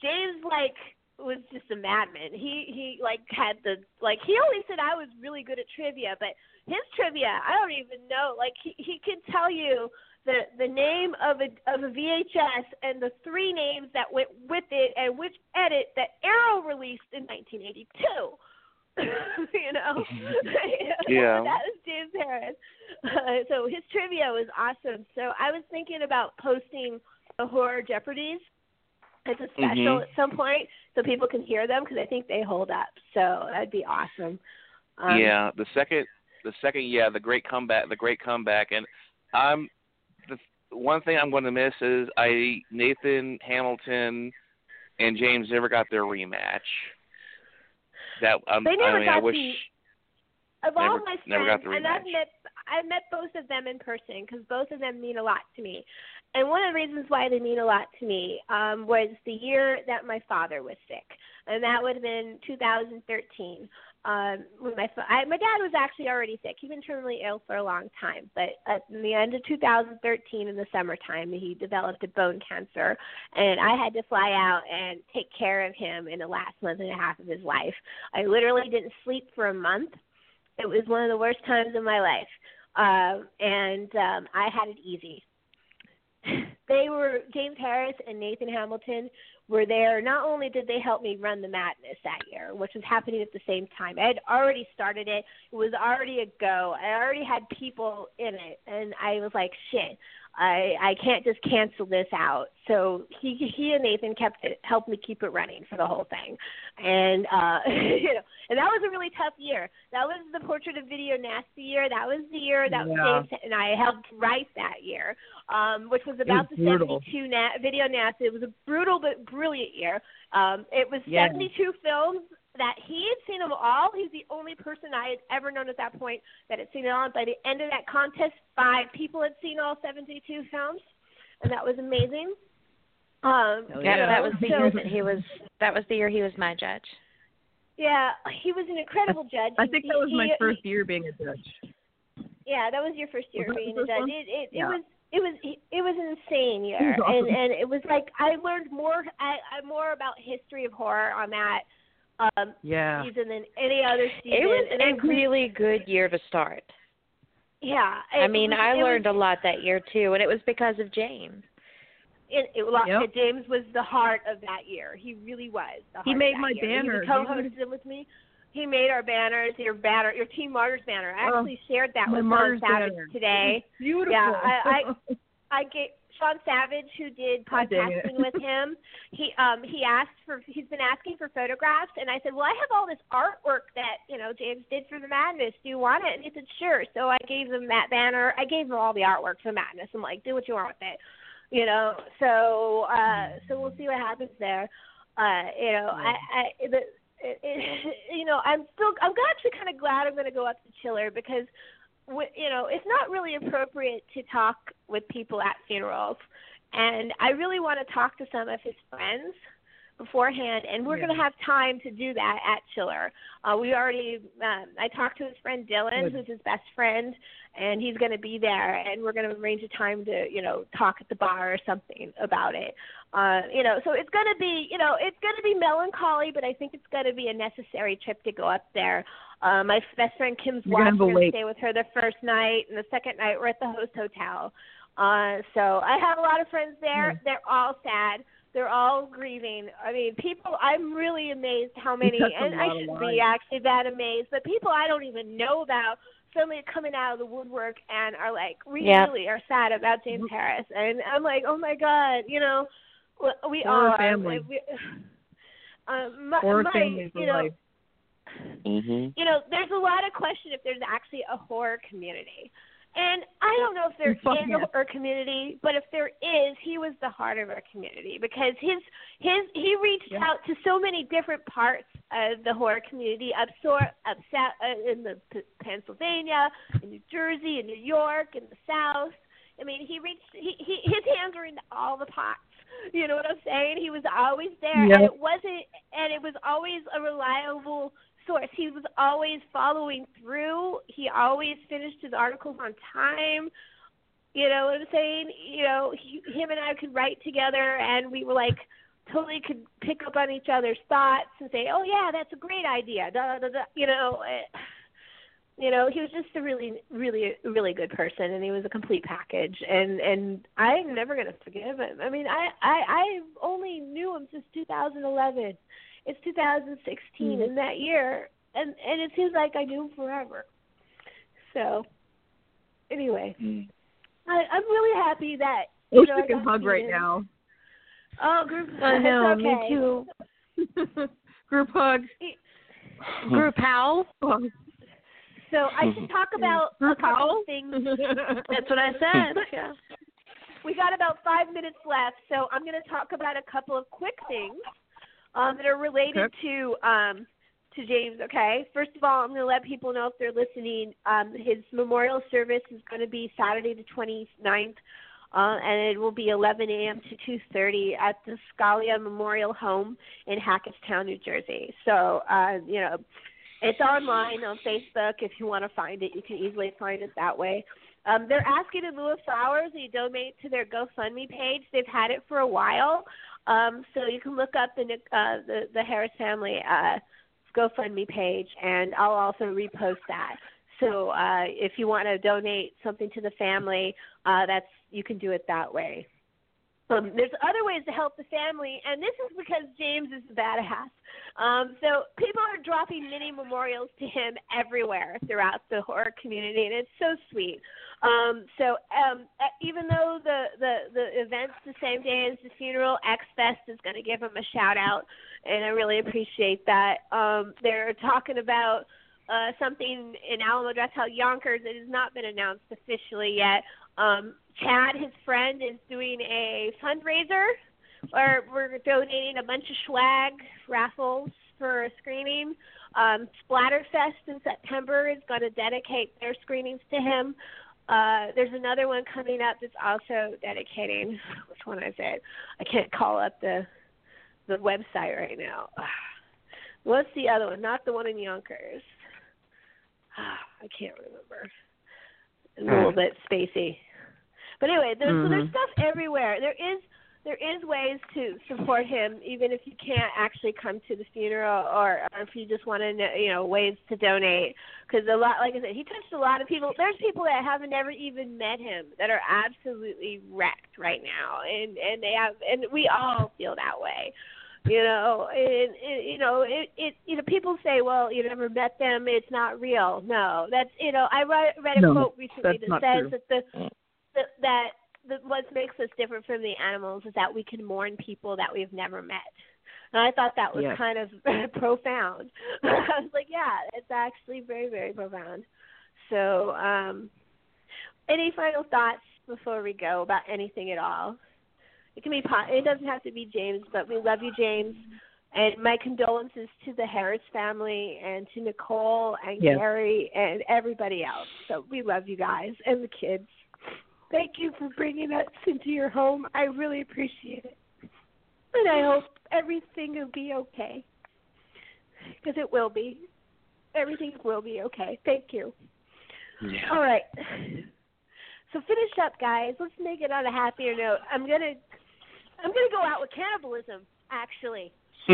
James like was just a madman. He he like had the like he always said I was really good at trivia, but his trivia I don't even know. Like he he could tell you the the name of a of a VHS and the three names that went with it and which edit that Arrow released in 1982. you know, Yeah. that was James Harris. Uh, so his trivia was awesome. So I was thinking about posting the horror Jeopardies as a special Mhm. at some point so people can hear them because I think they hold up. So that'd be awesome. Um, yeah, the second, the second, yeah, the great comeback, the great comeback, and I'm the one thing I'm going to miss is I Nathan Hamilton and James never got their rematch. That um, They never I mean, got I wish. the- Of all Never- my friends, never got the and I've met I've met both of them in person because both of them mean a lot to me. And one of the reasons why they mean a lot to me um, was the year that my father was sick, and that would have been 2013. Um, when my I, my dad was actually already sick. He'd been terminally ill for a long time, but at the end of 2013, in the summertime, he developed a bone cancer, and I had to fly out and take care of him in the last month and a half of his life. I literally didn't sleep for a month it was one of the worst times in my life um and um i had it easy they were James Harris and Nathan Hamilton were there. Not only did they help me run the madness that year, which was happening at the same time. I had already started it. It was already a go. I already had people in it and I was like, shit. I I can't just cancel this out. So he he and Nathan kept it helped me keep it running for the whole thing, and uh you know and that was a really tough year. That was the Portrait of Video Nasty year. That was the year that Yeah. James and I helped write that year, um, which was about was the brutal. 72 na- Video Nasty. It was a brutal but brilliant year. Um, it was Yeah. 72 films that he had seen them all. He's the only person I had ever known at that point that had seen it all. And by the end of that contest, five people had seen all 72 films, and that was amazing. Um, Hell Yeah, yeah. that was the so- year that he was. That was the year he was my judge. Yeah, he was an incredible judge. I think that was my He- first year being a judge. Yeah, that was your first year being a judge. one? It it, Yeah. it was it was it was an insane year, was awesome. and and it was like I learned more I, I more about history of horror on that um Yeah. season than any other season. It was and I a really good year to start. yeah. I mean, was- I it was- learned a lot that year too, and it was because of James. It, it, well, Yep. James was the heart of that year. He really was. The He made of that my year. banner. He co-hosted it with me. He made our banners, your banner, your Team Martyrs banner. I Oh, actually shared that with Sean Martyrs Savage today. Beautiful. Yeah, I, I I gave Sean Savage, who did podcasting with him. He um he asked for he's been asking for photographs, and I said, well, I have all this artwork that you know James did for the Madness. Do you want it? And he said, sure. So I gave him that banner. I gave him all the artwork for Madness. I'm like, do what you want with it, you know. So uh so we'll see what happens there. Uh, you know, I I the. It, it, you know, I'm still. I'm actually kind of glad I'm going to go up to Chiller because you know, it's not really appropriate to talk with people at funerals. And I really want to talk to some of his friends beforehand, and we're Yeah. going to have time to do that at Chiller. Uh, we already, um, I talked to his friend Dylan, Good. who's his best friend, and he's going to be there, and we're going to arrange a time to, you know, talk at the bar or something about it. Uh, you know, so it's going to be, you know, it's going to be melancholy, but I think it's going to be a necessary trip to go up there. Uh, my best friend Kim's You're wife, going to stay with her the first night, and the second night we're at the host hotel. Uh, so I have a lot of friends there. Hmm. They're all sad. They're all grieving. I mean, people. I'm really amazed how many, and I shouldn't be actually that amazed, but people I don't even know about suddenly coming out of the woodwork and are like really are sad about James Harris, and I'm like, oh my god, you know, we- all are. family. We, uh, my, my, family for you know, life. Hmm you know, there's a lot of question if there's actually a horror community. And I don't know if there is Fuck a yeah. horror community, but if there is, he was the heart of our community because his his he reached Yeah. out to so many different parts of the horror community up so up south uh, in the P- Pennsylvania, in New Jersey, in New York, in the South. I mean, he reached he, he his hands were in all the pots. You know what I'm saying? He was always there, Yep. and it wasn't, and it was always a reliable source. He was always following through. He always finished his articles on time. You know what I'm saying? You know, he, him and I could write together, and we were like totally could pick up on each other's thoughts and say, "Oh yeah, that's a great idea." Da, da, da. You know, eh, you know, he was just a really, really, really good person, and he was a complete package. And and I'm never gonna forgive him. I mean, I I I only knew him since 2011. It's 2016 in that year, and and it seems like I him forever. So, anyway, Mm. I, I'm really happy that you wish know, we could hug right him. now. Oh, group. hug. I know, it's me too. Group hug. Group howl. So I should talk about a Group couple howl? things. That's what I said. Yeah. We got about five minutes left, so I'm going to talk about a couple of quick things um, that are related Okay. to um, to James. Okay, first of all, I'm going to let people know if they're listening. Um, his memorial service is going to be Saturday the 29th, uh, and it will be 11 a.m. to 2:30 at the Scalia Memorial Home in Hackettstown, New Jersey. So, uh, you know, it's online on Facebook. If you want to find it, you can easily find it that way. Um, they're asking in lieu of flowers that you donate to their GoFundMe page. They've had it for a while, um, so you can look up the uh, the, the Harris family uh, GoFundMe page, and I'll also repost that. So uh, if you want to donate something to the family, uh, that's you can do it that way. Um, there's other ways to help the family, and this is because James is a badass. Um, so people are dropping mini memorials to him everywhere throughout the horror community, and it's so sweet. Um, so um, even though the, the the event's the same day as the funeral, X Fest is going to give him a shout out, and I really appreciate that. Um, they're talking about uh, something in Alamo Drafthouse Yonkers that has not been announced officially yet. Um, Chad, his friend, is doing a fundraiser where we're donating a bunch of swag raffles for a screening. Um, Splatterfest in September is going to dedicate their screenings to him. Uh, there's another one coming up that's also dedicating. Which one is it? I can't call up the the website right now. What's the other one? Not the one in Yonkers. I can't remember. A little bit spacey. But anyway, there's so there's Mhm. stuff everywhere. There is there is ways to support him, even if you can't actually come to the funeral, or, or if you just want to know, you know, ways to donate. Because a lot, like I said, he touched a lot of people. There's people that haven't never even met him that are absolutely wrecked right now, and and they have, and we all feel that way. You know, and, and you know, it, it, you know, people say, well, you never met them, it's not real. No, that's, you know, I read, read a No, quote recently that says true. that the that, that what makes us different from the animals is that we can mourn people that we've never met. And I thought that was kind of profound. I was like, yeah, it's actually very, very profound. So, um, any final thoughts before we go about anything at all? It can be. po- It doesn't have to be James, but we love you, James. And my condolences to the Harris family and to Nicole and Yes. Gary and everybody else. So we love you guys and the kids. Thank you for bringing us into your home. I really appreciate it. And I hope everything will be okay. Because it will be. Everything will be okay. Thank you. Yeah. All right. So finish up, guys. Let's make it on a happier note. I'm gonna, I'm gonna go out with cannibalism. Actually.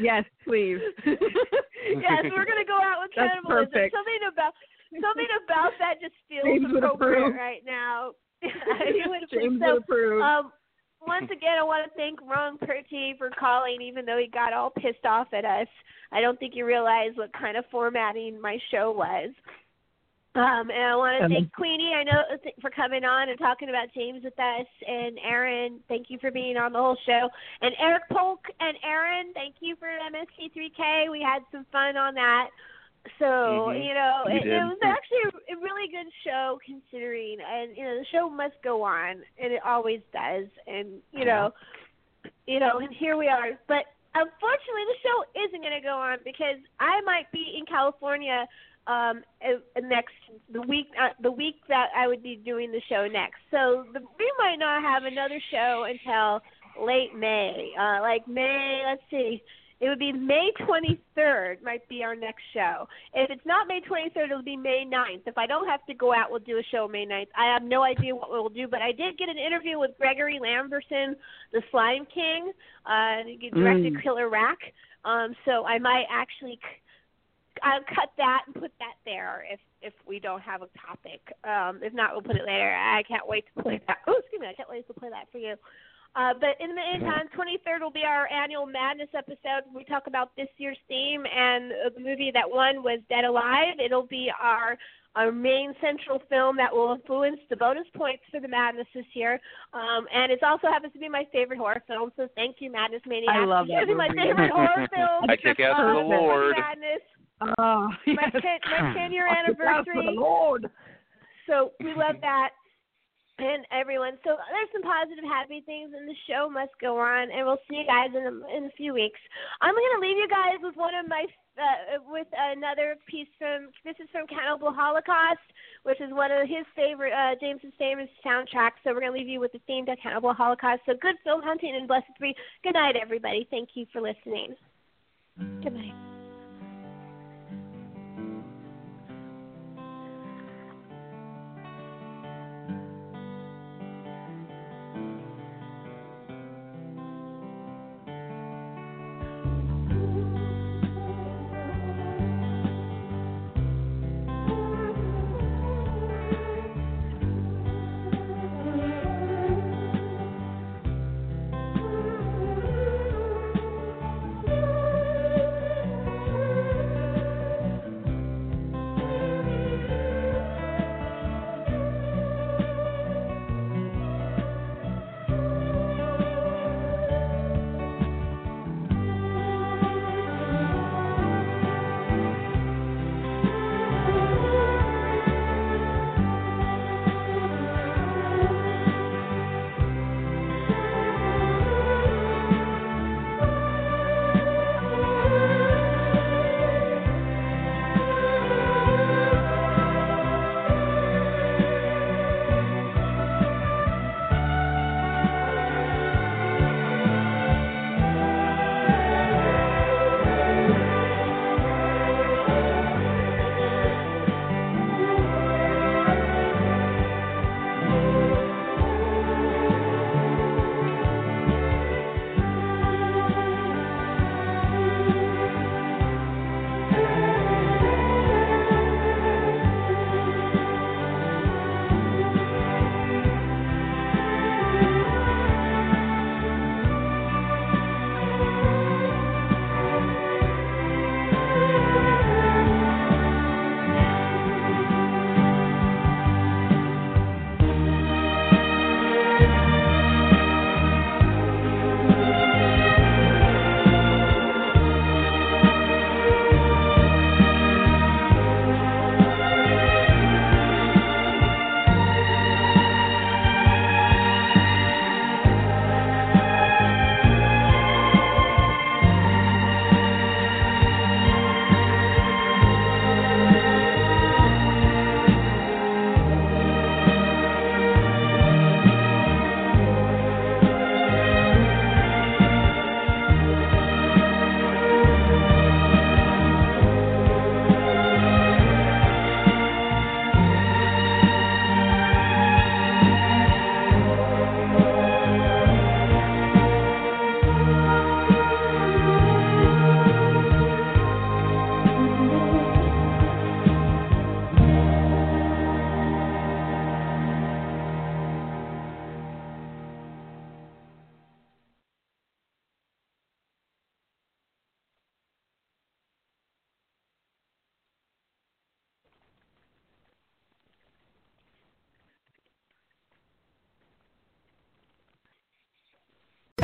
Yes, please. yes, we're gonna go out with That's cannibalism. perfect. Something about something about that just feels James appropriate right now. James so, would approve. Um, once again, I want to thank Ron Perty for calling, even though he got all pissed off at us. I don't think you realize what kind of formatting my show was. Um, and I want to Um, thank Queenie. I know th- for coming on and talking about James with us, and Aaron. Thank you for being on the whole show. And Eric Polk and Aaron, thank you for MST3K. We had some fun on that. So Mhm. you know, We it, it was actually a, a really good show considering, and you know, the show must go on, and it always does. And you know, you know, and here we are. But unfortunately, the show isn't going to go on because I might be in California um next the week uh, the week that I would be doing the show next. So the, we might not have another show until late May. Uh like May, let's see. It would be May 23rd might be our next show. If it's not May 23rd, it'll be May 9th. If I don't have to go out, we'll do a show May 9th. I have no idea what we'll do, but I did get an interview with Gregory Lamberson, the Slime King, uh, directed Mm. Killer Rack. Um, so I might actually c- I'll cut that and put that there if if we don't have a topic. Um, if not, we'll put it later. I can't wait to play that. Oh, excuse me, I can't wait to play that for you. Uh, but in the meantime, 23rd will be our annual Madness episode. We talk about this year's theme, and uh, the movie that won was Dead Alive. It'll be our our main central film that will influence the bonus points for the Madness this year. Um, and it also happens to be my favorite horror film. So thank you, Madness Maniacs. I love that choosing my favorite horror film. I kick ass for the Lord. Madness Oh, my yes. ten, my ten year I'll kick out for anniversary. the Lord. So we love that. And everyone, so there's some positive, happy things, and the show must go on. And we'll see you guys in a, in a few weeks. I'm gonna leave you guys with one of my uh, with another piece from this is from Cannibal Holocaust, which is one of his favorite uh, James's famous soundtracks. So we're gonna leave you with the theme to Cannibal Holocaust. So good film hunting and blessed be. Good night, everybody. Thank you for listening. Good night.